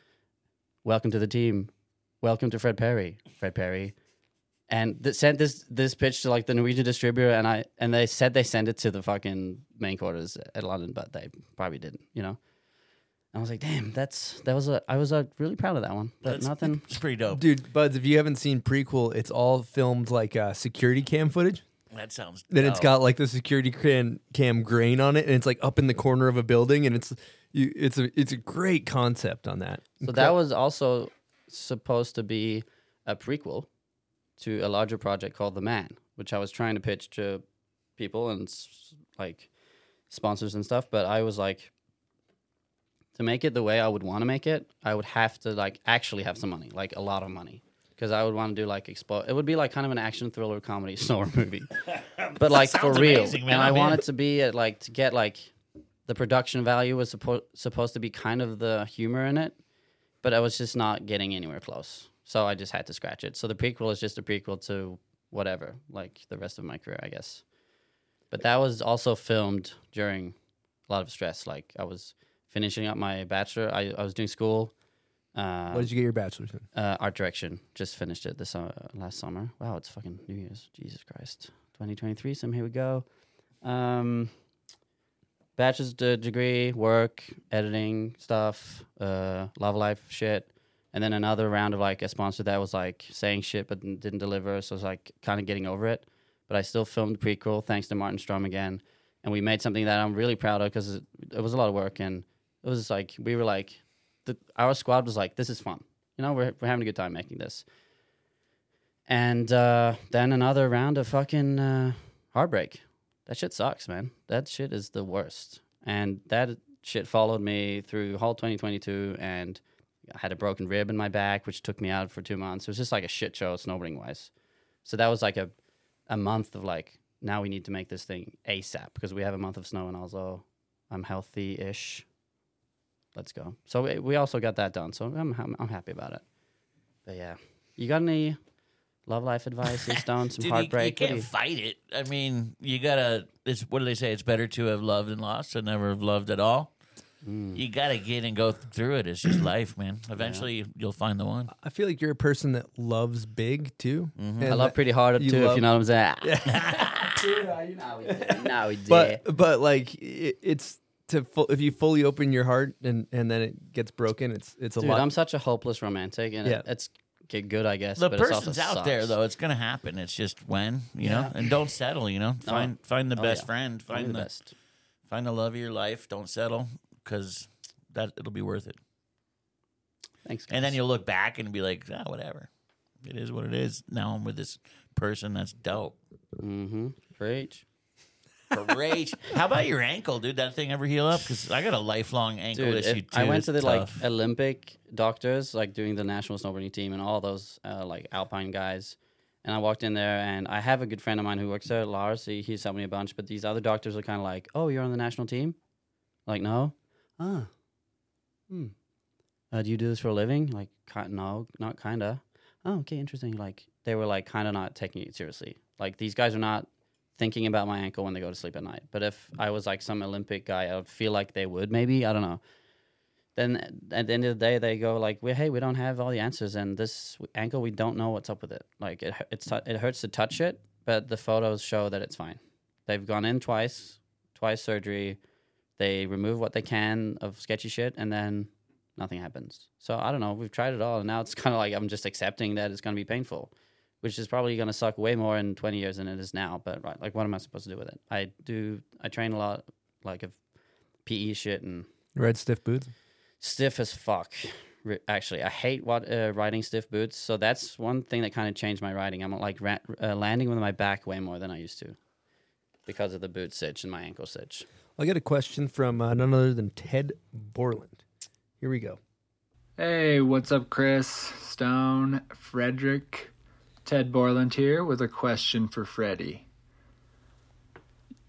"Welcome to the team. Welcome to Fred Perry. Fred Perry." And th- sent this this pitch to like the Norwegian distributor, and I and they said they sent it to the fucking main quarters at London, but they probably didn't, you know. And I was like, damn, that's that was a I was uh, really proud of that one, but That's- nothing. It's pretty dope. Dude, buds, if you haven't seen prequel, it's all filmed like uh, security cam footage. That sounds. Then it's dope. got like the security cam cam grain on it, and it's like up in the corner of a building, and it's you. It's a it's a great concept on that. So that was also supposed to be a prequel to a larger project called The Man, which I was trying to pitch to people and like sponsors and stuff. But I was like, to make it the way I would want to make it, I would have to like actually have some money, like a lot of money. Because I would want to do like explode. It would be like kind of an action thriller comedy (laughs) snore movie, (laughs) but like for real. amazing, man. And I I'm want it to be at like to get like the production value was suppo- supposed to be kind of the humor in it, but I was just not getting anywhere close. So I just had to scratch it. So the prequel is just a prequel to whatever, like the rest of my career, I guess. But that was also filmed during a lot of stress. Like I was finishing up my bachelor. I, I was doing school. Uh, What did you get your bachelor's in? uh, art direction. Just finished it this uh, last summer. Wow, it's fucking New Year's. Jesus Christ. 2023. So here we go. Um, bachelor's de- degree, work, editing stuff, uh, love life shit, and then another round of like a sponsor that was like saying shit but didn't deliver. So I was like kind of getting over it. But I still filmed prequel thanks to Martin Strom again, and we made something that I'm really proud of because it, it was a lot of work and it was like we were like the, our squad was like this is fun you know we're, we're having a good time making this and uh, then another round of fucking uh, heartbreak that shit sucks man that shit is the worst and that shit followed me through whole 2022 and i had a broken rib in my back which took me out for two months it was just like a shit show snowboarding wise so that was like a, a month of like now we need to make this thing asap because we have a month of snow in oslo i'm healthy-ish let's go. So we, we also got that done. So I'm I'm happy about it. But yeah, you got any love life advice, Stone? (laughs) Some Dude, you- heartbreak? You, What do can't fight it. I mean, you gotta. It's what do they say? It's better to have loved and lost than never have loved at all. Mm. You gotta get and go through it. It's just life, man. Eventually, you'll find the one. I feel like you're a person that loves big too. Mm-hmm. I love pretty hard you too, if you know what I'm saying. (laughs) (laughs) you know we did. No, we. But but like it, it's to fu- if you fully open your heart and and then it gets broken, it's it's a Dude, lot. I'm such a hopeless romantic, and Yeah. it, it's okay, good, I guess. The but it's also person's out there though. It's gonna happen. It's just when you know, and don't settle. You know, find find the Oh, best yeah. friend. Find the the best. find the love of your life. Don't settle because that it'll be worth it. Thanks. And then you'll look back and be like, ah, whatever. It is what it is. Now I'm with this person that's dope. Mm-hmm. Preach. Great. How about your ankle, dude? That thing ever heal up? Because I got a lifelong ankle Dude, issue if- too. I went to the tough. like Olympic doctors, like doing the national snowboarding team and all those uh, like alpine guys. And I walked in there, and I have a good friend of mine who works there, Lars. He, he's helped me a bunch. But these other doctors are kind of like, "Oh, you're on the national team?" Like, no. Ah. Hmm. Uh, do you do this for a living? Like, ki- no, not kinda. Oh, okay, interesting. Like, they were like kind of not taking it seriously. Like, these guys are not thinking about my ankle when they go to sleep at night. But if I was like some Olympic guy, I would feel like they would. Maybe I don't know. Then at the end of the day they go like we hey we don't have all the answers and this ankle we don't know what's up with it. Like it it's it hurts to touch it but the photos show that it's fine. They've gone in twice twice surgery. They remove what they can of sketchy shit and then nothing happens. So i don't know we've tried it all and now it's (laughs) kind of like i'm just accepting that it's going to be painful which is probably going to suck way more in 20 years than it is now but right like what am i supposed to do with it i do i train a lot like of pe shit and Red stiff boots. stiff as fuck. Actually, I hate what uh, riding stiff boots. So that's one thing that kind of changed my riding. I'm like ra- uh, landing with my back way more than I used to because of the boot sitch and my ankle sitch. I got a question from uh, none other than Ted Borland. Here we go. Hey, what's up, Chris, Stone, Fredrik? Ted Borland here with a question for Freddy.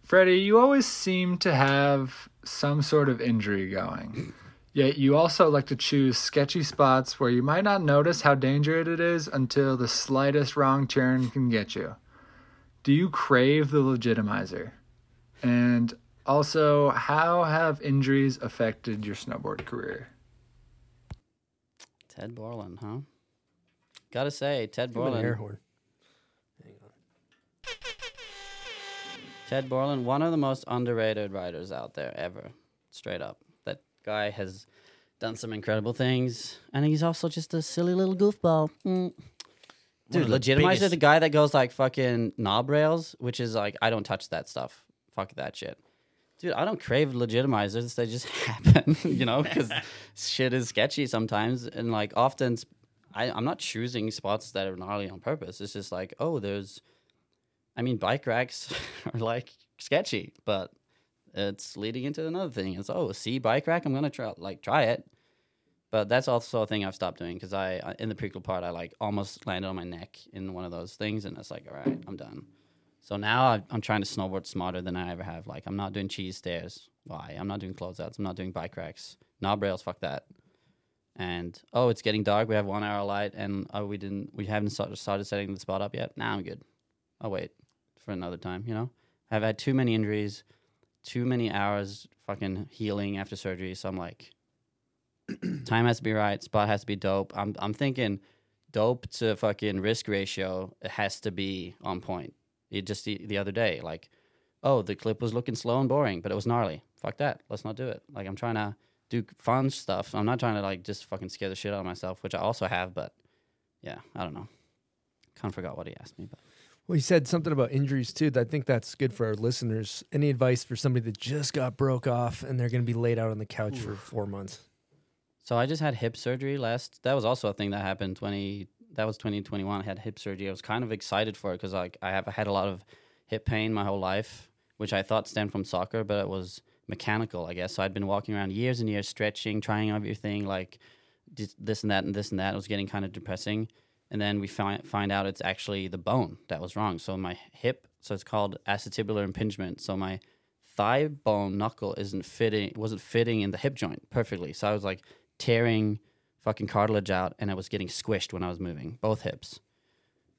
Freddy, you always seem to have some sort of injury going. Yet you also like to choose sketchy spots where you might not notice how dangerous it is until the slightest wrong turn can get you. Do you crave the legitimizer? And also, how have injuries affected your snowboard career? Ted Borland, huh? Gotta say, Ted Give him an Borland. air horn. Ted Borland, one of the most underrated riders out there ever. Straight up. That guy has done some incredible things. And he's also just a silly little goofball. Mm. Dude, of the biggest- the guy that goes like fucking knob rails, which is like, I don't touch that stuff. Fuck that shit. Dude, I don't crave legitimizers. They just (laughs) happen, (laughs) you know, because (laughs) shit is sketchy sometimes. And like often, s- I, I'm not choosing spots that are gnarly on purpose. It's just like, oh, there's, I mean, bike racks (laughs) are like sketchy, but it's leading into another thing. It's oh, see bike rack, I'm gonna try like try it, but that's also a thing I've stopped doing because I in the prequel part I like almost landed on my neck in one of those things, and it's like, all right, I'm done. So now I'm trying to snowboard smarter than I ever have. Like I'm not doing cheese stairs. Why? I'm not doing closeouts. I'm not doing bike racks. Knob rails. Fuck that. And oh, it's getting dark. We have one hour light, and oh, we didn't. We haven't started setting the spot up yet. Now I'm good. I'll wait for another time. You know, I've had too many injuries, too many hours fucking healing after surgery. So I'm like, (clears throat) time has to be right. Spot has to be dope. I'm I'm thinking dope to fucking risk ratio. It has to be on point. It just the, the other day, like, oh, the clip was looking slow and boring, but it was gnarly. Fuck that. Let's not do it. Like I'm trying to do fun stuff. I'm not trying to like just fucking scare the shit out of myself, which I also have, but yeah, I don't know. Kind of forgot what he asked me, but Well, he said something about injuries too. I think that's good for our listeners. Any advice for somebody that just got broke off and they're going to be laid out on the couch for four months? So I just had hip surgery last. That was also a thing that happened twenty. That was twenty twenty one. I had hip surgery. I was kind of excited for it because like I have had a lot of hip pain my whole life, which I thought stemmed from soccer, but it was mechanical, I guess. So I'd been walking around years and years, stretching, trying everything, like this and that and this and that. It was getting kind of depressing. And then we find find out it's actually the bone that was wrong. So my hip, so it's called acetabular impingement. So my thigh bone knuckle isn't fitting wasn't fitting in the hip joint perfectly. So I was like tearing fucking cartilage out and I was getting squished when I was moving, both hips.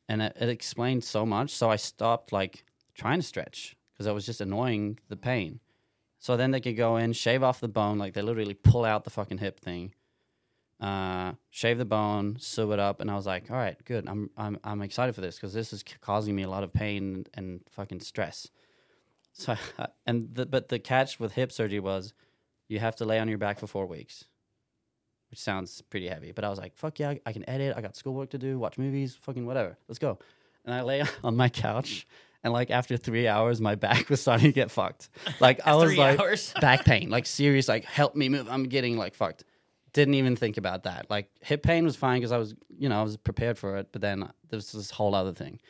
And it, it explained so much. So I stopped like trying to stretch because I was just annoying the pain. So then they could go in, shave off the bone, like they literally pull out the fucking hip thing, uh, shave the bone, sew it up, and I was like, all right, good. I'm I'm I'm excited for this because this is causing me a lot of pain and fucking stress. So (laughs) and the, but the catch with hip surgery was you have to lay on your back for four weeks, which sounds pretty heavy. But I was like, fuck yeah, I can edit. I got schoolwork to do, watch movies, fucking whatever. Let's go. And I lay (laughs) on my couch. And like after three hours, my back (laughs) was starting to get fucked. Like I was like hours? (laughs) back pain, like serious, like help me move. I'm getting like fucked. Didn't even think about that. Like hip pain was fine because I was, you know, I was prepared for it. But then there's this whole other thing.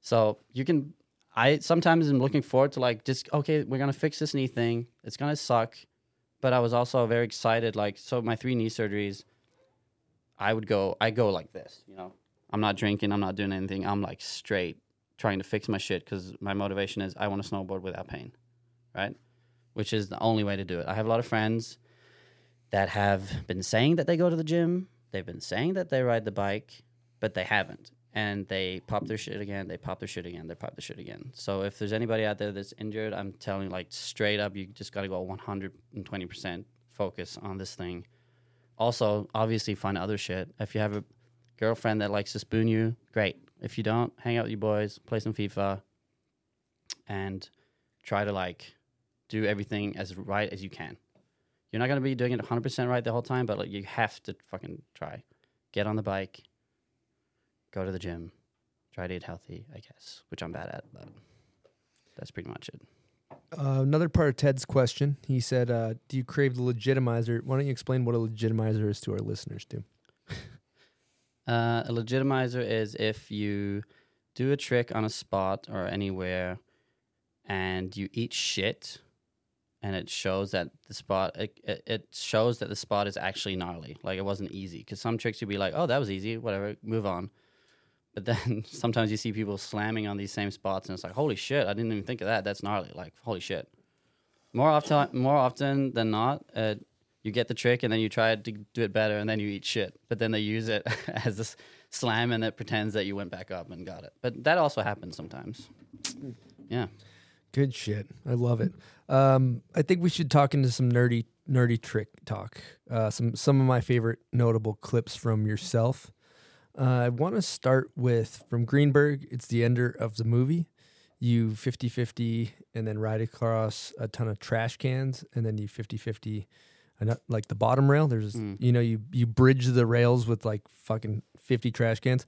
So you can, I sometimes am looking forward to like just okay, we're gonna fix this knee thing. It's gonna suck, but I was also very excited. Like so, my three knee surgeries, I would go, I go like this. You know, I'm not drinking, I'm not doing anything. I'm like straight trying to fix my shit because my motivation is I want to snowboard without pain, right? Which is the only way to do it. I have a lot of friends that have been saying that they go to the gym, they've been saying that they ride the bike, but they haven't. And they pop their shit again, they pop their shit again, they pop their shit again. So if there's anybody out there that's injured, I'm telling you, like straight up, you just got to go 120% focus on this thing. Also, obviously, find other shit. If you have a girlfriend that likes to spoon you, great. If you don't, hang out with your boys, play some FIFA, and try to like do everything as right as you can. You're not gonna be doing it 100% right the whole time, but like you have to fucking try. Get on the bike, go to the gym, try to eat healthy, I guess, which I'm bad at, but that's pretty much it. Uh, another part of Ted's question, he said, uh, "Do you crave the legitimizer? Why don't you explain what a legitimizer is to our listeners, too?" (laughs) Uh, a legitimizer is if you do a trick on a spot or anywhere and you eat shit and it shows that the spot it, it, it shows that the spot is actually gnarly. Like it wasn't easy. Because some tricks you'd be like oh that was easy. Whatever. Move on. But then (laughs) sometimes you see people slamming on these same spots and it's like holy shit. I didn't even think of that. That's gnarly. Like holy shit. More often more often than not uh, you get the trick and then you try to do it better and then you eat shit but then they use it (laughs) as this slam and it pretends that you went back up and got it but that also happens sometimes yeah Good shit. I love it. Um, I think we should talk into some nerdy nerdy trick talk. Uh, some some of my favorite notable clips from yourself. Uh, I want to start with from Greenberg. It's the ender of the movie. You 50-50 and then ride across a ton of trash cans and then you 50-50 and like the bottom rail. There's you know you you bridge the rails with like fucking 50 trash cans.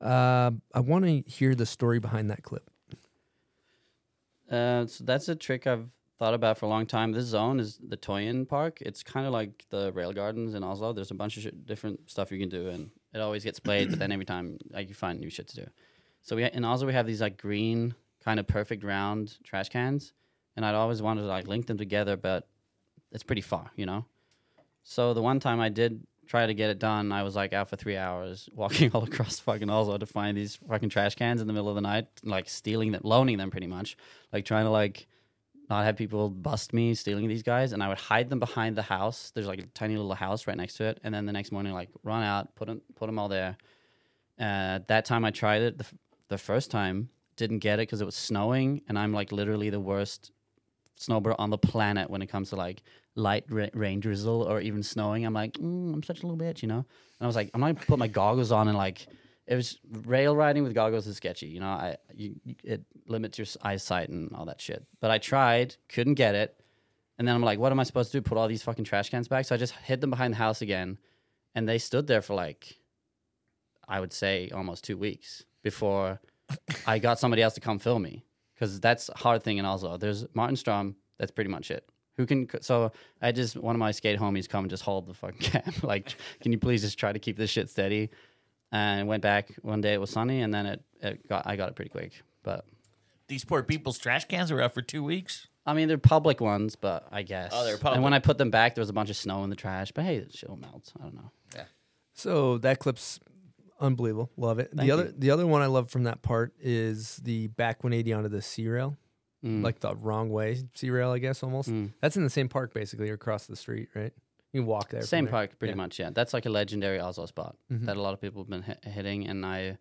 Uh, I want to hear the story behind that clip. Uh, so that's a trick I've thought about for a long time. This zone is the Tøyen Park. It's kind of like the rail gardens in Oslo. There's a bunch of shit, different stuff you can do, and it always gets played, but then every time like you find new shit to do. So we in Oslo we have these like green kind of perfect round trash cans, and I'd always wanted to like link them together, but it's pretty far, you know. So the one time I did try to get it done, I was like out for three hours (laughs) walking all across fucking Oslo to find these fucking trash cans in the middle of the night, like stealing them, loaning them pretty much, like trying to like not have people bust me stealing these guys, and I would hide them behind the house. There's like a tiny little house right next to it, and then the next morning like run out, put them put them all there. Uh, that time I tried it the, the first time, didn't get it because it was snowing, and I'm like literally the worst snowboarder on the planet when it comes to like light ra- rain drizzle or even snowing. I'm like, mm, I'm such a little bitch, you know. And I was like, I'm not gonna put my goggles on and like, it was rail riding with goggles is sketchy, you know. I you, it limits your eyesight and all that shit. But I tried, couldn't get it, and then I'm like, what am I supposed to do? Put all these fucking trash cans back? So I just hid them behind the house again, and they stood there for like, I would say almost two weeks before I got somebody else to come fill me because that's a hard thing in Oslo. There's Martin Strom. That's pretty much it. Who can? So I just one of my skate homies come and just hold the fucking (laughs) cam. like, can you please just try to keep this shit steady? And went back one day. It was sunny, and then it, it got I got it pretty quick. But These poor people's trash cans were out for two weeks. I mean, they're public ones, but I guess. Oh, they're public. And when I put them back, there was a bunch of snow in the trash. But hey, it will melt. I don't know. Yeah. So that clip's unbelievable. Love it. Thank the other you. the other one I love from that part is the back 180 onto the C rail. Mm. Like the wrong way C rail, I guess almost. Mm. That's in the same park basically, or across the street, right? You walk there. Same there. park, pretty Yeah. much. Yeah, that's like a legendary Oslo spot Mhm. that a lot of people have been hit, hitting, and I,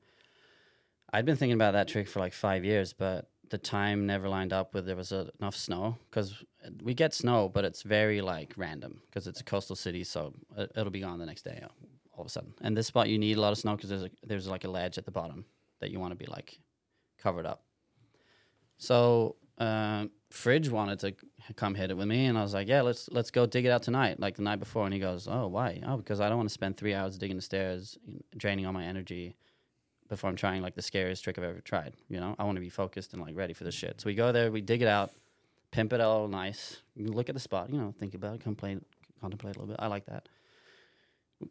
I'd been thinking about that trick for like five years, but the time never lined up with there was uh, enough snow because we get snow, but it's very like random because it's a coastal city, so it, it'll be gone the next day uh, all of a sudden. And this spot you need a lot of snow because there's a, there's like a ledge at the bottom that you want to be like covered up. So uh, Fridge wanted to come hit it with me, and I was like, "Yeah, let's let's go dig it out tonight, like the night before." And he goes, "Oh, why? Oh, because I don't want to spend three hours digging the stairs, draining all my energy before I'm trying like the scariest trick I've ever tried. You know, I want to be focused and like ready for this shit." So we go there, we dig it out, pimp it all nice, look at the spot, you know, think about it, complain, contemplate a little bit. I like that.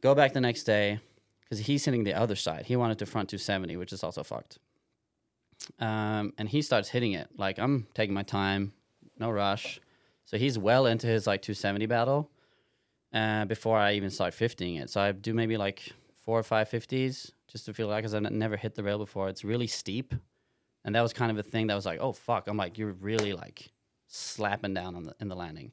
Go back the next day because he's hitting the other side. He wanted to front 270, which is also fucked um, and he starts hitting it. Like I'm taking my time, no rush. So he's well into his like 270 battle uh, before I even start 50ing it. So I do maybe like four or five 50s just to feel like because I've never hit the rail before. It's really steep, and that was kind of a thing that was like, oh fuck, I'm like you're really like slapping down on the in the landing.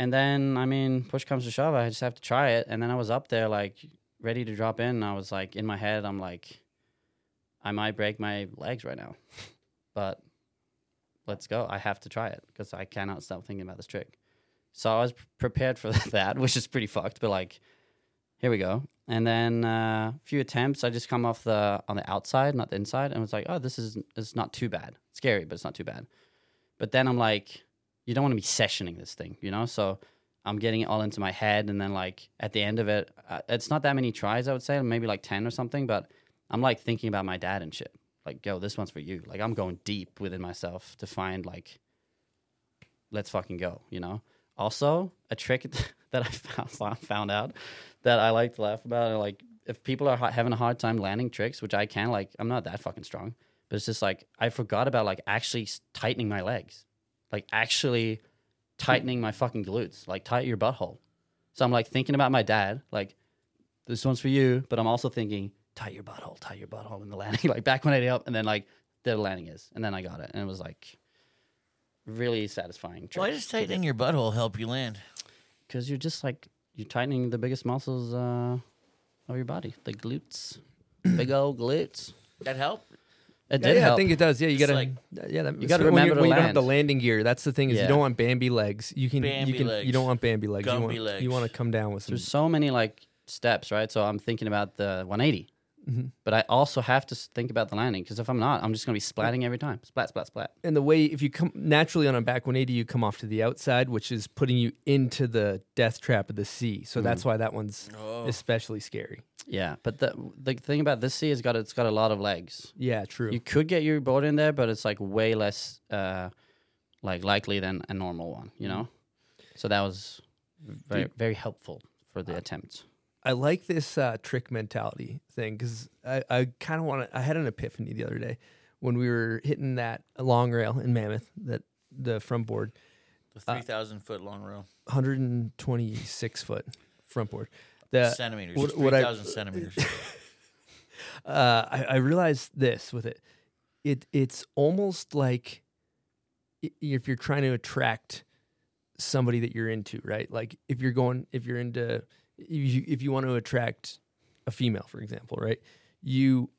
And then I mean, push comes to shove, I just have to try it. And then I was up there like ready to drop in. I was like in my head, I'm like. I might break my legs right now, but let's go. I have to try it because I cannot stop thinking about this trick. So I was prepared for (laughs) that, which is pretty fucked, but like, here we go. And then uh, a few attempts, I just come off the on the outside, not the inside, and was like, oh, this is it's not too bad. Scary, but it's not too bad. But then I'm like, you don't want to be sessioning this thing, you know? So I'm getting it all into my head, and then like at the end of it, uh, it's not that many tries, I would say, maybe like ten or something, but I'm like thinking about my dad and shit. Like, yo, this one's for you. Like, I'm going deep within myself to find like, let's fucking go. You know. Also, a trick (laughs) that I found found out that I like to laugh about. Like, if people are ha- having a hard time landing tricks, which I can, like, I'm not that fucking strong, but it's just like I forgot about like actually tightening my legs, like actually tightening my fucking glutes, like tight your butthole. So I'm like thinking about my dad, like this one's for you, but I'm also thinking tie your butthole, tie your butthole in the landing, (laughs) like back when I did up, and then like there the landing is, and then I got it, and it was like really satisfying. Why does tightening your butthole help you land? Because you're just like you're tightening the biggest muscles uh, of your body, the glutes, big old glutes. That help? It Yeah, did yeah, help. I think it does. Yeah, you It's gotta. like- yeah, that, You gotta when remember you're- to when you don't have the landing gear. That's the thing is Yeah. you don't want Bambi legs. You can. Bambi you can. legs. You don't want Bambi legs. Gumby you want, legs. You want to come down with some. There's so many like steps, right? So I'm thinking about the 180, Mhm. but I also have to think about the landing because if I'm not, I'm just gonna be splatting every time, splat, splat, splat. and the way if you come naturally on a back 180 you come off to the outside which is putting you into the death trap of the C so that's why that one's Oh. especially scary Yeah, but the the thing about this C is got it's got a lot of legs. yeah true You could get your board in there, but it's like way less uh, like likely than a normal one, you know. So that was very very helpful for the attempts. I like this uh, trick mentality thing because I, I kind of want to. I had an epiphany the other day when we were hitting that long rail in Mammoth, that the front board, The three thousand foot long rail, 126 foot front board. The Centimeters. what- Three thousand centimeters. (laughs) uh, I, I realized this with it. It it's almost like if you're trying to attract somebody that you're into, right? Like if you're going, if you're into, if you, if you want to attract a female, for example, right? You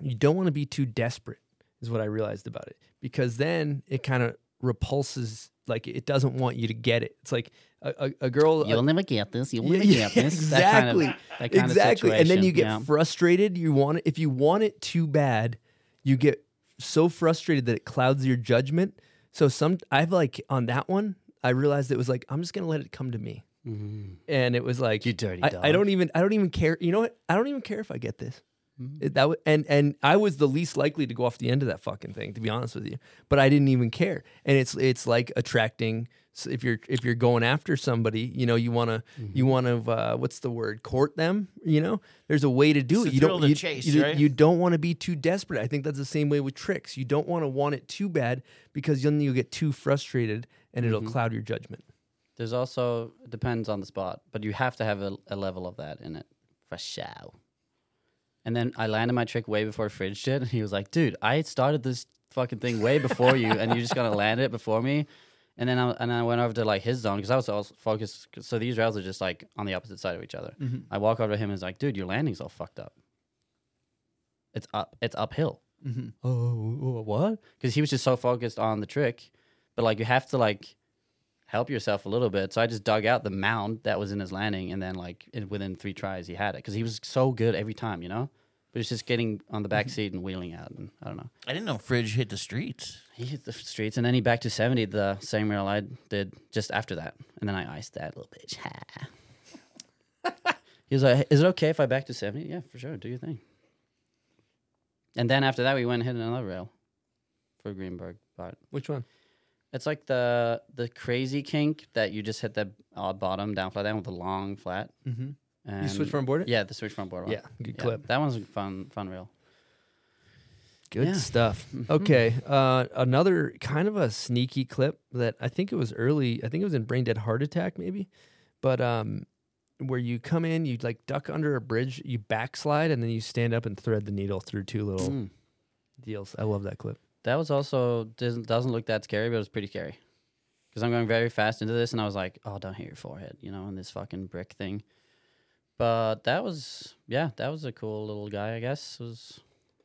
you don't want to be too desperate, is what I realized about it, because then it kind of repulses. Like it doesn't want you to get it. It's like a, a, a girl. You'll a- never get this. You'll yeah, never yeah, get this. That kind of- Exactly. that kind of exactly. and then you get yeah. frustrated. You want it if you want it too bad, you get so frustrated that it clouds your judgment. So some I've like on that one, I realized it was like I'm just gonna let it come to me. And it was like You dirty I, I don't even I don't even care. You know what? I don't even care if I get this. Mm-hmm. It- that w- and and I was the least likely to go off the end of that fucking thing, to be honest with you. But I didn't even care. And it's it's like attracting. If you're if you're going after somebody, you know you want to Mm-hmm. you want to uh, what's the word court them. You know, there's a way to do It's it. You don't you, chase, you, right? you don't want to be too desperate. I think that's the same way with tricks. You don't want to want it too bad because then you get too frustrated and it'll Mm-hmm. cloud your judgment. There's also depends on the spot, but you have to have a, a level of that in it for show. And then I landed my trick way before Fridge did, and he was like, "Dude, I started this fucking thing way before you, and you're just gonna land it before me." And then I, and I went over to like his zone because I was also focused. So these rails are just like on the opposite side of each other. Mm-hmm. I walk over to him and he's like, "Dude, your landing's all fucked up. It's up. It's uphill." Mm-hmm. Oh, what? because he was just so focused on the trick. But like you have to like help yourself a little bit. So I just dug out the mound that was in his landing, and then like in, within three tries he had it because he was so good every time, you know. But it's just getting on the back mm-hmm. seat and wheeling out, and I don't know. I didn't know Fridge hit the streets. He hit the streets, and then he back to seventy the same rail I did just after that, and then I iced that little bitch. (laughs) he was like, "Is it okay if I back to 70? Yeah, for sure. Do your thing." And then after that, we went and hit another rail for Greenberg, but Which one? It's like the the crazy kink that you just hit the uh, bottom down flat down with a long flat. Mhm. And You switch front board it? Yeah, the switch front board. one. Yeah, good clip. That one's fun fun reel. Good Yeah. stuff. Mhm. Okay, uh, another kind of a sneaky clip that I think it was early. I think it was in Brain Dead Heart Attack, maybe, but um, where you come in, you like duck under a bridge, you backslide, and then you stand up and thread the needle through two little Mm. deals. I love that clip. That was also doesn't doesn't look that scary, but it was pretty scary. Because I'm going very fast into this, and I was like, "Oh, don't hit your forehead," you know, in this fucking brick thing. But that was, yeah, that was a cool little guy. I guess it was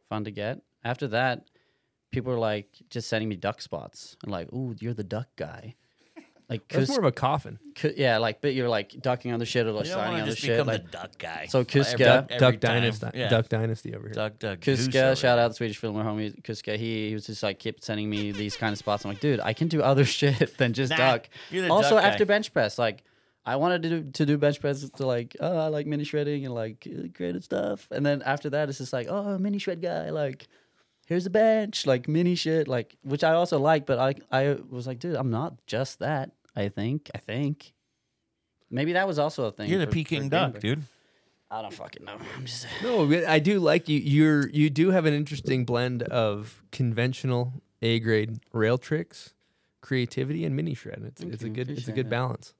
fun to get. After that, people were like just sending me duck spots and like, "Ooh, you're the duck guy." Like, That's cause, more of a coffin. c- yeah, like, but you're like ducking on the shit or like You don't sliding want on to the just shit. become Like, the duck guy. So Every- Kuska- Duck, every Duck time. Dynasty. Yeah. Duck Dynasty over here. Duck, duck, goose Kuska, shout out the Swedish filmer homie Kuska. He, he was just like kept sending me these kind of spots. I'm like, dude, I can do other (laughs) shit than just Nah, duck. you're the Also, duck guy. after bench press, like I wanted to do, to do bench press to like, oh, I like mini shredding and like uh, creative stuff. And then after that, it's just like, oh, mini shred guy, like. Here's a bench, like mini shit, like which I also like, but I I was like, dude, I'm not just that. I think, I think, maybe that was also a thing. You're the for- for Peking duck, Greenberg. dude. I don't fucking know. I'm just No, I do like you. You're you do have an interesting blend of conventional A grade rail tricks, creativity, and mini shred. It's it's a you. good it's a good that. balance.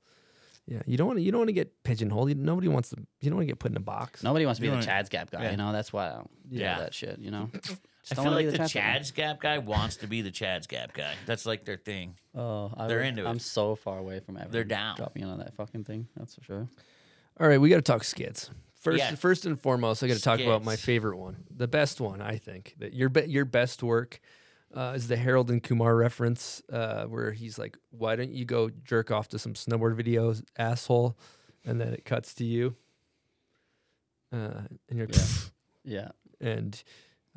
Yeah, you don't want to you don't want to get pigeonholed. You, nobody wants to. You don't want to get put in a box. Nobody wants to be the Chad's Gap guy, yeah. you know. That's why I don't Yeah. do that shit, you know. (laughs) Just I feel like be the Chad's Gap guy. Gap guy wants to be the Chad's Gap guy. That's like their thing. Oh, I They're would- into it. I'm so far away from ever. They're down. Dropping in on that fucking thing. That's for sure. All right, we got to talk skits. First, Yeah. first and foremost, I got to talk about my favorite one, the best one. I think that your be- your best work uh, is the Harold and Kumar reference, uh, where he's like, "Why don't you go jerk off to some snowboard videos, asshole?" And then it cuts to you, uh, and you're Yeah. (laughs) Yeah. and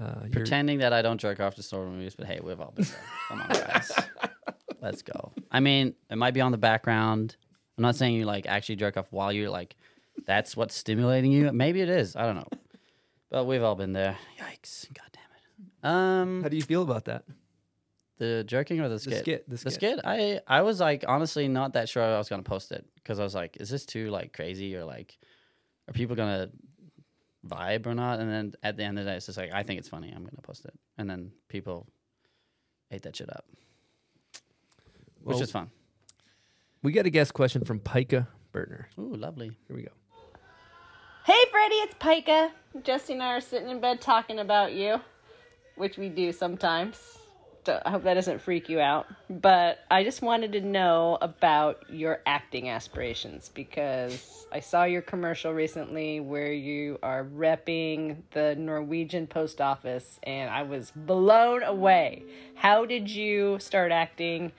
uh, Pretending that I don't jerk off to store movies, but hey, we've all been there. Come on, guys. (laughs) Let's go. I mean, it might be on the background. I'm not saying you like actually jerk off while you're like, that's what's stimulating you. Maybe it is. I don't know. But we've all been there. Yikes. God damn it. Um, How do you feel about that? The jerking or the skit? The skit, the The skit. skit. I I was like honestly not that sure I was gonna post it because I was like, is this too like crazy or like are people gonna vibe or not? And then at the end of the day, it's just like I think it's funny. I'm gonna post it, and then people ate that shit up, which Well, is fun. We got a guest question from Pika Burtner. Ooh, lovely. Here we go. Hey, Freddy, it's Pika. Jesse and I are sitting in bed talking about you, which we do sometimes. I hope that doesn't freak you out. But I just wanted to know about your acting aspirations because I saw your commercial recently where you are repping the Norwegian post office and I was blown away. How did you start acting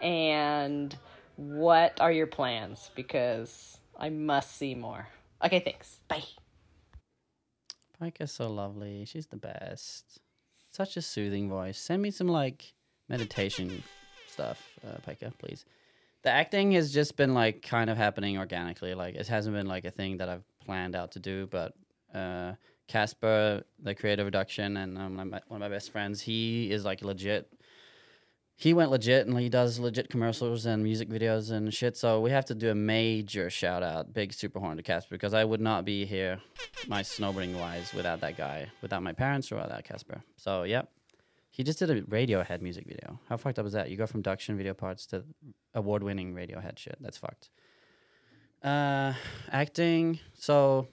and what are your plans? Because I must see more. Okay, thanks. Bye. Pike is so lovely. She's the best. Such a soothing voice. Send me some like meditation stuff, uh, Pika, please. The acting has just been like kind of happening organically. Like it hasn't been like a thing that I've planned out to do. But uh, Casper, the creative reduction, and um, my, one of my best friends, he is like legit. He went legit and he does legit commercials and music videos and shit. So we have to do a major shout out, big super horn to Casper because I would not be here, my snowboarding wise, without that guy, without my parents or without Casper. So yep, he just did a Radiohead music video. How fucked up is that? You go from Duction video parts to award winning Radiohead shit. That's fucked. Uh, acting. So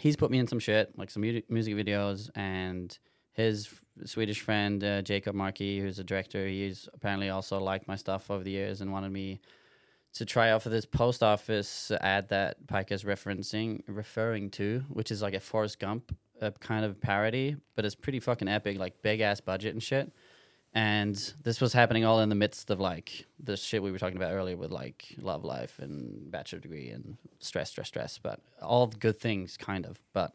he's put me in some shit, like some music videos, and his Swedish friend uh, Jacob Markey, who's a director, he's apparently also liked my stuff over the years and wanted me to try out for this post office ad that Pike is referencing, referring to, which is like a Forrest Gump uh, kind of parody, but it's pretty fucking epic, like big ass budget and shit. And this was happening all in the midst of like the shit we were talking about earlier with like love life and bachelor degree and stress, stress, stress, but all good things kind of. But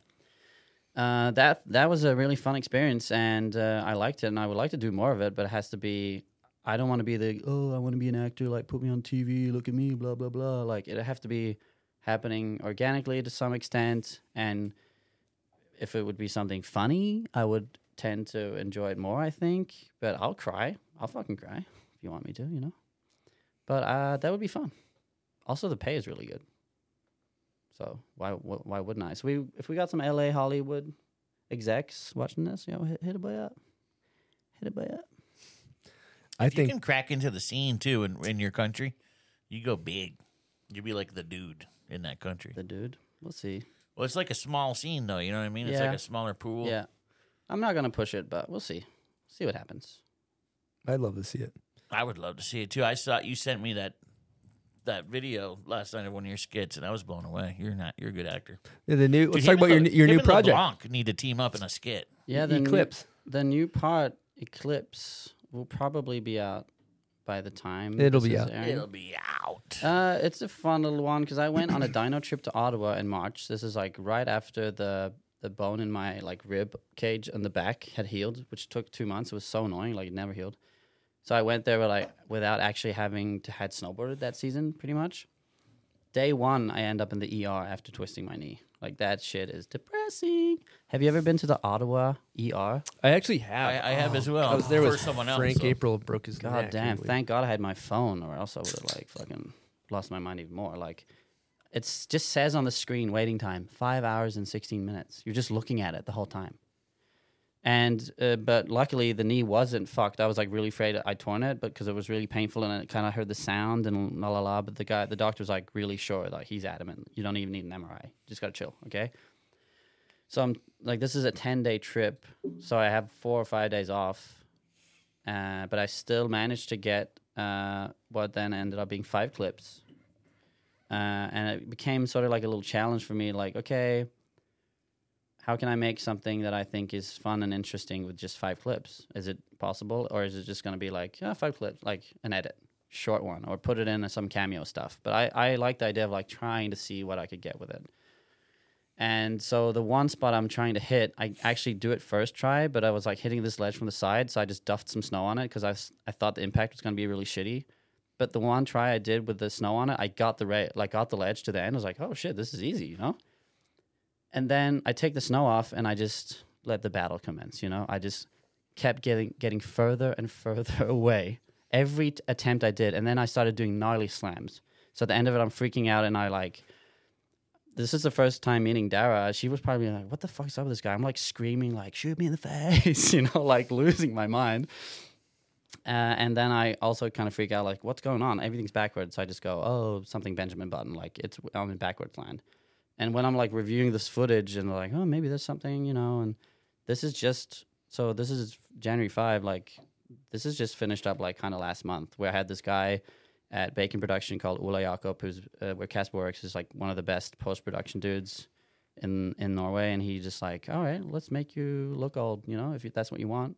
uh, that that was a really fun experience, and uh, I liked it, and I would like to do more of it. But it has to be. I don't want to be the oh, I want to be an actor. Like put me on TV, look at me, blah blah blah. Like it have to be happening organically to some extent, and if it would be something funny, I would tend to enjoy it more. I think, but I'll cry. I'll fucking cry if you want me to, you know. But uh, that would be fun. Also, the pay is really good. So why why wouldn't I? So we if we got some LA Hollywood execs watching this, you know, hit, hit a boy up, hit a boy up. I If you can crack into the scene too in, in your country, you go big. You'd be like the dude in that country. The dude. We'll see. Well, it's like a small scene though. You know what I mean? It's Yeah. like a smaller pool. Yeah, I'm not gonna push it, but we'll see. See what happens. I'd love to see it. I would love to see it too. I saw you sent me that that video last night of one of your skits, and I was blown away. You're not. You're a good actor. Yeah, the new- Dude, let's talk about and your- your new project. LeBlanc need to team up in a skit. Yeah, the Eclipse. New, the new part Eclipse will probably be out by the time It'll be out. airing. It'll be out. Uh, it's a fun little one because I went on a dino trip to Ottawa in March. This is like right after the the bone in my like rib cage on the back had healed, which took two months. It was so annoying, like it never healed. So I went there with, like without actually having to had snowboarded that season, pretty much. Day one, I end up in the ER after twisting my knee. Like that shit is depressing. Have you ever been to the Ottawa ER? I actually have. I, I have as well. I was there with someone else. Frank so- April broke his God neck. damn! and Thank God I had my phone, or else I would have like fucking lost my mind even more. Like, it's just says on the screen waiting time five hours and sixteen minutes. You're just looking at it the whole time. And uh, but luckily the knee wasn't fucked. I was like really afraid I torn it, but because it was really painful and it kind of heard the sound and la la la. But the guy, the doctor was like really sure, like he's adamant. You don't even need an MRI. You just gotta chill, okay? So I'm like, this is a ten day trip, so I have four or five days off, uh, but I still managed to get uh, what then ended up being five clips, uh, and it became sort of like a little challenge for me. Like, okay, how can I make something that I think is fun and interesting with just five clips? Is it possible, or is it just going to be like yeah, five clips, like an edit, short one, or put it in some cameo stuff? But I I like the idea of like trying to see what I could get with it. And so the one spot I'm trying to hit, I actually do it first try, but I was like hitting this ledge from the side, so I just duffed some snow on it because I I thought the impact was going to be really shitty. But the one try I did with the snow on it, I got the ra- like got the ledge to the end. I was like, oh shit, this is easy, you know. And then I take the snow off and I just let the battle commence. You know, I just kept getting getting further and (laughs) further away every t- attempt I did, and then I started doing gnarly slams. So at the end of it, I'm freaking out and I like this is the first time meeting Dara. She was probably like, "What the fuck is up with this guy?" I'm like screaming, like, "Shoot me in the (laughs) face!" (laughs) you know, like losing my mind. Uh, and then I also kind of freak out, like, "What's going on? Everything's backwards." So I just go, "Oh, something Benjamin Button, like it's I'm in backwards land." And when I'm like reviewing this footage and like, "Oh, maybe there's something," you know, and this is just so this is January five, like this is just finished up like kind of last month where I had this guy at Bacon Production called Ola Jakob, who's uh, where Casper works, is like one of the best post production dudes in in Norway, and he just like, all right, let's make you look old, you know, if you, that's what you want.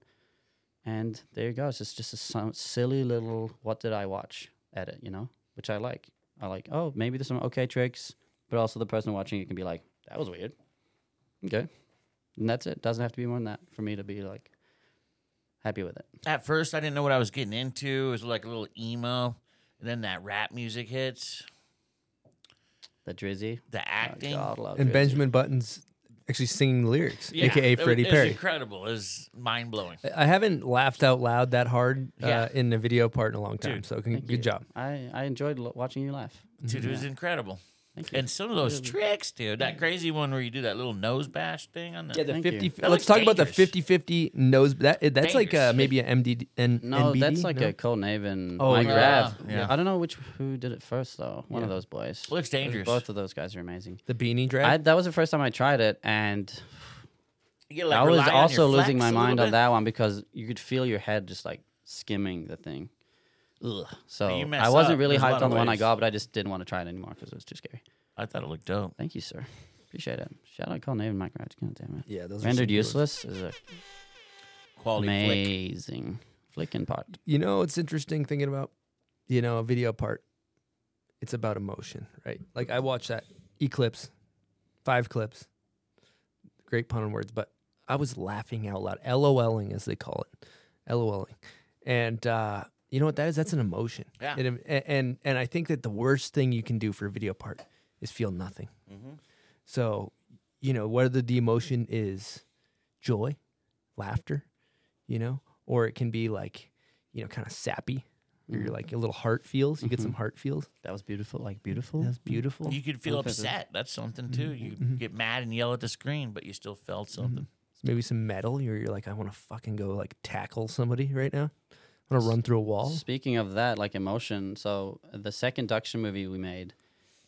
And there you go. It's just just a silly little what did I watch edit, you know, which I like. I like. Oh, maybe there's some okay tricks, but also the person watching it can be like, that was weird. Okay, and that's it. Doesn't have to be more than that for me to be like happy with it. At first, I didn't know what I was getting into. It was like a little emo, and then that rap music hits. The Drizzy, the acting, God, love and Drizzy. Benjamin Button's actually singing the lyrics, Yeah, aka Freddy it was Perry. incredible. It was mind blowing. I haven't laughed out loud that hard Yeah. uh, in a video part in a long time. Dude, so con- Thank good you. job. I, I enjoyed lo- watching you laugh. Dude, it was incredible. Thank you. And some of those Really. tricks, dude. That crazy one where you do that little nose bash thing on the Yeah, the Thank 50. you. That Let's looks talk about the dangerous. 50-50 nose. That that's like uh, Dangerous. maybe an MD and No, NBD, that's like no? a Cole Navin. Oh, Mike yeah. Rav. Yeah. I don't know which who did it first though. One of those boys. Looks Those- dangerous. Both of those guys are amazing. the beanie drag. I, that was the first time I tried it, and You gotta, like, I was rely on your also losing flex my a little mind on bit. that one because you could feel your head just like skimming the thing. Ugh. So I wasn't up. really There's hyped on the one I ways. got, but I just didn't want to try it anymore because it was too scary. I thought it looked dope. Thank you, sir. Appreciate it. Shout out Cole Navin, Mike Rats. God damn it. yeah, those are Rendered some good ones. Useless is a Quality flick. amazing flicking part. You know, it's interesting thinking about, you know, a video part. It's about emotion, right? Like I watched that Eclipse, five clips. Great pun on words, but I was laughing out loud, LOLing as they call it, LOLing, and uh, you know what that is? That's an emotion. Yeah. And, and and I think that the worst thing you can do for a video part is feel nothing. Mm-hmm. So, you know, whether the emotion is joy, laughter, you know, or it can be like, you know, kind of sappy, Mm-hmm. you're like a little heart feels. You get some heart feels. That was beautiful. Like beautiful. That's beautiful. You could feel Look upset. That's something too. You Mm-hmm. get mad and yell at the screen, but you still felt something. Maybe some metal. You're, you're like, I want to fucking go like tackle somebody right now. I want to run through a wall. Speaking of that, like emotion, so uh, the second Duction movie we made,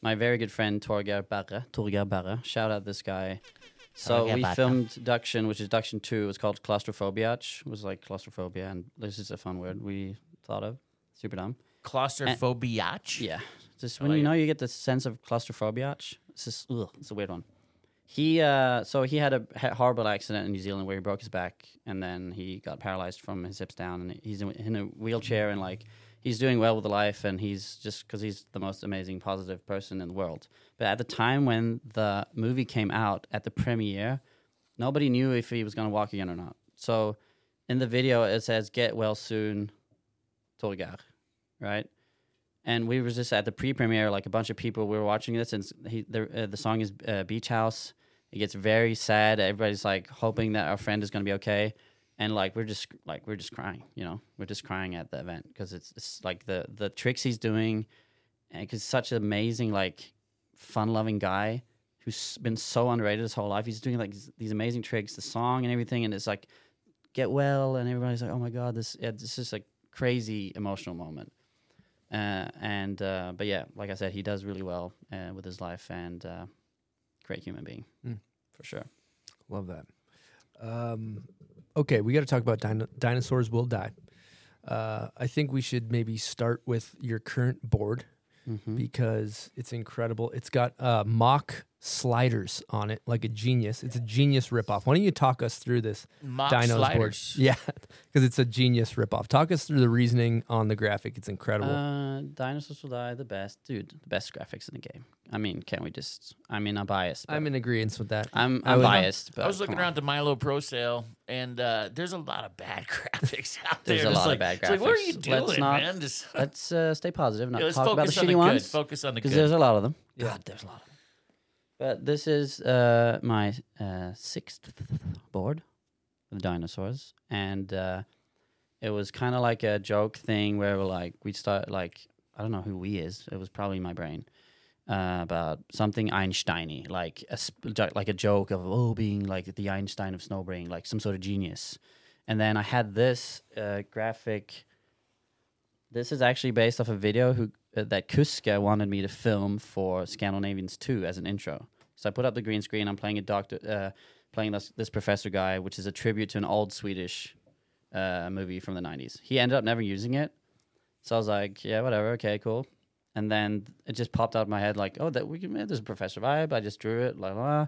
my very good friend Torgeir Barre, Torgeir Barre, shout out this guy. So Torgeir we Barre. filmed Duction, which is Duction 2. It was called Claustrophobia. It was like claustrophobia, and this is a fun word we thought of. Super dumb. Claustrophobia. Yeah. Just when like you it. know you get the sense of claustrophobia, it's just, ugh, it's a weird one. He, uh, so he had a horrible accident in New Zealand where he broke his back and then he got paralyzed from his hips down and he's in, a wheelchair and like, he's doing well with life and he's just because he's the most amazing positive person in the world. But at the time when the movie came out at the premiere, nobody knew if he was going to walk again or not. So in the video, it says, get well soon, Torgeir, right? And we were just at the pre-premiere, like a bunch of people. We were watching this, and he, the uh, the song is uh, "Beach House." It gets very sad. Everybody's like hoping that our friend is gonna be okay, and like we're just like we're just crying. You know, we're just crying at the event because it's it's like the the tricks he's doing, and because such an amazing like fun-loving guy who's been so underrated his whole life. He's doing like these- amazing tricks, the song and everything, and it's like get well, and everybody's like, oh my god, this yeah, this is a crazy emotional moment. Uh, and uh, but yeah, like I said, he does really well uh, with his life and uh, great human being Mm. for sure. Love that. Um, okay, we got to talk about dino- dinosaurs will die. Uh, I think we should maybe start with your current board Mm-hmm. because it's incredible. It's got uh, mock sliders on it, like a genius. It's a genius ripoff. Why don't you talk us through this Mock Dinos board? (laughs) Yeah, because it's a genius ripoff. Talk us through the reasoning on the graphic. It's incredible. Uh, Dinosaurs will die. The best, dude. The best graphics in the game. I mean, can't we just? I mean, I'm biased. but I'm in agreement with that. I'm I I'm would- biased. But I was looking come on. around the Milo Pro sale, and uh, there's a lot of bad (laughs) graphics out there. There's a lot like- of bad graphics. like, what are you doing, Let's not- man? Just Let's uh, stay positive. Not Yeah, let's talk about the focus on shitty the good. ones. Focus on the good. because there's a lot of them. Yeah. God, there's a lot of them. But this is uh, my uh, sixth board of dinosaurs, and uh, it was kind of like a joke thing where we're like we start like I don't know who we is. It was probably my brain. uh, about something Einsteiny, like a sp- like a joke of oh being like the Einstein of snowboarding, like some sort of genius. And then I had this uh, graphic. This is actually based off a video who uh, that Kuska wanted me to film for Scandinavians 2 as an intro. So I put up the green screen. I'm playing a doctor, uh, playing this, this professor guy, which is a tribute to an old Swedish uh, movie from the 90s. He ended up never using it. So I was like, yeah, whatever. Okay, cool. And then it just popped out of my head like, oh, that we can there's a professor vibe. I just drew it, la la. la.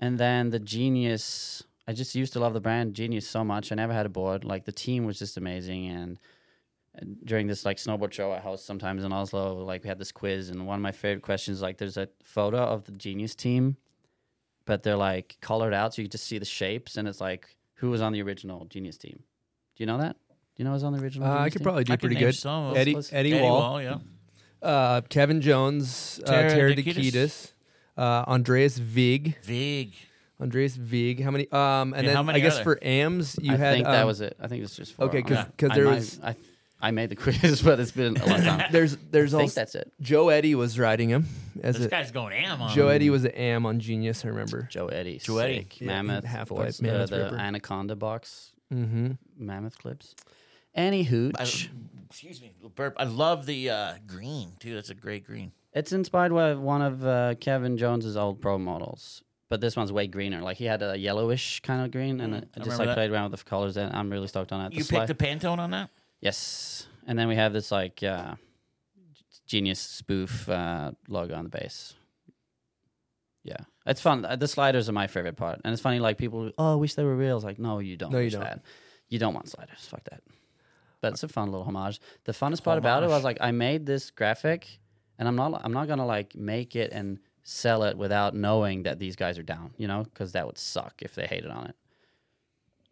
And then the genius, I just used to love the brand Genius so much. I never had a board. Like the team was just amazing. And during this like snowboard show I host sometimes in Oslo, like we had this quiz, and one of my favorite questions, like there's a photo of the Genius team, but they're like colored out, so you just see the shapes, and it's like who was on the original Genius team. Do you know that? Do you know who's on the original? Uh, I could team? probably do I pretty good. some Eddie, Eddie, Eddie Wall, Wall, yeah. uh, Kevin Jones, Tara uh, Tara Dakides. Dakides, uh, Andreas Wiig, Wiig. Andreas Wiig. How many? Um, and Yeah, then how many I guess are for AMS, you I had. I think that um, was it. I think it was just four. okay, 'cause- Yeah. 'cause I there might- was- I, I made the (laughs) quiz, but it's been a long time. (laughs) There's there's I think also that's it. Joe Eddie was riding him as This a guy's going am on Joe him. Eddie was an AM on Genius. I remember. Joe Eddie. Joe Eddie. sick. Yeah, Mammoth. half what's, pipe, uh, Mammoth the Ripper. Anaconda box. Mm-hmm. Mammoth clips. Any hooch. I- excuse me, little burp. I love the uh, green too. That's a great green. It's inspired by one of uh, Kevin Jones's old pro models, but this one's way greener. Like he had a yellowish kind of green, and I just remember like that. played around with the colors. And I'm really stoked on it. You sli- picked the Pantone on that? Yes, and then we have this like uh, genius spoof uh, logo on the base. Yeah, it's fun. Uh, The sliders are my favorite part, and it's funny. Like people, oh, I wish they were real. It's like, no, you don't. No, you wish don't. That. You don't want sliders. Fuck that. But it's a fun little homage. The funnest part about it was like I made this graphic, and I'm not I'm not gonna like make it and sell it without knowing that these guys are down. You know, because that would suck if they hated on it.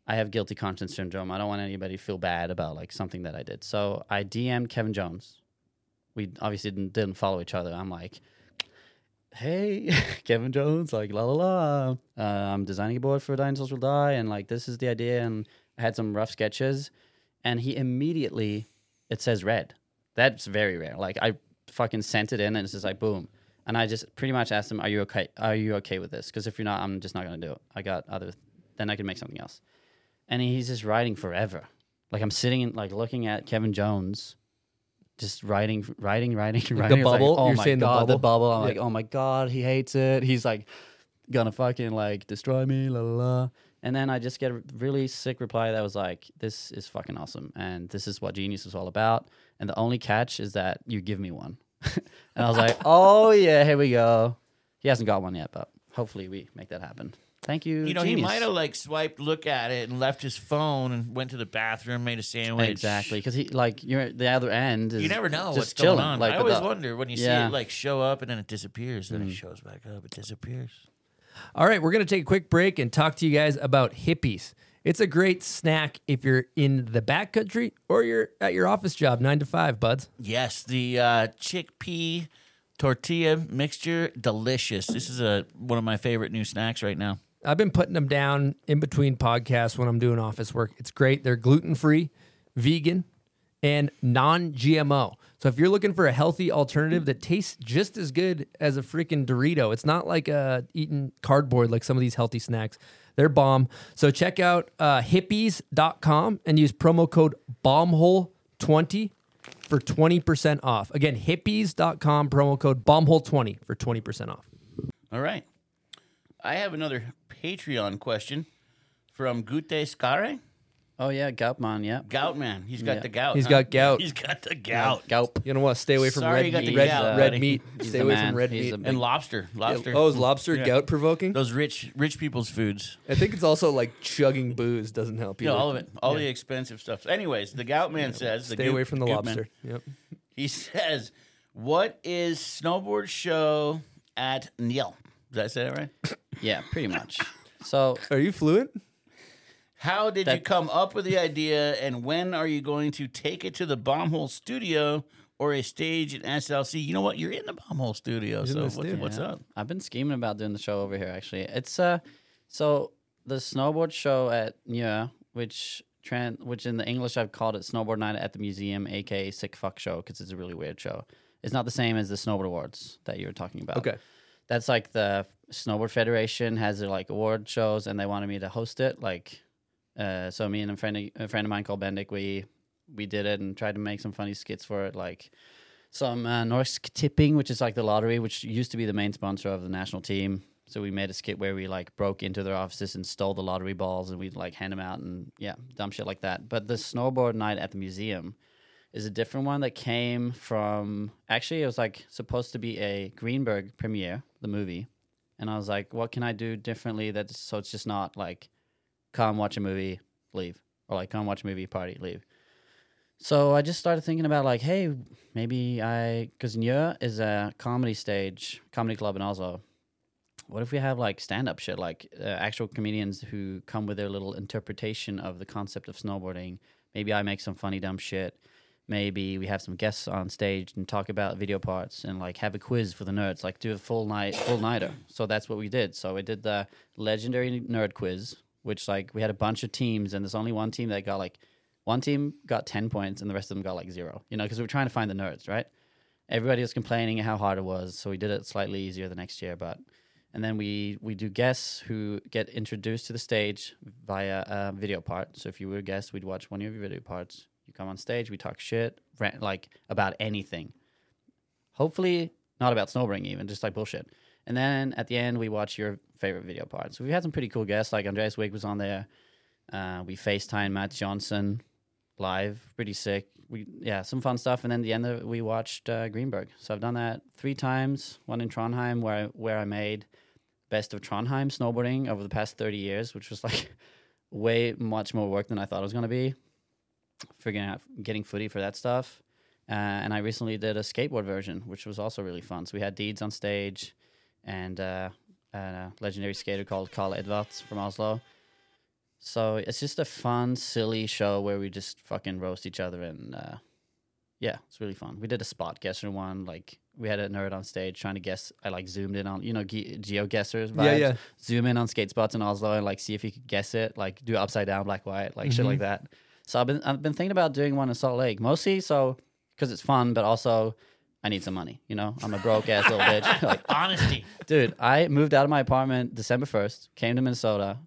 I have guilty conscience syndrome. I don't want anybody to feel bad about like something that I did. So I DM'd Kevin Jones. We obviously didn't, didn't follow each other. I'm like, hey, (laughs) Kevin Jones, like la la la. Uh, I'm designing a board for Dinosaurs Will Die, and like this is the idea. And I had some rough sketches, and he immediately it says red. That's very rare. Like I fucking sent it in, and it's just like boom. And I just pretty much asked him, "Are you okay? Are you okay with this? Because if you're not, I'm just not gonna do it. I got other. Then I can make something else." And he's just writing forever. Like I'm sitting and like looking at Kevin Jones, just writing, writing, writing, the writing. Like, bubble? oh You're my saying the god, the bubble? bubble. I'm Yeah. like, oh my god, he hates it. He's like gonna fucking like destroy me, la la la. And then I just get a really sick reply that was like, "This is fucking awesome, and this is what Genius is all about." And the only catch is that you give me one. (laughs) and I was like, (laughs) "Oh yeah, here we go." He hasn't got one yet, but hopefully we make that happen. Thank you. You know, he might have like swiped, look at it, and left his phone and went to the bathroom, made a sandwich. Exactly, because he like you're at the other end. Is You never know just what's chilling, going on. Like, I always the- wonder when you see it like show up and then it disappears, then Mm. it shows back up, it disappears. All right, we're going to take a quick break and talk to you guys about Hippeas. It's a great snack if you're in the backcountry or you're at your office job, nine to five, buds. Yes, the uh, chickpea tortilla mixture, delicious. This is a one of my favorite new snacks right now. I've been putting them down in between podcasts when I'm doing office work. It's great. They're gluten free, vegan, and non GMO. So if you're looking for a healthy alternative that tastes just as good as a freaking Dorito, it's not like uh, eating cardboard like some of these healthy snacks. They're bomb. So check out uh, hippeas.com and use promo code bombhole20 for 20% off. Again, hippeas.com, promo code bombhole20 for 20% off. All right. I have another Patreon question from Gute Scare. Oh yeah, Goutman. Yeah, Goutman. He's got Yeah. the gout. He's huh? got gout. He's got the gout. Gout. You're gonna want to stay away from Sorry red you got meat. the Red, gout, red buddy. meat. He's stay the away man. from red He's meat. the And lobster. Lobster. Oh, is lobster Yeah. gout provoking? Those rich rich people's foods. I think it's also like chugging booze doesn't help you. You know, all of it. All the expensive stuff. Anyways, the gout man says the Stay goop- away from the goop man, lobster. Yep. He says, "What is snowboard show at Neil?" Did I say that right? (coughs) yeah, pretty much. So Are you fluent? How did you That- come up with the idea, and when are you going to take it to the Bombhole Studio or a stage at SLC? You know what? You're in the Bombhole Studio, He's in so the what, studio. what's Yeah. up? I've been scheming about doing the show over here. Actually, it's uh, so the snowboard show at Njø, which tran which in the English I've called it Snowboard Night at the Museum, aka Sick Fuck Show, because it's a really weird show. It's not the same as the snowboard awards that you were talking about. Okay. That's like the snowboard federation has their like award shows, and they wanted me to host it. Like, uh, so me and a friend, a friend of mine called Bendik, we we did it and tried to make some funny skits for it, like some uh, Norsk Tipping, which is like the lottery, which used to be the main sponsor of the national team. So we made a skit where we like broke into their offices and stole the lottery balls, and we'd like hand them out and yeah, dumb shit like that. But the snowboard night at the museum is a different one that came from actually it was like supposed to be a Greenberg premiere, the movie. And I was like, what can I do differently that so it's just not like come watch a movie, leave. Or like come watch a movie, party, leave. So I just started thinking about like, hey, maybe I because Njø is a comedy stage, comedy club in Oslo. What if we have like stand up shit, like uh, actual comedians who come with their little interpretation of the concept of snowboarding? Maybe I make some funny dumb shit. Maybe we have some guests on stage and talk about video parts and like have a quiz for the nerds, like do a full night, full nighter. So that's what we did. So we did the legendary nerd quiz, which like we had a bunch of teams and there's only one team that got like one team got 10 points and the rest of them got like zero, you know, because we were trying to find the nerds, right? Everybody was complaining how hard it was. So we did it slightly easier the next year. But, and then we, we do guests who get introduced to the stage via a video part. So if you were a guest, we'd watch one of your video parts. You come on stage, we talk shit, rant, like about anything. Hopefully, not about snowboarding, even, just like bullshit. And then at the end, we watch your favorite video part. So we had some pretty cool guests, like Andreas Wiig was on there. Uh, we FaceTime Matt Johnson live, pretty sick. We yeah, some fun stuff. And then at the end of it, we watched uh, Greenberg. So I've done that three times. One in Trondheim, where I, where I made best of Trondheim snowboarding over the past thirty years, which was like (laughs) way much more work than I thought it was going to be. Figuring out getting footy for that stuff. Uh, and I recently did a skateboard version, which was also really fun. So we had Deeds on stage, and uh, a legendary skater called Carl Edvards from Oslo. So it's just a fun, silly show where we just fucking roast each other, and uh, yeah, it's really fun. We did a spot guesser one, like we had a nerd on stage trying to guess. I like zoomed in on, you know, ge- geo guessers. Vibes. Yeah, yeah. Zoom in on skate spots in Oslo and like see if you could guess it, like do upside down, black white, like shit Mhm. like that. So I've been I've been thinking about doing one in Salt Lake, mostly so because it's fun, but also I need some money. You know, I'm a broke ass little bitch. (laughs) like, Honesty. dude, I moved out of my apartment December first, came to Minnesota,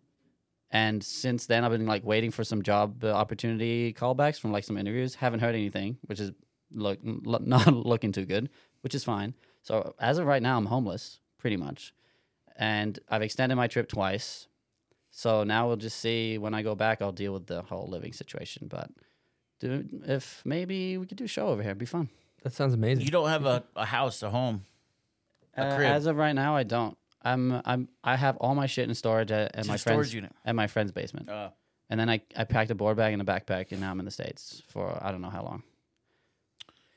and since then I've been like waiting for some job opportunity callbacks from like some interviews. Haven't heard anything, which is look (laughs) not looking too good, which is fine. So as of right now, I'm homeless pretty much, and I've extended my trip twice. So now we'll just see when I go back. I'll deal with the whole living situation, but. Dude, if maybe we could do a show over here, it'd be fun. That sounds amazing. You don't have a, a house, a home. A Uh, crib. as of right now, I don't. I'm I'm I have all my shit in storage at, at It's my a friend's storage unit. at my friend's basement. Uh, and then I, I packed a board bag and a backpack, and now I'm in the states for I don't know how long.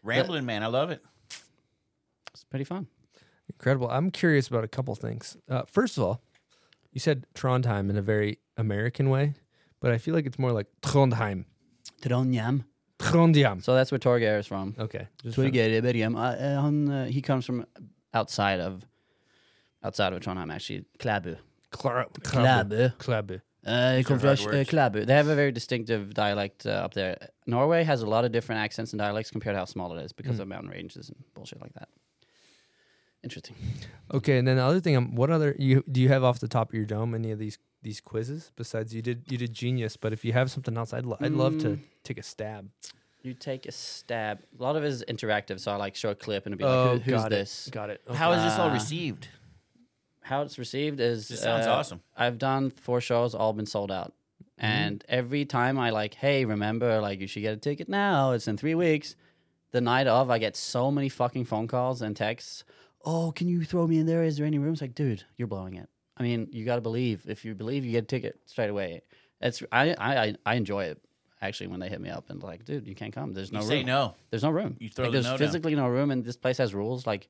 rambling, man. I love it. It's pretty fun. Incredible. I'm curious about a couple things. Uh, first of all, you said Trondheim in a very American way, but I feel like it's more like Trondheim. Trondheim. Trondheim. So that's where Torgeir is from. Okay. Just Torgeir Bergrem. Uh, uh, han, uh, he comes from outside of outside of Trondheim, actually. Klæbu. Klæbu. Klæbu. Klæbu. Uh, he comes from uh, words. Klæbu. They have a very distinctive dialect uh, up there. Norway has a lot of different accents and dialects compared to how small it is because Mm. of mountain ranges and bullshit like that. Interesting. Okay, and then the other thing, um, what other you do you have off the top of your dome any of these these quizzes besides you did you did genius, but if you have something else, I'd lo- I'd love to Mm. take a stab. You take a stab. A lot of it is interactive, so I like show a clip and it'd be Oh, like, Who, who's got it, this? got it. How is this all Uh, received? How it's received is This sounds uh, awesome. I've done four shows, all been sold out, Mm-hmm. and every time I like, hey, remember, like you should get a ticket now. It's in three weeks. The night of, I get so many fucking phone calls and texts. Oh, can you throw me in there? Is there any room? It's Like, dude, you're blowing it. I mean, you got to believe. If you believe, you get a ticket straight away. It's I I I- I enjoy it actually when they hit me up and like, dude, you can't come. There's no You room. say no. There's no room. You throw like, the there's no down. physically no room, and this place has rules. Like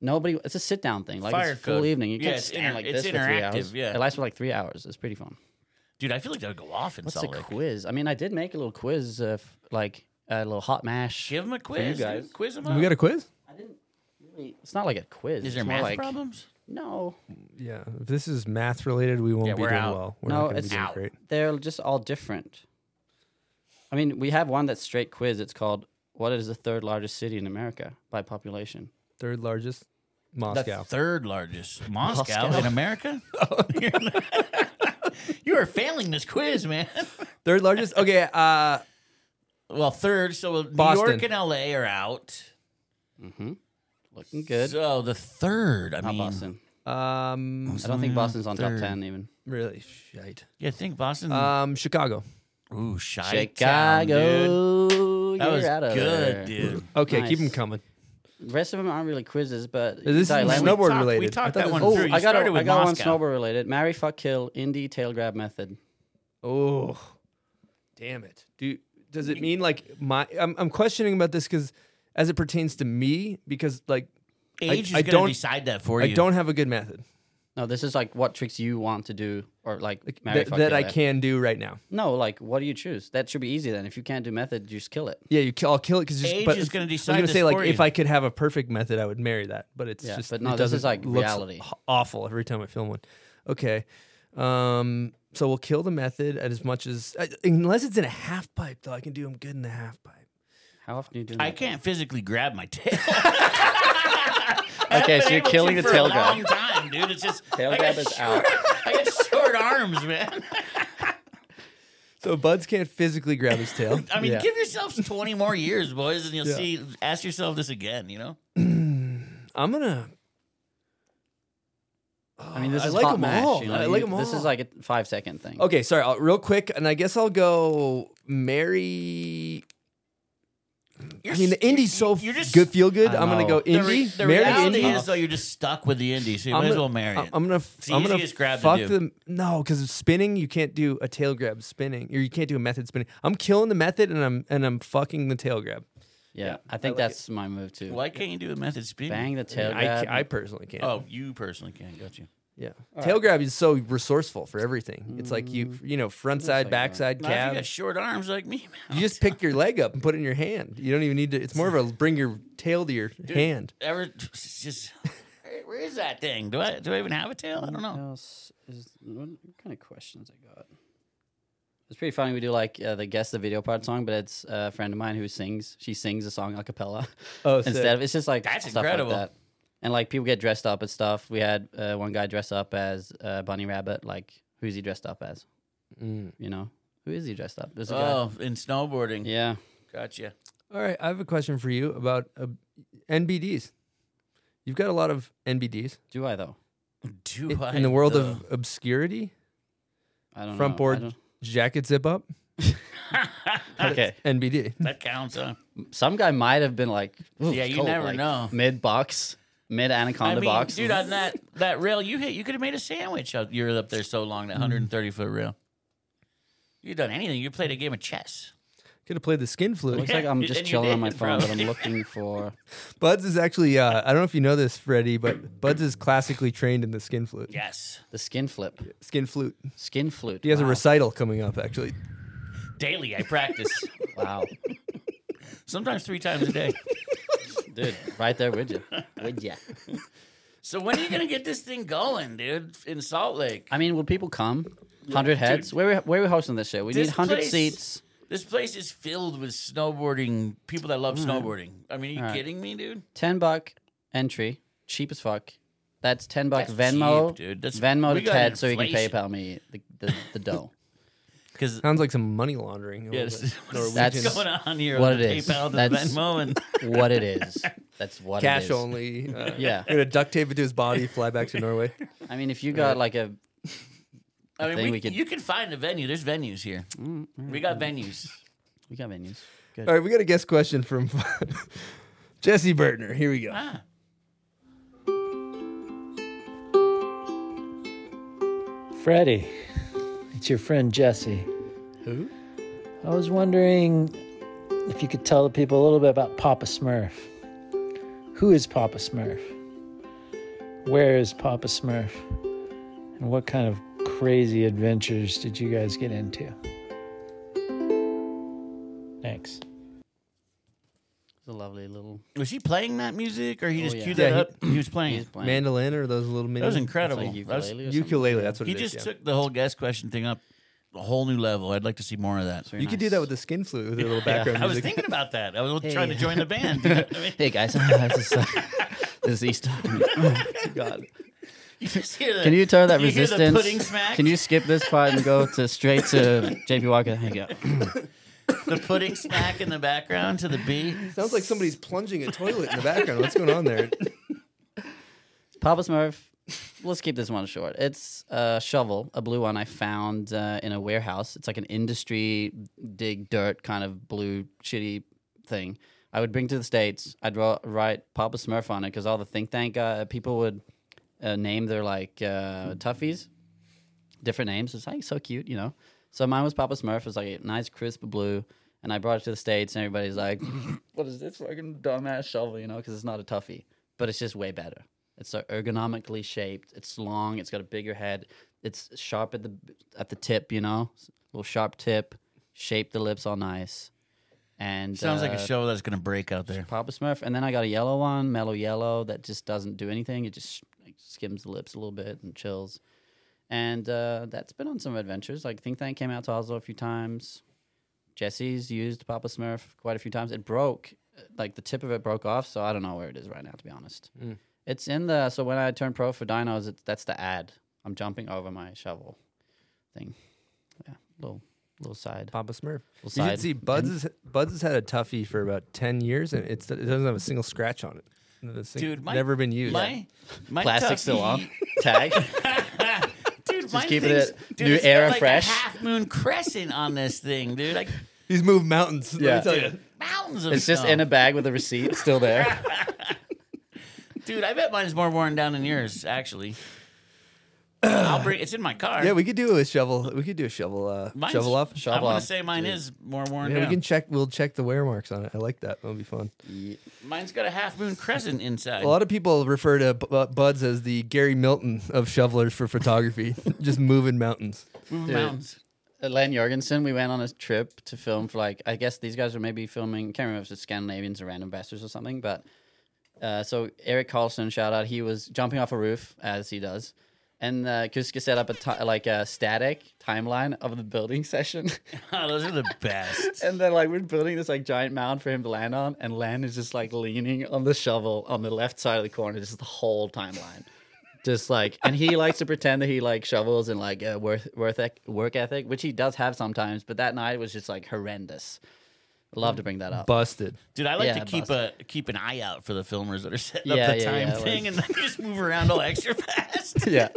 nobody. It's a sit down thing. Like Fire it's full evening. You Yeah, can't it's stand inter- like it's this for three interactive, hours. yeah. it lasts for like three hours. It's pretty fun. Dude, I feel like that would go off in What's Salt a Lake. quiz? I mean, I did make a little quiz, uh, f- like a little hot mash. Give them a for you quiz. guys. dude. Quiz them We got a quiz? I didn't really. It's not like a quiz. Is there it's more math like, problems? No, Yeah, if this is math related, we won't Yeah, be we're doing out. well. We're no, not going to it's be doing great. they're just all different. I mean, we have one that's straight quiz. It's called What is the third largest city in America by population? Third largest, Moscow. The third largest. Moscow, (laughs) Moscow. in America? (laughs) (laughs) you are failing this quiz, man. Third largest. Okay. Uh, Well, third, so New Boston. York and LA are out. Mm-hmm. Looking good. So the third, I Not mean, Boston. um, I don't think Boston's on top third. ten even. really shite. yeah, I think Boston. Um, Chicago. ooh, Chi Chicago. That you're was out of good, there. dude. (laughs) Okay, keep them coming. The rest of them aren't really quizzes, but Is this dilemma- snowboard We talked- related? we I talked that this- one Oh, through. You I got, a, with I got Moscow. one snowboard related. Marry, fuck, kill, indie, tail grab method. Oh, damn it! Do does it mean like my? I'm I'm questioning about this because as it pertains to me, because like Age I is don't- going to decide that for you. I you. don't have a good method No, this is like what tricks you want to do, or like, marry, that, fuck, that kill I it. can do right now. No, like what do you choose? That should be easy then. If you can't do method, you just kill it. Yeah, you kill, I'll kill it because Age but is gonna decide I was decide gonna this say like for if you. I could have a perfect method, I would marry that. But it's Yeah, just but it no, this doesn't- is, like, looks reality. h- awful every time I film one. Okay, um, so we'll kill the method at as much as I- unless it's in a half pipe though. I can do them good in the half pipe. How often do you do I can't physically grab my tail. (laughs) (laughs) Okay, so you're killing the tail for a long grab. time, dude. It's just Tail I grab got is short- out. I got short arms, man. (laughs) So Buds can't physically grab his tail. I mean, Yeah. give yourselves 20 more years, boys, and you'll Yeah. see. Ask yourself this again. You know, (clears throat) I'm gonna. I mean, this oh, I is like hot 'em mash. all. You know? I like You- 'em This is like a five second thing. Okay, sorry. I'll, real quick, and I guess I'll go marry. I mean, the indie's so you're just- good, feel good. I I'm gonna know. go the, re- indie. the marry reality indie. is though, you're just stuck with the indie, so you I'm might as gonna- well marry it. I'm gonna. It's the I'm gonna easiest grab to fuck do. them. No, because spinning, you can't do a tail grab spinning, or you can't do a method spinning. I'm killing the method, and I'm and I'm fucking the tail grab. Yeah, I think like that's my move too. Why can't you do a method spin? Bang the tail I, grab. ca- I personally can't. Oh, you personally can't. Got you. Yeah. Tail grab is so resourceful for everything. It's like you, you know, front side, like back that. side, Now, if you got short arms like me, man, You just pick your leg up and put it in your hand. You don't even need to. It's more of a bring your tail to your hand. ever just where- where is that thing? Do I do I even have a tail? I don't What know. else is what kind of questions I got? It's pretty funny. We do like uh, the guess the video part song, but it's a friend of mine who sings. She sings a song a cappella Oh, (laughs) instead sick. of it's just like That's stuff incredible. like that. And like people get dressed up and stuff. We had uh, one guy dress up as uh, Bunny Rabbit. Like who's he dressed up as? Mm. You know who is he dressed up? There's a Oh, in snowboarding. Yeah. Gotcha. All right, I have a question for you about uh, NBDs. You've got a lot of NBDs Do I though? (laughs) Do in, I in the world though? of obscurity. I don't Front know. Board don't- jacket zip up. (laughs) (laughs) Okay. NBD. that counts, huh? Some guy might have been like, Yeah, you cold," never like, know. Mid box, mid anaconda I anaconda mean, box. dude, on that that rail you hit, you could have made a sandwich. Out, you were up there so long, that 130 foot rail. You've done anything. You played a game of chess. Could have played the skin flute. Looks like I'm (laughs) And just you chilling on my did, phone, but I'm looking (laughs) for. Buds is actually. Uh, I don't know if you know this, Freddy, but Buds is classically trained in the skin flute. Yes, The skin flip, Skin flute. skin flute. He has a Wow. recital coming up. Actually, daily I practice. (laughs) Wow, Sometimes three times a day. Dude, right there with you, with ya. (laughs) So when are you gonna get this thing going, dude? In Salt Lake, I mean, will people come? Hundred heads. dude. Where we where we hosting this shit? We This need hundred place- seats. this place is filled with snowboarding people that love mm. snowboarding. I mean, are you All right. kidding me, dude? Ten buck entry, cheap as fuck. That's ten buck That's Venmo, cheap, dude. That's- Venmo we to got Ted, so he can inflation. PayPal me the the, the dough. Because sounds like some money laundering. a little yes, bit. what's That's going on here? what on it the is. PayPal to That's- Venmo and (laughs) what it is. (laughs) That's what it Cash is. only. Uh, (laughs) Yeah. Gonna duct tape it to his body, fly back to Norway. I mean, if you got like a I mean, think we, we could- you can find a venue. There's venues here. We got venues. we got venues. Good. All right, we got a guest question from Jesse Burtner. Here we go. Ah, Freddy, it's your friend Jesse. Who? I was wondering if you could tell the people a little bit about Papa Smurf. Who is Papa Smurf? Where is Papa Smurf? And what kind of crazy adventures did you guys get into? It's a lovely little. was he playing that music, or he Oh, just yeah. queued Yeah, that he- up? He was playing. He's playing. Mandolin or those little mini. that was incredible. It's like That was- ukulele or something. ukulele. That's what he it is. just yeah. took the whole guest question thing up. a whole new level. I'd like to see more of that. you could do that with the skin flute with a little background (laughs) I was music. thinking about that. I was Hey. trying to join the band. (laughs) You know what I mean? Hey guys, this is, uh, this is East. (laughs) God. You just hear the, Can you turn that you hear the resistance? pudding smack? Can you skip this part and go to straight to JP Walker? There you go. The pudding smack in the background to the beat. Sounds like somebody's plunging a toilet in the background. What's going on there? (laughs) Papa Smurf. Let's keep this one short. It's a shovel, a blue one I found uh, in a warehouse. It's like an industry dig dirt kind of blue shitty thing. I would bring to the states. I'd ro- write Papa Smurf on it because all the Think Thank uh, people would uh, name their like uh, toughies, different names. It's like so cute, you know. So mine was Papa Smurf. It was like a nice crisp blue, and I brought it to the states, and everybody's like, (laughs) "What is this fucking dumbass shovel?" You know, because it's not a toughie, but it's just way better. It's so ergonomically shaped. It's long. It's got a bigger head. It's sharp at the at the tip. You know, little sharp tip. Shape the lips all nice. And Sounds like a uh, show that's gonna break out there. Papa Smurf, and then I got a yellow one, mellow yellow, that just doesn't do anything. It just like, skims the lips a little bit and chills. And uh, that's been on some adventures. Like Think Thank came out to Oslo a few times. Jesse's used Papa Smurf quite a few times. It broke, uh, like the tip of it broke off, so I don't know where it is right now, to be honest. Mm. It's in the so when I turned pro for dinos, it's, that's the ad. I'm jumping over my shovel thing. Yeah, little little side. Papa Smurf. Little You side. should see Buds. Has, Buds has had a toughie for about ten years, and it's, it doesn't have a single scratch on it. It's Dude, my- never been used. My, my Plastic still on. (laughs) Tag. (laughs) Dude, Just keeping thinks- it dude, new it's got era like fresh. A half moon crescent on this thing, dude. Like He's moved mountains. let me Yeah. tell you. dude, mountains of It's just in a bag with a receipt still there. (laughs) Dude, I bet mine's more worn down than yours. Actually, I'll (clears throat) bring. It's in my car. Yeah, we could do a shovel. We could do a shovel. Uh, Mine's- shovel off. I'm gonna say mine is more worn Yeah, we down. can check. We'll check the wear marks on it. I like that. That'll be fun. Mine's got a half moon crescent inside. A lot of people refer to B- uh, Buds as the Gary Milton of shovelers for photography, (laughs) just moving mountains. Moving Dude. mountains. Len Jorgensen, we went on a trip to film for like I guess these guys were maybe filming. Can't remember if it's Scandinavians or random bastards or something. But uh, so Eric Carlson, shout out, he was jumping off a roof as he does, and uh, Kuska set up a like a static timeline of the building (laughs) session, (laughs) Oh, those are the best. and then like we're building this like giant mound for him to land on, and Len is just like leaning on the shovel on the left side of the corner, just the whole timeline. Just like, and he likes to pretend that he like shovels and like uh, worth worth ec- work ethic, which he does have sometimes. But that night was just like horrendous. Love to bring that up. Busted. Dude, I like Yeah, to keep busted. a keep an eye out for the filmers that are setting Yeah, up the yeah, time yeah, thing, like- and then just move around all (laughs) extra fast. yeah,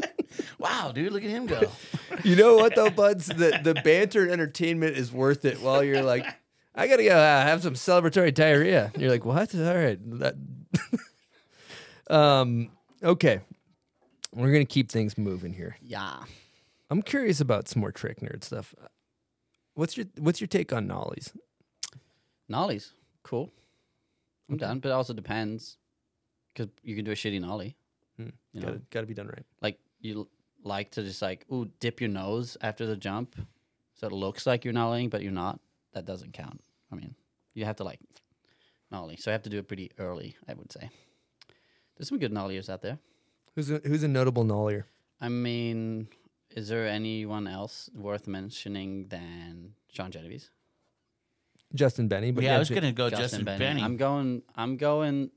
wow, dude, look at him go. (laughs) You know what though, Buds? The the banter and entertainment is worth it. While you're like, I gotta go uh, have some celebratory diarrhea. And you're like, what? All right. That... (laughs) um. Okay. We're gonna keep things moving here. yeah. I'm curious about some more trick nerd stuff. What's your What's your take on nollies? Nollies, cool. I'm done, but it also depends because you can do a shitty nollie. Hmm. You know, Gotta Gotta be done right. like you like to just like ooh dip your nose after the jump, so it looks like you're nollieing, but you're not. That doesn't count. I mean, you have to like nollie, so I have to do it pretty early. I would say. There's some good nolliers out there. Who's a, Who's a notable nollier? I mean, is there anyone else worth mentioning than Sean Genovese? Justin Bennee. But yeah, I was gonna go Justin, Bennee. I'm going. I'm going.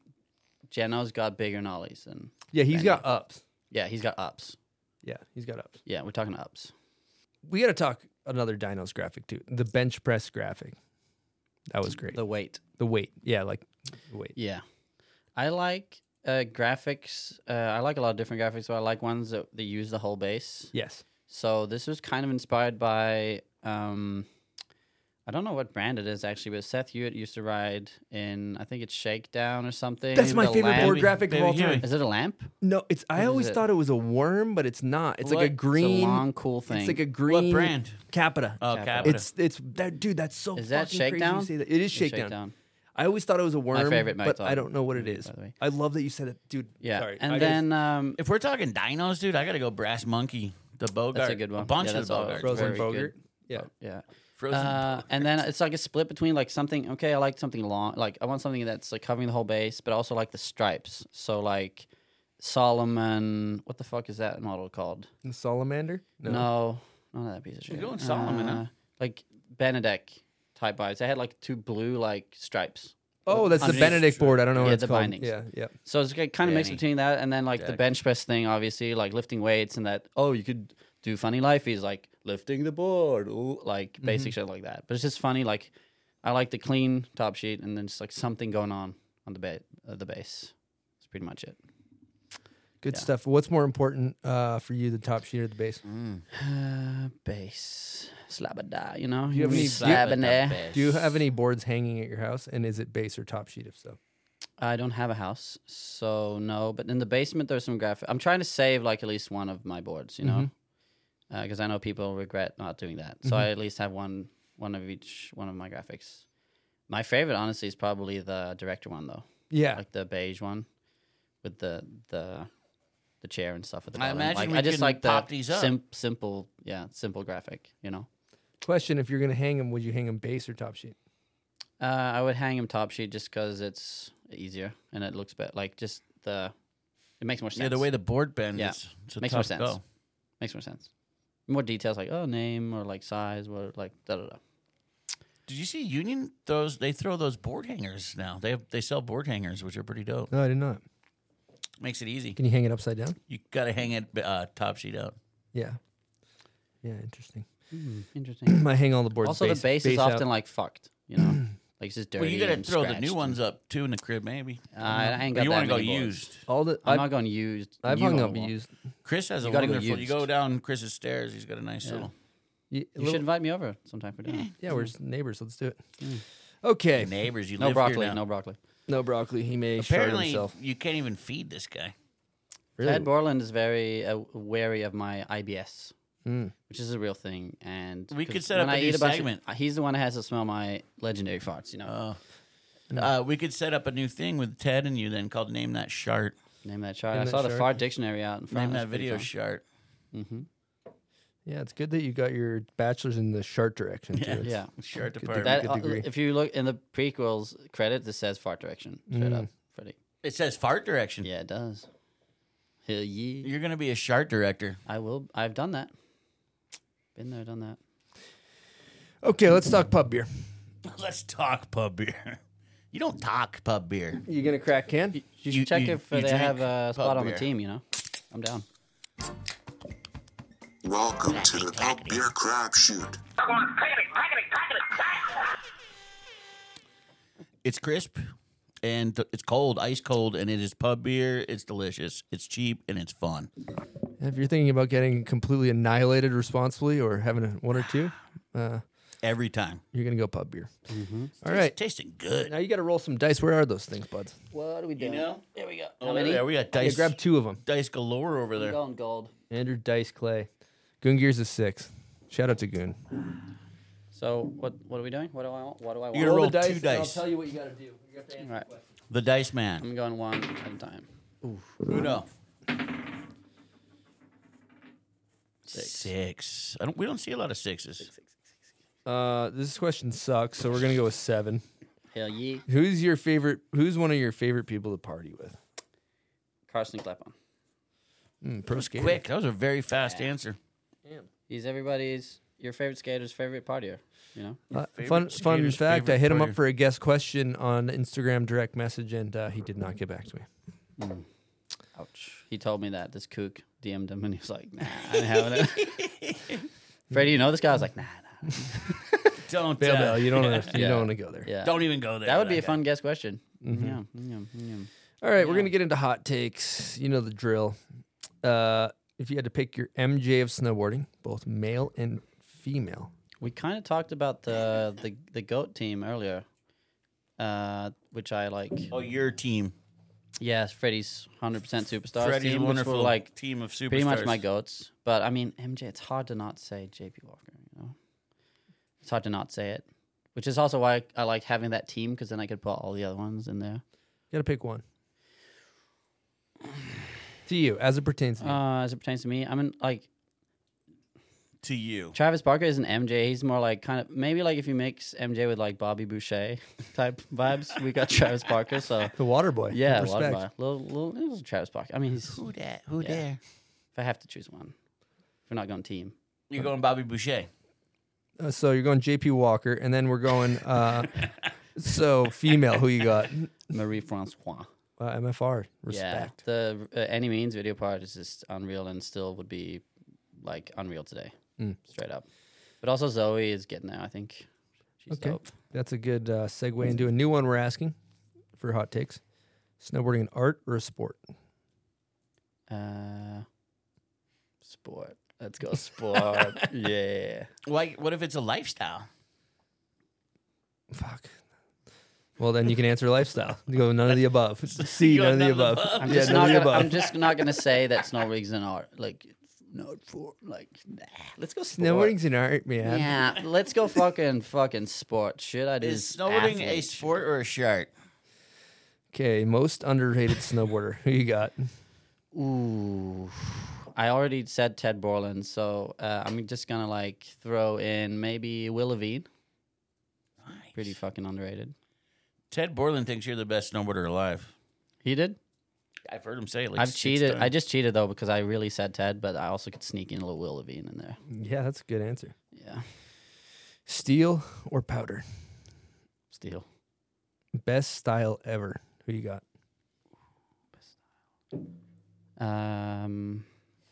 Geno's got bigger nollies than. Yeah, he's Bennee. got ups. Yeah, he's got ups. Yeah, he's got ups. Yeah, we're talking ups. We got to talk another Dinos graphic too. The bench press graphic. That was great. The weight. The weight. Yeah, like the weight. Yeah, I like uh, graphics. Uh, I like a lot of different graphics, but I like ones that, that use the whole base. Yes. So this was kind of inspired by. Um, I don't know what brand it is actually, but Seth Huot used to ride in. I think it's Shakedown or something. That's my The favorite lamp. board graphic of all time. Is it a lamp? No, it's. I What is always it? thought it was a worm, but it's not. It's like a What? It's a green, long, cool thing. It's like a green. What brand? Capita. Oh, Capita. Capita. It's it's that dude. That's so. Is that fucking crazy to Shakedown? say that. It is It's shakedown. Shakedown. I always thought it was a worm, favorite but Mike I don't know what it Todd, is. by the way. I love that you said it, dude. Yeah, Sorry. and I just- then um, if we're talking dinos, dude, I gotta go Brass Monkey. The Bogart. that's a good one. A bunch yeah, of that's the all- Bogarts. Frozen very Bogart. good. Yeah. Yeah. Frozen. Uh, and then it's like a split between like something. Okay, I like something long. Like I want something that's like covering the whole base, but also like the stripes. So like Salomon. What the fuck is that model called? The salamander. No, not that piece of shit. You're going Salomon, huh? Uh, Like Benedict type vibes. They had like two blue like stripes. Oh, that's the Underneath. Benedict board. I don't know what yeah, it's the called. bindings. Yeah, yeah. So it's kind of mixed between that and then like the bench press thing, obviously, like lifting weights and that. Oh, you could do funny life. He's like lifting the board, ooh, like Mm-hmm. basic shit like that. But it's just funny. Like I like the clean top sheet and then just like something going on on the ba- uh, the base. That's pretty much it. Good Yeah. stuff. What's more important uh, for you, the top sheet or the base? Uh, (sighs) base slabada, you know. Do you have any- Slabada. Do you have any boards hanging at your house? And is it base or top sheet? If so, I don't have a house, so no. But in the basement, there's some graphic. I'm trying to save like at least one of my boards, you know, Mhm. Because I know people regret not doing that. So Mhm. I at least have one, one of each, one of my graphics. My favorite, honestly, is probably the director one, though. Yeah. like the beige one with the the the chair and stuff at the I bottom. imagine like, we I just can like the pop these up. sim- simple, yeah, simple graphic. You know, question: If you're going to hang them, would you hang them base or top sheet? uh, I would hang him top sheet just because it's easier and it looks better. Like just the, it makes more sense. Yeah, the way the board bends, Yeah, it's, it's a makes more sense. go. Makes more sense. More details like oh name or like size or like da da da. Did you see Union those? They throw those board hangers now. They have, they sell board hangers, which are pretty dope. No, I did not. Makes it easy. Can you hang it upside down? You got to hang it uh, top sheet out. Yeah. Yeah, interesting. Interesting. (clears throat) I hang all the boards. Also, base, the base, base is out. often like fucked. You know, (clears throat) like it's just dirty. Well, you got to and throw the new scratched ones and- up too in the crib, maybe. Uh, I ain't Or got you that wanna go many boards. used? All the I'm I've- not going used. I've new hung no up more. used. Chris has You a gotta go wonderful. you used. go down Chris's stairs. He's got a nice Yeah. little. You, You should invite me over sometime for dinner. Yeah, we're just neighbors. So let's do it. Okay. Neighbors, you No live broccoli. Here now. No broccoli. No broccoli. He may shard Apparently, himself. you can't even feed this guy. Ted Borland is very uh, wary of my IBS, Mm. which is a real thing. And We could 'cause set when up a I new eat a bunch of- segment. he's the one that has to smell my legendary farts. You know, Uh, we could set up a new thing with Ted and you then called "Name That Shart." name that chart. Name I that saw the chart. fart dictionary out in front. Name that video Shart. Mm-hmm. Yeah, it's good that you got your bachelor's in the shart direction too. Yeah, It's yeah. (laughs) Shart good, department. That, good uh, degree. if you look in the prequels credit, it says fart direction. Straight up, Mm. Freddie. It says fart direction. Yeah, it does. Hell yeah. You're gonna be a Shart director. I will. I've done that. Been there, done that. Okay, let's talk pub beer. (laughs) Let's talk pub beer. You don't talk pub beer. You gonna crack can? You You- should check you- if uh, you they have drink a pub spot on the beer. team. You know, I'm down. Welcome to the Pub Beer Crapshoot. It's crisp and th- it's cold, ice cold, and it is pub beer. It's delicious. It's cheap and it's fun. If you're thinking about getting completely annihilated responsibly or having a, one or two, (sighs) uh, Every time. you're gonna go pub beer. Mm-hmm. All right. tasting good. Now you got to roll some dice. Where are those things, buds? What are we You doing? know? There we go. Oh, How many? Yeah, we got Yeah, dice. grab two of them. dice galore over I'm there. going gold. Andrew Dice Clay. Goon Gears is six. Shout out to Goon. So what? What are we doing? What do I want? What do I want? You're gonna roll the dice, two and I'll tell you what you got to do. You have to answer All right. the. The dice man. I'm going one at a time. Uno. Six. I don't. We don't see a lot of sixes. Uh, this question sucks, so we're gonna go with seven. Hell yeah. Who's your favorite? Who's one of your favorite people to party with? Carson Klepon. Mm, pro skater. Quick. That was a very fast answer. Damn. He's everybody's your favorite skater's favorite partier. You know. Uh, fun fun fact: I favorite hit him up for a guest question on Instagram direct message, and uh, he did not get back to me. Ouch. He told me that this kook DM'd him and he was like, "Nah, I ain't having it." (laughs) Freddie, you know this guy? I was like, "Nah, nah." (laughs) Don't. Bail, uh, bail. You don't. wanna- You Yeah. don't want to go there. Yeah. Don't even go there. That would with be a guy. fun guest question. Mhm. Yeah, yeah, yeah. All right, we're gonna get into hot takes. You know the drill. Uh, if you had to pick your MJ of snowboarding, both male and female, We kind of talked about the the the goat team earlier, uh, which I like. Oh, your team. Yes, Freddie's hundred percent superstars Freddie's team, which wonderful were like team of superstars. pretty much my goats. But I mean, MJ, it's hard to not say JP Walker. You know, it's hard to not say it. Which is also why I like having that team because then I could put all the other ones in there. you gotta pick one. To you, as it pertains to you. Uh, as it pertains to me, I mean, like To you. Travis Barker isn't MJ. He's more like kind of maybe like if you mix MJ with like Bobby Boucher (laughs) type vibes. We got Travis Barker, so (laughs) the water boy. yeah, water boy. Little, little, little Travis Barker. I mean, he's Who that? Who Yeah. there? if I have to choose one, if we're not going team, You're going Bobby Boucher. Uh, so you're going JP Walker, and then we're going. Uh, (laughs) so female, who you got? Marie-France Roy. Uh, MFR. Respect. Yeah, the uh, any means video part is just unreal and still would be like unreal today, Mm. straight up. But also Zoe is getting there. I think she's Okay, dope. that's a good uh, segue into a new one we're asking for hot takes. Snowboarding an art or a sport? Uh, sport. Let's go sport. (laughs) yeah. Like, what if it's a lifestyle? Fuck. Well, then you can answer lifestyle. You go none of the above. (laughs) C, none of the none of the above. above. I'm Yeah, just not gonna. above. I'm just not gonna say that snowboarding's an art. Like, it's not for like. Nah, let's go sport. Snowboarding's an art, man. Yeah, let's go fucking fucking sport. Shit, I do Is snowboarding a sport or a shark? Okay, most underrated snowboarder. Who you got? Ooh, I already said Ted Borland, so uh, I'm just gonna like throw in maybe Will Lavigne. Nice. Pretty fucking underrated. Ted Borland thinks you're the best snowboarder alive. He did. I've heard him say. Like I've six cheated. times. I just cheated though because I really said Ted, but I also could sneak in a little Will Lavigne in there. Yeah, that's a good answer. Yeah, Steel or powder? Steel. Best style ever. Who you got? Best style. Um,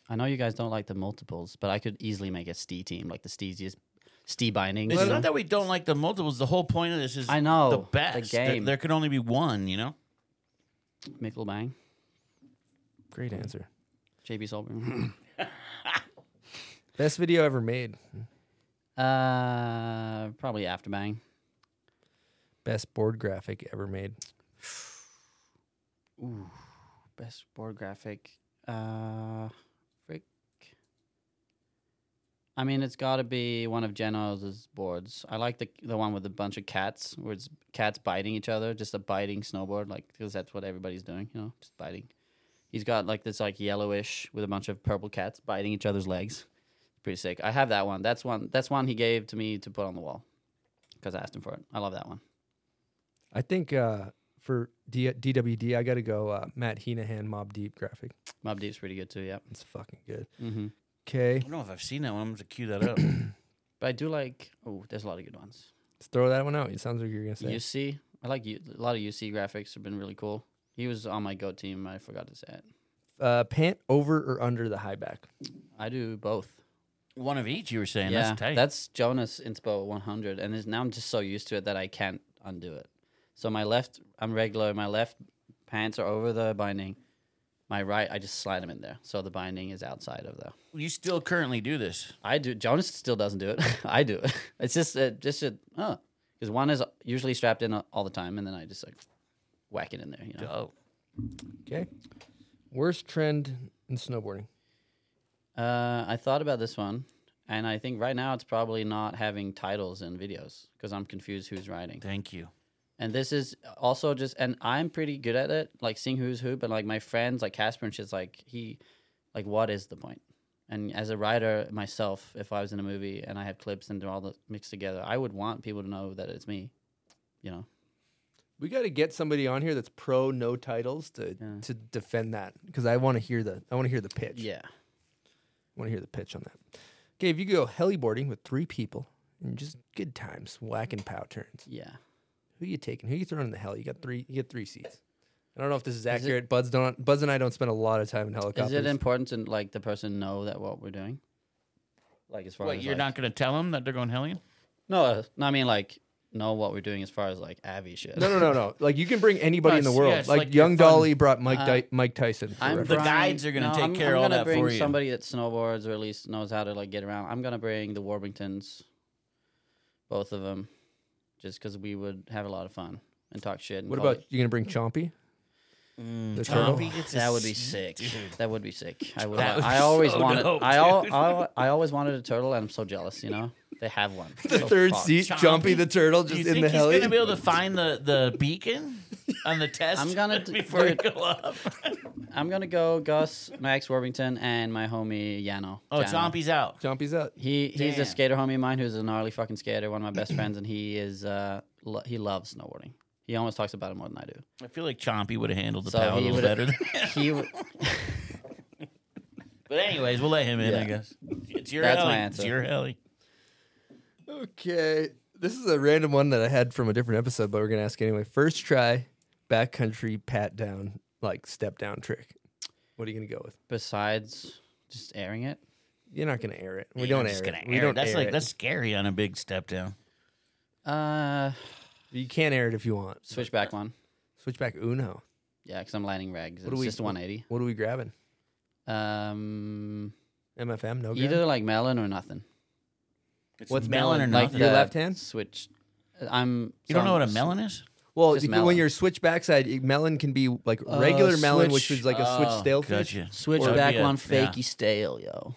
I know you guys don't like the multiples, but I could easily make a Stee team, like the Steeziest Stee bindings. It's you know? not that we don't like the multiples. The whole point of this is I know, the the best. There- game. There, could only be one. You know. Mikkel Bang, Great answer. JB Solberg. (laughs) Best video ever made. uh, probably After Bang. Best board graphic ever made. (sighs) Ooh, best board graphic. Uh, frick. I mean, it's got to be one of Geno's boards. I like the the one with a bunch of cats, where it's cats biting each other, just a biting snowboard, like because that's what everybody's doing, you know, just biting. He's got like this like yellowish with a bunch of purple cats biting each other's legs. Pretty sick. I have that one. That's one. That's one he gave to me to put on the wall because I asked him for it. I love that one. I think uh, for D- DWD, I got to go uh, Matt Heenahan Mob Deep graphic. Mob Deep's pretty good too. Yeah. It's fucking good. Mm-hmm. Okay, I don't know if I've seen that one. I'm going to cue that up. (clears throat) But I do like. Oh, there's a lot of good ones. let's throw that one out. It sounds like you're gonna say. UC. I like U- a lot of UC graphics have been really cool. He was on my go team. I forgot to say it. Uh, pant over or under the high back? I do both. one of each. You were saying yeah, that's tight. that's Jonas Inspo 100, and now I'm just so used to it that I can't undo it. So my left, I'm regular. My left pants are over the binding. My right, I just slide them in there, so the binding is outside of the. you still currently do this. I do. Jonas still doesn't do it. (laughs) I do it. It's just uh, just a oh, because one is usually strapped in all the time, and then I just like whack it in there. You know. Oh, Okay. Worst trend in snowboarding. Uh, I thought about this one, and I think right now it's probably not having titles in videos because I'm confused who's riding. thank you. And this is also just, and I'm pretty good at it, like seeing who's who. But like my friends, like Casper and shit's like he, like what is the point? And as a writer myself, if I was in a movie and I have clips and they're all the- mixed together, I would want people to know that it's me. You know. We got to get somebody on here that's pro no titles to Yeah. to defend that because I want to hear the I want to hear the pitch. Yeah. I want to hear the pitch on that. Okay, if you could go heliboarding with three people and just good times, whacking pow turns. Yeah. Who you taking? Who you throwing in the hell? You got three. You get three seats. I don't know if this is it- accurate. Buds don't. Buds and I don't spend a lot of time in helicopters. Is it important to like the person know that what we're doing? Like as far What, as you're like- not going to tell them that they're going Hellion? No, uh, no, I mean like know what we're doing as far as like Avi shit. No, no, no, no. Like you can bring (laughs) anybody in the Nice. world. Yeah, it's like, like your Young fun- Dolly brought Mike Uh, Di- Mike Tyson. for I'm reference. The bringing- guides are gonna no, take I'm, care of I'm all gonna that bring for you. somebody that snowboards or at least knows how to like get around. I'm gonna bring the Warbingtons, both of them, just because we would have a lot of fun and talk shit. And What call about you? Gonna bring Chompy? Mm, The turtle? Chompy gets That would be sick. dude. That would be sick. I would. That would I be always so wanted. dope, I, al- dude. I I always wanted a turtle, and I'm so jealous. You know, they have one. (laughs) The So third fucked. seat, Chompy the turtle, Do you just in think the he's heli. going to be able to find the, the beacon on the (laughs) test I'm gonna (laughs) d- before dude. go up? I'm gonna go Gus, Max Warbington, and my homie Yano. Oh, Jano. Chompy's out. Chompy's out. He he's Damn. a skater homie of mine who's a gnarly fucking skater, one of my best friends, and he is uh lo- he loves snowboarding. He almost talks about it more than I do. I feel like Chompy would have handled the So power a he little would've- better. Than He w- but anyways, we'll let him in, I Yeah. guess. It's your That's heli. my answer. It's your heli. Okay. This is a random one that I had from a different episode, but we're gonna ask anyway. First try, backcountry pat down, like step down trick. What are you gonna go with? Besides just airing it, You're not gonna air it. We You're don't air it. gonna We don't. That's air like it. that's scary on a big step down. uh, You can air it if you want. switchback one. Switchback Uno. Yeah, because I'm landing regs. What It's are we? just 180. What are we grabbing? Um, MFM. No. Good. Either like melon or nothing. It's What's melon or melon? Like nothing. Your the left hand? switch. I'm. you don't so know what a I'm- melon is? Well, Just if- melon. when you're switch backside, it- melon can be like Uh, regular melon, which switch- is like a switch oh, stale fish. Gotcha. Switchback Or- one, yeah. fakey stale, yo.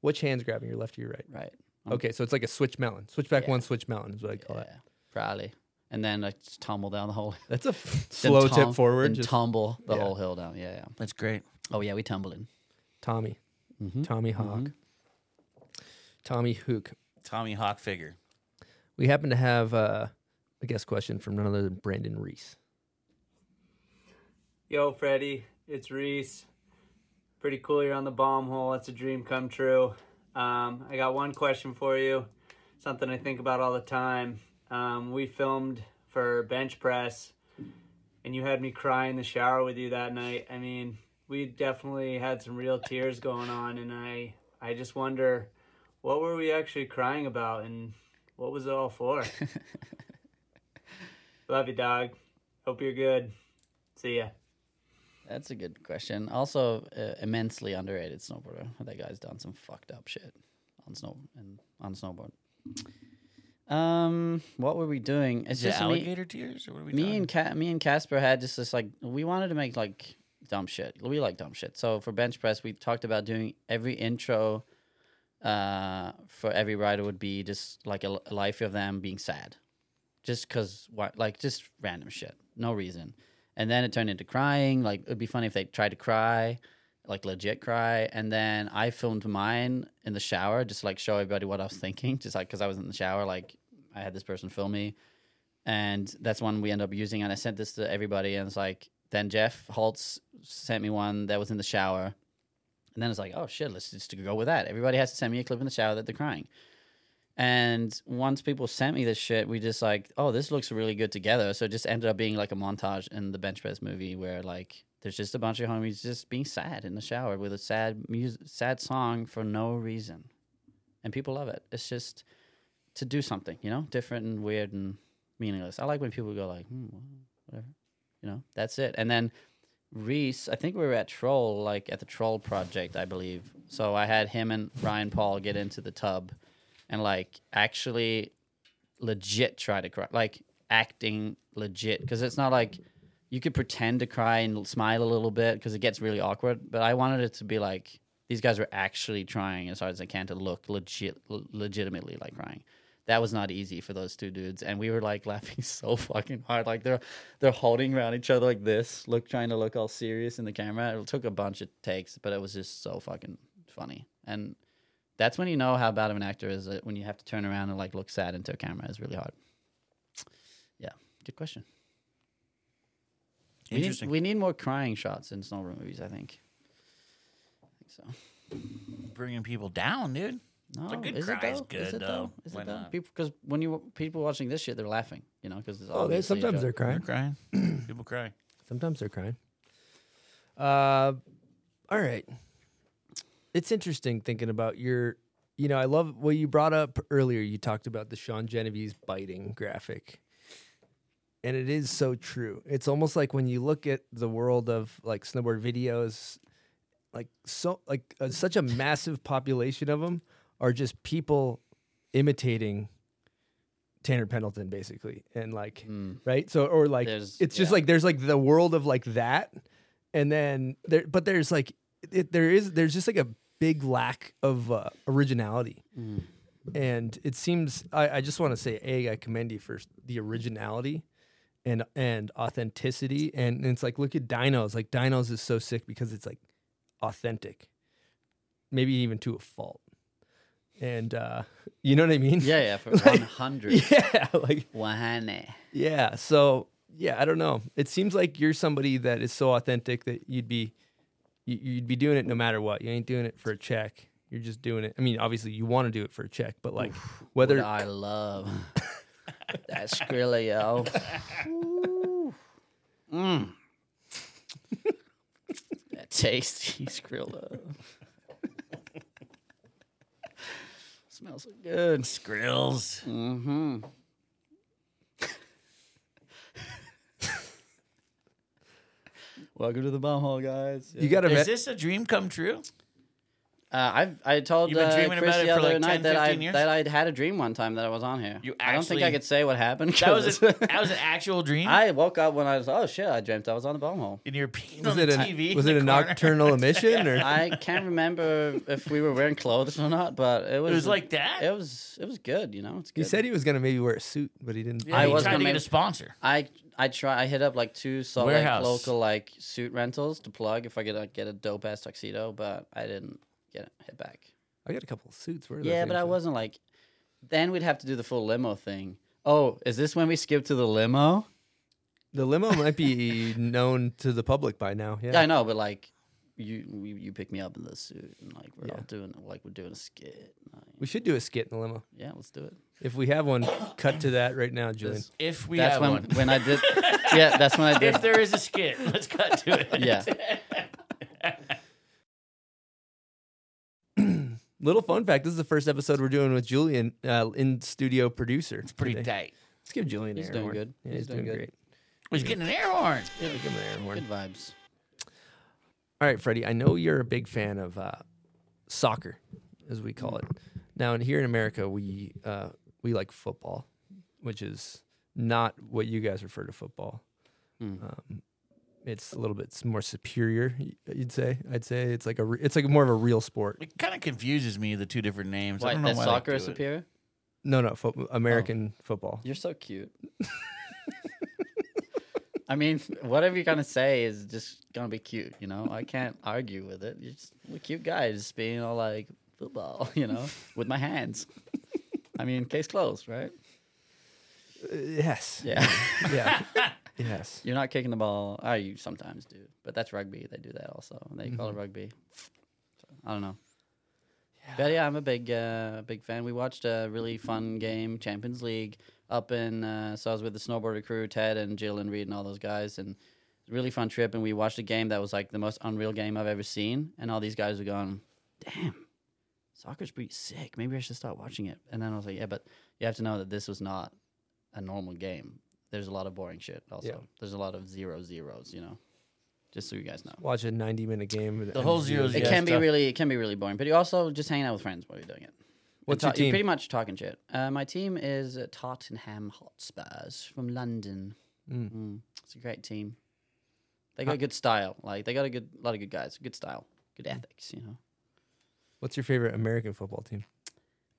Which hand's grabbing your left or your right? Right. I'm- Okay, so it's like a switch melon. Switchback Yeah. one, switch melon is what I call it. Yeah, probably. And then like just tumble down the whole. That's a (laughs) then slow tum- tip forward. then Just tumble the Yeah. whole hill down. Yeah, yeah. That's great. Oh yeah, we tumbling. Tommy, Mhm. Tommy Hawk, Tommy Hook. Tommy Hawk figure. We happen to have uh, a guest question from none other than Brandon Reis. Yo, Freddie, it's Reis. Pretty cool you're on the bomb hole. It's a dream come true. Um, I got one question for you, something I think about all the time. Um, we filmed for bench press, and you had me cry in the shower with you that night. I mean, we definitely had some real tears going on, and I, I just wonder, what were we actually crying about, and what was it all for? (laughs) Love you, dog. Hope you're good. See ya. That's a good question. Also, uh, immensely underrated snowboarder. That guy's done some fucked up shit on snow and on snowboard. Um, what were we doing? It's Is it just me, alligator tears or what are we me talking? and Ca- me and Casper had just this like we wanted to make like dumb shit. We like dumb shit. So for bench press, we talked about doing every intro uh, for every rider would be just like a, a life of them being sad, just cause why? Like just random shit, no reason. And then it turned into crying. Like it'd be funny if they tried to cry, like legit cry. And then I filmed mine in the shower, just like show everybody what I was thinking, just like because I was in the shower, like I had this person film me and that's one we end up using. And I sent this to everybody, and it's like then Jeff Holtz sent me one that was in the shower, and then it's like, oh shit, let's just go with that. Everybody has to send me a clip in the shower that they're crying. And once people sent me this shit, we just like, oh, this looks really good together. So it just ended up being like a montage in the bench press movie where like there's just a bunch of homies just being sad in the shower with a sad music, sad song for no reason, and people love it. It's just to do something, you know, different and weird and meaningless. I like when people go like, hmm, whatever, you know, that's it. And then Reis, I think we were at Troll, like at the Troll project, I believe. So I had him and Ryan Paul get into the tub and like actually legit try to cry, like acting legit, because it's not like you could pretend to cry and smile a little bit because it gets really awkward. But I wanted it to be like these guys were actually trying as hard as they can to look legit, legitimately like crying that was not easy for those two dudes. And we were like (laughs) laughing so fucking hard. Like they're they're holding around each other like this look trying to look all serious in the camera. It took a bunch of takes but it was just so fucking funny. And that's when you know how bad of an actor is it when you have to turn around and like look sad into a camera. Is really hard. Yeah. Good question. We need, Interesting. we need more crying shots in snowboard movies i think. I think so. Bringing people down, dude. No, a good is it cry is though? good, is it though. Is Why it though? Because when you people watching this shit, they're laughing, you know, because Oh, they, sometimes they're crying. They're crying. (clears throat) people cry. Sometimes they're crying. Uh, all right. It's interesting thinking about your. You know, I love what you brought up earlier. You talked about the Sean Genovese's biting graphic, and it is so true. It's almost like when you look at the world of like snowboard videos, like so, like uh, such a massive population of them are just people imitating Tanner Pendleton, basically, and like right. So or like There's- it's just yeah. like there's like the world of like that, and then there, but there's like it, there is there's just like a big lack of uh, originality, and it seems I, I just want to say a I commend you for the originality. And and authenticity and, it's like look at Dinos like Dinos is so sick because it's like authentic, maybe even to a fault, and uh, you know what I mean? Yeah, yeah, for (laughs) Like, one hundred. Yeah, (laughs) like one. yeah. So yeah, I don't know. It seems like you're somebody that is so authentic that you'd be you- you'd be doing it no matter what. You ain't doing it for a check. You're just doing it. I mean, obviously you want to do it for a check, but like whether What I love that Skrilla, yo. (laughs) Mm. that tasty Skrilla. Smells so good. Skrills. Mm-hmm. (laughs) Welcome to the bomb hole, guys. You gotta Is this a dream come true? Uh, I've I told You've been uh, Chris about it the for other like night 10, that I years? that I'd had a dream one time that I was on here. You I don't think I could say what happened. That was 'cause a, (laughs) that was an actual dream. I woke up when I was oh shit I dreamt I was on the bomb hole. and you're peeing was on it the a TV. was it a corner. nocturnal (laughs) emission or I can't remember if we were wearing clothes or not, but it was It was like that? It was it was good, you know. It's good. he said he was gonna maybe wear a suit, but he didn't. Yeah, I he was tried gonna to get a sponsor. I I try I hit up like two Salt Lake local like suit rentals to plug if I could like, get a dope ass tuxedo, but I didn't get it hit back. I got a couple of suits. Where Yeah, but I at? wasn't like. Then we'd have to do the full limo thing. Oh, is this when we skip to the limo? The limo (laughs) might be known to the public by now. Yeah, Yeah, I know, but like, you you, you pick me up in the suit and like we're all Yeah. doing like we're doing a skit. Like, We should do a skit in the limo. yeah, let's do it. If we have one, cut to that right now, Julian. If we that's have when one. when I did. yeah, that's when I (laughs) did. if there is a skit, let's cut to it. Yeah. (laughs) Little fun fact: This is the first episode we're doing with Julian, uh, in studio producer. It's pretty tight. Let's give Julian He's an doing horn. good. Yeah, He's he's, doing doing, good. great. He's getting an air horn. Yeah, give him an air horn. Good vibes. All right, Freddie. I know you're a big fan of uh, soccer, as we call it. Now, here in America, we uh, we like football, which is not what you guys refer to football. Hmm. Um, it's a little bit more superior, you'd say. I'd say it's like a re- it's like more of a real sport. It kind of confuses me the two different names. I Why, don't know that why they soccer do is it. superior? No, no, fo- American football. You're so cute. (laughs) I mean, whatever you're gonna say is just gonna be cute, you know. I can't argue with it. You're just a cute guy, just being all like football, (laughs) you know, with my hands. I mean, case closed, right? Uh, yes. Yeah. yeah. (laughs) Yes. (laughs) You're not kicking the ball. Oh, you sometimes do, but that's rugby. They do that also. They call Mm-hmm. it rugby. So, I don't know. But yeah, I'm a big, uh, big fan. We watched a really fun game, Champions League, up in. Uh, so I was with the snowboarder crew, Ted and Jill and Reed and all those guys, and really fun trip. And we watched a game that was like the most unreal game I've ever seen. And all these guys were going, "Damn, soccer's pretty sick. Maybe I should start watching it." And then I was like, "Yeah, but you have to know that this was not a normal game. There's a lot of boring shit. Also, Yeah. there's a lot of zero zeros. You know, just so you guys know." Watch a 90 minute game. The whole ends zeros. It Yeah, can be tough. really, it can be really boring. But you also just hanging out with friends while you're doing it. What's And your ta- you're team? Pretty much talking shit. Uh, my team is uh, Tottenham Hotspurs from London. Mm. Mm, it's a great team. They got a good style. Like they got a good, lot of good guys. Good style, good ethics. You know. What's your favorite American football team?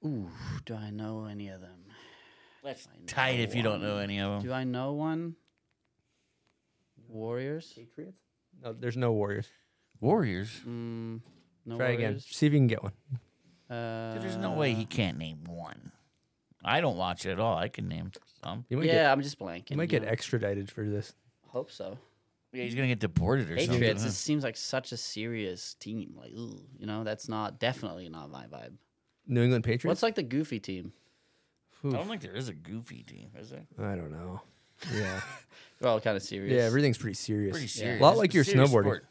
Ooh, do I know any of them? That's tight if you don't know any of them. Do I know one? Warriors. Patriots? No, there's no Warriors. Warriors. Mm, no Try again. Warriors. See if you can get one. Uh, There's no way he can't name one. I don't watch it at all. I can name some. You might Yeah, get, I'm just blanking. you might you get know. extradited for this. Hope so. Yeah, he's gonna get deported or something. Patriots. huh? It seems like such a serious team. Like, ooh, you know, that's not definitely not my vibe. New England Patriots? What's like the goofy team? I don't think there is a goofy team, is there? I don't know. (laughs) Yeah. They're all kind of serious. yeah, everything's pretty serious. Pretty serious. A serious. lot like your snowboarding. sport.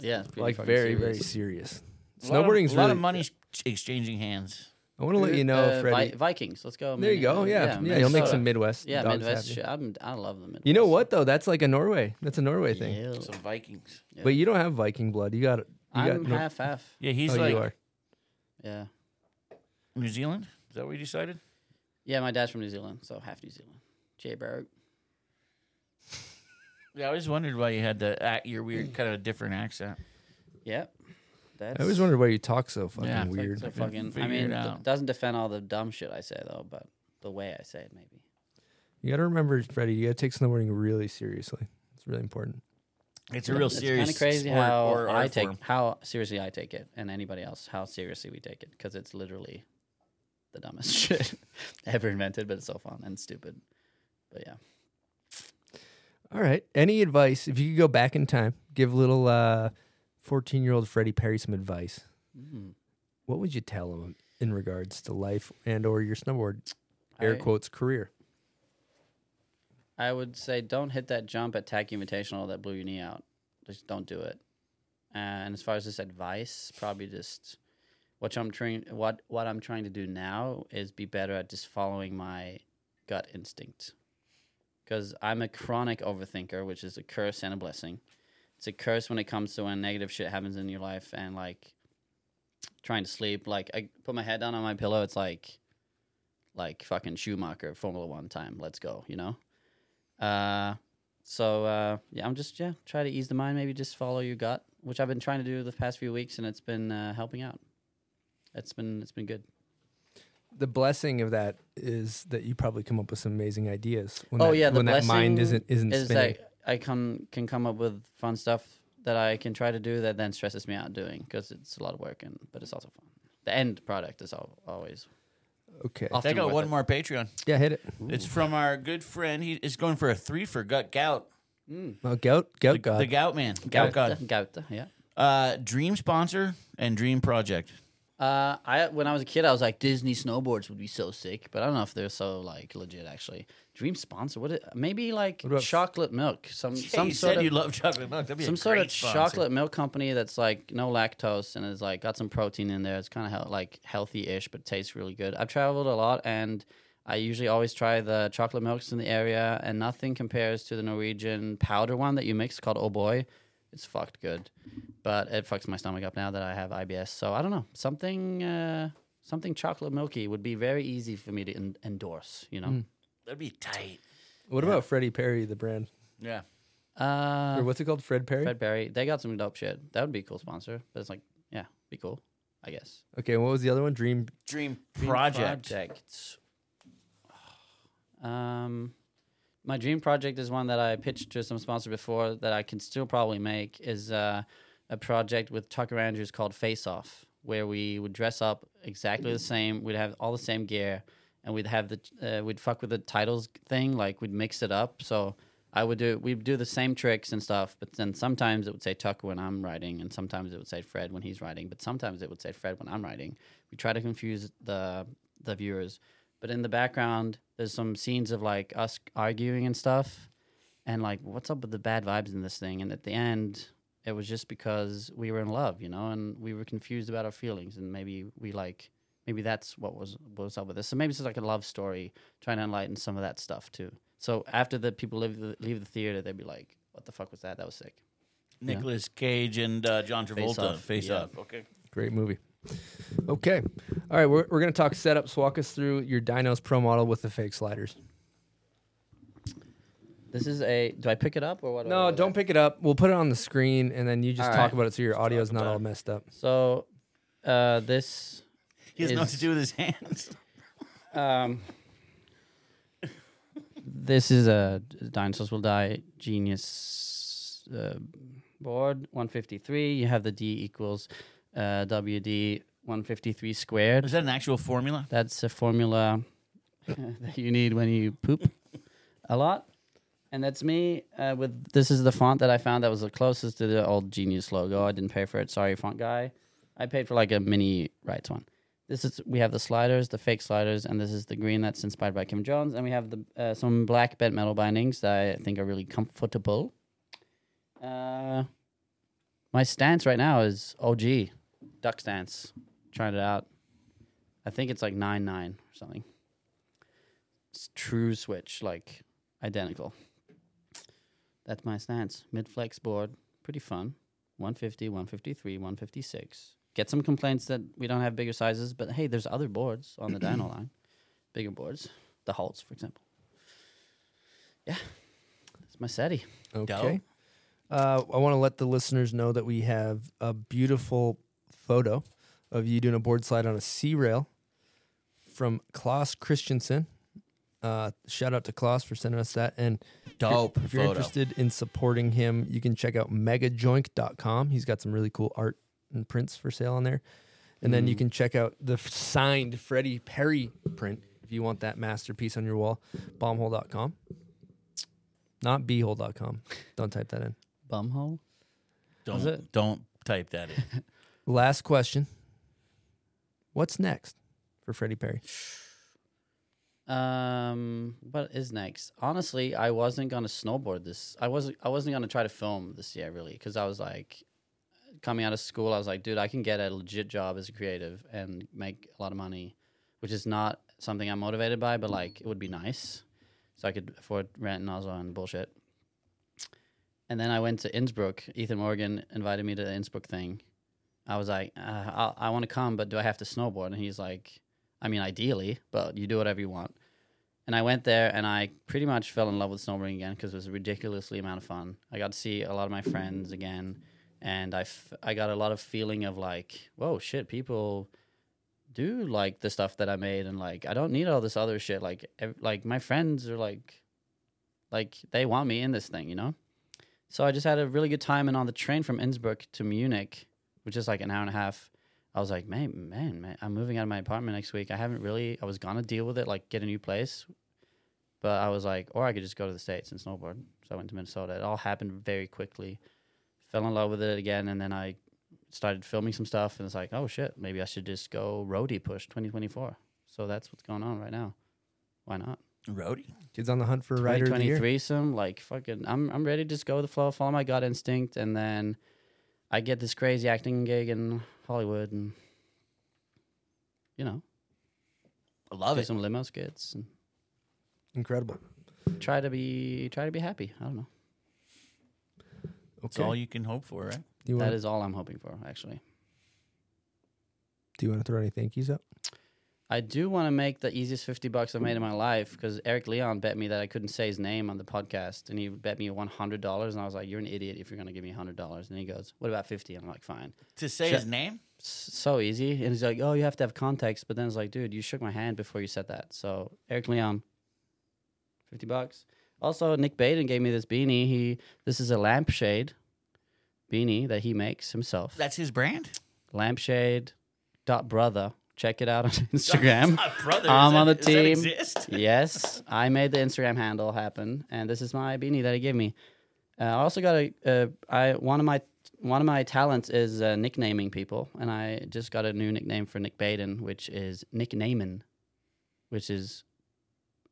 Yeah, Like very, serious. very serious. (laughs) A lot of- Snowboarding's a lot really. of money exchanging hands. I want to let you know, Uh, Freddie. Vi- Vikings. Let's go. there you go. Yeah, yeah. Minnesota. you'll make some Midwest. Yeah, dogs Midwest. happy. Shit. I'm, I love the Midwest. You know what though? That's like a Norway. That's a Norway thing. Yeah. Some Vikings. Yeah. But you don't have Viking blood. You got. You I'm got Nor- half half. Yeah, he's oh, like you are. Yeah. New Zealand. Is that what you decided? Yeah, my dad's from New Zealand, so half New Zealand. Jay Berg. (laughs) Yeah, I always wondered why you had the act, your weird (clears throat) kind of a different accent. Yep. That's I always wondered why you talk so fucking Yeah, it's like weird. so I fucking. I figure mean, it it out. doesn't defend all the dumb shit I say though, but the way I say it maybe. You got to remember, Freddie. You got to take snowboarding really seriously. It's really important. It's a real serious. It's serious kind of crazy sport how or I art take form. how seriously I take it, and anybody else how seriously we take it, because it's literally the dumbest (laughs) shit ever invented, but it's so fun and stupid. But yeah, All right. Any advice? If you could go back in time, give little uh, fourteen-year-old Freddie Perry some advice. Mm. what would you tell him in regards to life and or your snowboard air I- quotes career? I would say don't hit that jump at Tack Invitational that blew your knee out. Just don't do it. And as far as this advice, probably just what I'm trying what what I'm trying to do now is be better at just following my gut instinct. Because I'm a chronic overthinker, which is a curse and a blessing. It's a curse when it comes to when negative shit happens in your life and like trying to sleep. Like I put my head down on my pillow, it's like like fucking Schumacher Formula One time. Let's go, you know. Uh, so uh, yeah, I'm just yeah try to ease the mind. Maybe just follow your gut, which I've been trying to do the past few weeks, and it's been uh, helping out. It's been it's been good. The blessing of that is that you probably come up with some amazing ideas. When oh that, yeah, the when that mind isn't isn't is spinning. that I can can come up with fun stuff that I can try to do that then stresses me out doing because it's a lot of work and but it's also fun. The end product is al- always Okay. I got worth one it. more Patreon. Yeah, hit it. It's from our good friend. He is going for a three for gut gout. Oh, gout, gout, the, god. the gout man, gout god, Gout, yeah. Uh, dream sponsor and dream project. Uh, I when I was a kid, I was like Disney snowboards would be so sick, but I don't know if they're so like legit. Actually, dream sponsor, what? Maybe like about- chocolate milk. Some Yeah, some you sort said of you love chocolate milk. That'd be a some sort of sponsor. chocolate milk company that's like no lactose and is like got some protein in there. It's kind of he- like healthy-ish, but tastes really good. I've traveled a lot and. I usually always try the chocolate milks in the area, and nothing compares to the Norwegian powder one that you mix called Oh Boy. It's fucked good, but it fucks my stomach up now that I have IBS. So I don't know something uh, something chocolate milky would be very easy for me to en- endorse. You know, Mm. That'd be tight. What about Freddie Perry, the brand? Yeah. uh, or what's it called? Fred Perry? Fred Perry. They got some dope shit. That would be a cool sponsor. But it's like, yeah, be cool. I guess. Okay, and what was the other one? Dream. Dream, Dream project. project. (sighs) Um, my dream project is one that I pitched to some sponsor before that I can still probably make. Is uh, a project with Tucker Andrews called Face Off, where we would dress up exactly the same. We'd have all the same gear, and we'd have the uh, we'd fuck with the titles thing. Like we'd mix it up. So I would do we'd do the same tricks and stuff, but then sometimes it would say Tucker when I'm writing, and sometimes it would say Fred when he's writing, but sometimes it would say Fred when I'm writing. We try to confuse the the viewers, but in the background there's some scenes of like us arguing and stuff, and like what's up with the bad vibes in this thing, and at the end. It was just because we were in love, you know, and we were confused about our feelings, and maybe we like, maybe that's what was what was up with this. So maybe it's like a love story, trying to enlighten some of that stuff too. So after the people leave the, leave the theater, they'd be like, "What the fuck was that? That was sick." You know? Nicolas Cage and uh, John Face Travolta. Off, Face yeah. off. Okay. Great movie. Okay. All right, we're, we're going to talk setups. Walk us through your Dinos Pro model with the fake sliders. This is a. Do I pick it up or what? do I No, do? don't pick it up. We'll put it on the screen and then you just All talk right. about it so your audio is not all messed up. So, uh, this. He doesn't know to do with his hands. (laughs) Um, this is a Dinosaurs Will Die Genius uh, board 153. You have the D equals uh, WD 153 squared. Is that an actual formula? That's a formula (laughs) that you need when you poop a lot. And that's me uh, with this is the font that I found that was the closest to the old Genius logo. I didn't pay for it. Sorry, font guy. I paid for like a mini rights one. This is we have the sliders, the fake sliders, and this is the green that's inspired by Kim Jones. And we have the uh, some black bent metal bindings that I think are really comfortable. Uh, my stance right now is OG duck stance. Tried it out. I think it's like nine nine or something. It's true switch, like identical. That's my stance. Mid flex board, pretty fun. 150, 153, 156. Get some complaints that we don't have bigger sizes, but hey, there's other boards on the dyno (clears throat) line. Bigger boards. The Halts, for example. Yeah. That's my SETI. Okay. Uh, I want to let the listeners know that we have a beautiful photo of you doing a board slide on a C rail from Klaus Christensen. Uh, shout out to Klaus for sending us that. And if you're- Dope If you're photo. interested in supporting him, you can check out megajoink.com. He's got some really cool art and prints for sale on there. And then you Mm. can check out the signed Freddie Perry print if you want that masterpiece on your wall. Bombhole.com. Not beehole.com. Don't type that in. Bumhole? Don't it? don't type that in. (laughs) Last question. What's next for Freddie Perry? Um, what is next? Honestly, I wasn't gonna snowboard this. I wasn't. I wasn't gonna try to film this year really because I was like, coming out of school, I was like, dude, I can get a legit job as a creative and make a lot of money, which is not something I'm motivated by, but like it would be nice, so I could afford rent and also and bullshit. And then I went to Innsbruck. Ethan Morgan invited me to the Innsbruck thing. I was like, uh, I, I want to come, but do I have to snowboard? And he's like, I mean, ideally, but you do whatever you want. And I went there and I pretty much fell in love with snowboarding again because it was a ridiculously amount of fun. I got to see a lot of my friends again. And I, f- I got a lot of feeling of like, whoa, shit, people do like the stuff that I made. And like, I don't need all this other shit. Like, ev- like my friends are like, like they want me in this thing, you know? So I just had a really good time. And on the train from Innsbruck to Munich, which is like an hour and a half, I was like, man, man, man, I'm moving out of my apartment next week. I haven't really, I was gonna deal with it, like get a new place, but I was like, or I could just go to the states and snowboard. So I went to Minnesota. It all happened very quickly. Fell in love with it again, and then I started filming some stuff, and it's like, oh shit, maybe I should just go roadie push 2024. So that's what's going on right now. Why not? Roadie. Kids on the hunt for a writer of 2023 some like fucking I'm I'm ready to just go with the flow, follow my gut instinct, and then I get this crazy acting gig in Hollywood, and you know, I love do it. some limo skits and Incredible. try to be try to be happy. I don't know. That's all you can hope for, right? Do you want is all I'm hoping for, actually. do you want to throw any thank yous up? I do want to make the easiest 50 bucks I've made in my life because Eric Leon bet me that I couldn't say his name on the podcast. And he bet me $100. And I was like, You're an idiot if you're going to give me $100. And he goes, What about 50 And I'm like, Fine. To say Shut- his name? So easy. And he's like, Oh, you have to have context. But then it's like, Dude, you shook my hand before you said that. So, Eric Leon, 50 bucks. Also, Nick Baden gave me this beanie. He This is a lampshade beanie that he makes himself. That's his brand? Lampshade dot brother. Check it out on (laughs) Instagram. Dot brother, I'm is on the that- does that team. (laughs) yes, I made the Instagram handle happen, and this is my beanie that he gave me. Uh, I also got a. Uh, I one of my one of my talents is uh, nicknaming people, and I just got a new nickname for Nick Baden, which is nicknamin, which is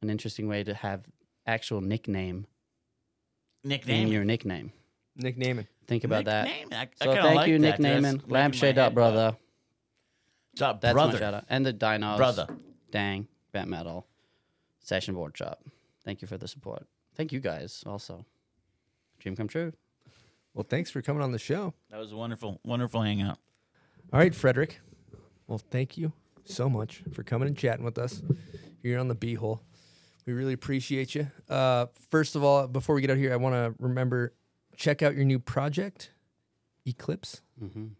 an interesting way to have actual nickname in Nickname. your nickname. Nick Nicknaming. Think about Nicknaming. I- that. I so kinda thank like you, that. nicknaming. That's wrapping my Lampshade up, brother. Dot That's brother. my shout out. And the Dinos. Brother. Dang. Bent Metal. Session Board Shop. Thank you for the support. Thank you guys also. Dream come true. Well, thanks for coming on the show. That was a wonderful, wonderful hangout. All right, Fredrik. Well, thank you so much for coming and chatting with us here on the Beehole. We really appreciate you. Uh, first of all, before we get out here, I want to remember check out your new project, Eclipse, Mhm.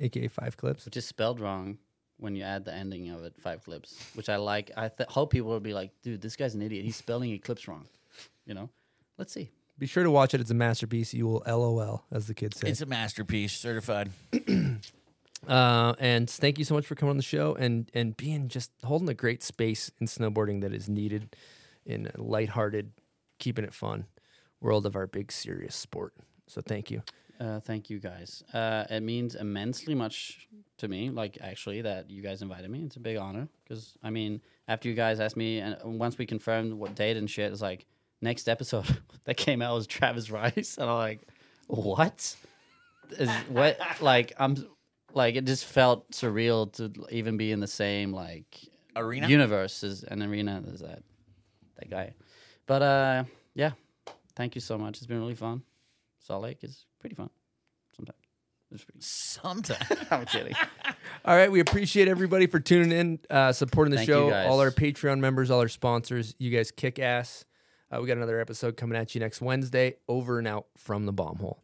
Aka Five Clips. Which is spelled wrong when you add the ending of it, five clips, which I like. I th- hope people will be like, dude, this guy's an idiot. He's spelling eclipse wrong. You know? Let's see. Be sure to watch it. It's a masterpiece. You will LOL, as the kids say. It's a masterpiece, certified. (clears throat) Uh, and thank you so much for coming on the show and and being just holding a great space in snowboarding that is needed in a lighthearted, keeping it fun world of our big serious sport. So thank you. Uh, thank you guys. Uh, it means immensely much to me. Like actually, that you guys invited me. It's a big honor because I mean, after you guys asked me, and once we confirmed what date and shit, it's like next episode (laughs) that came out was Travis Rice, (laughs) and I'm like, what? Is what? (laughs) Like I'm, like it just felt surreal to even be in the same like Arena? universe as an arena as that that guy. But uh, yeah, thank you so much. It's been really fun. Salt Lake is pretty fun. Sometimes. It's pretty Sometimes. (laughs) I'm kidding. (laughs) All right, we appreciate everybody for tuning in, uh, supporting the Thank you, show. guys. All our Patreon members, all our sponsors. You guys kick ass. Uh, we got another episode coming at you next Wednesday. Over and out from the bomb hole.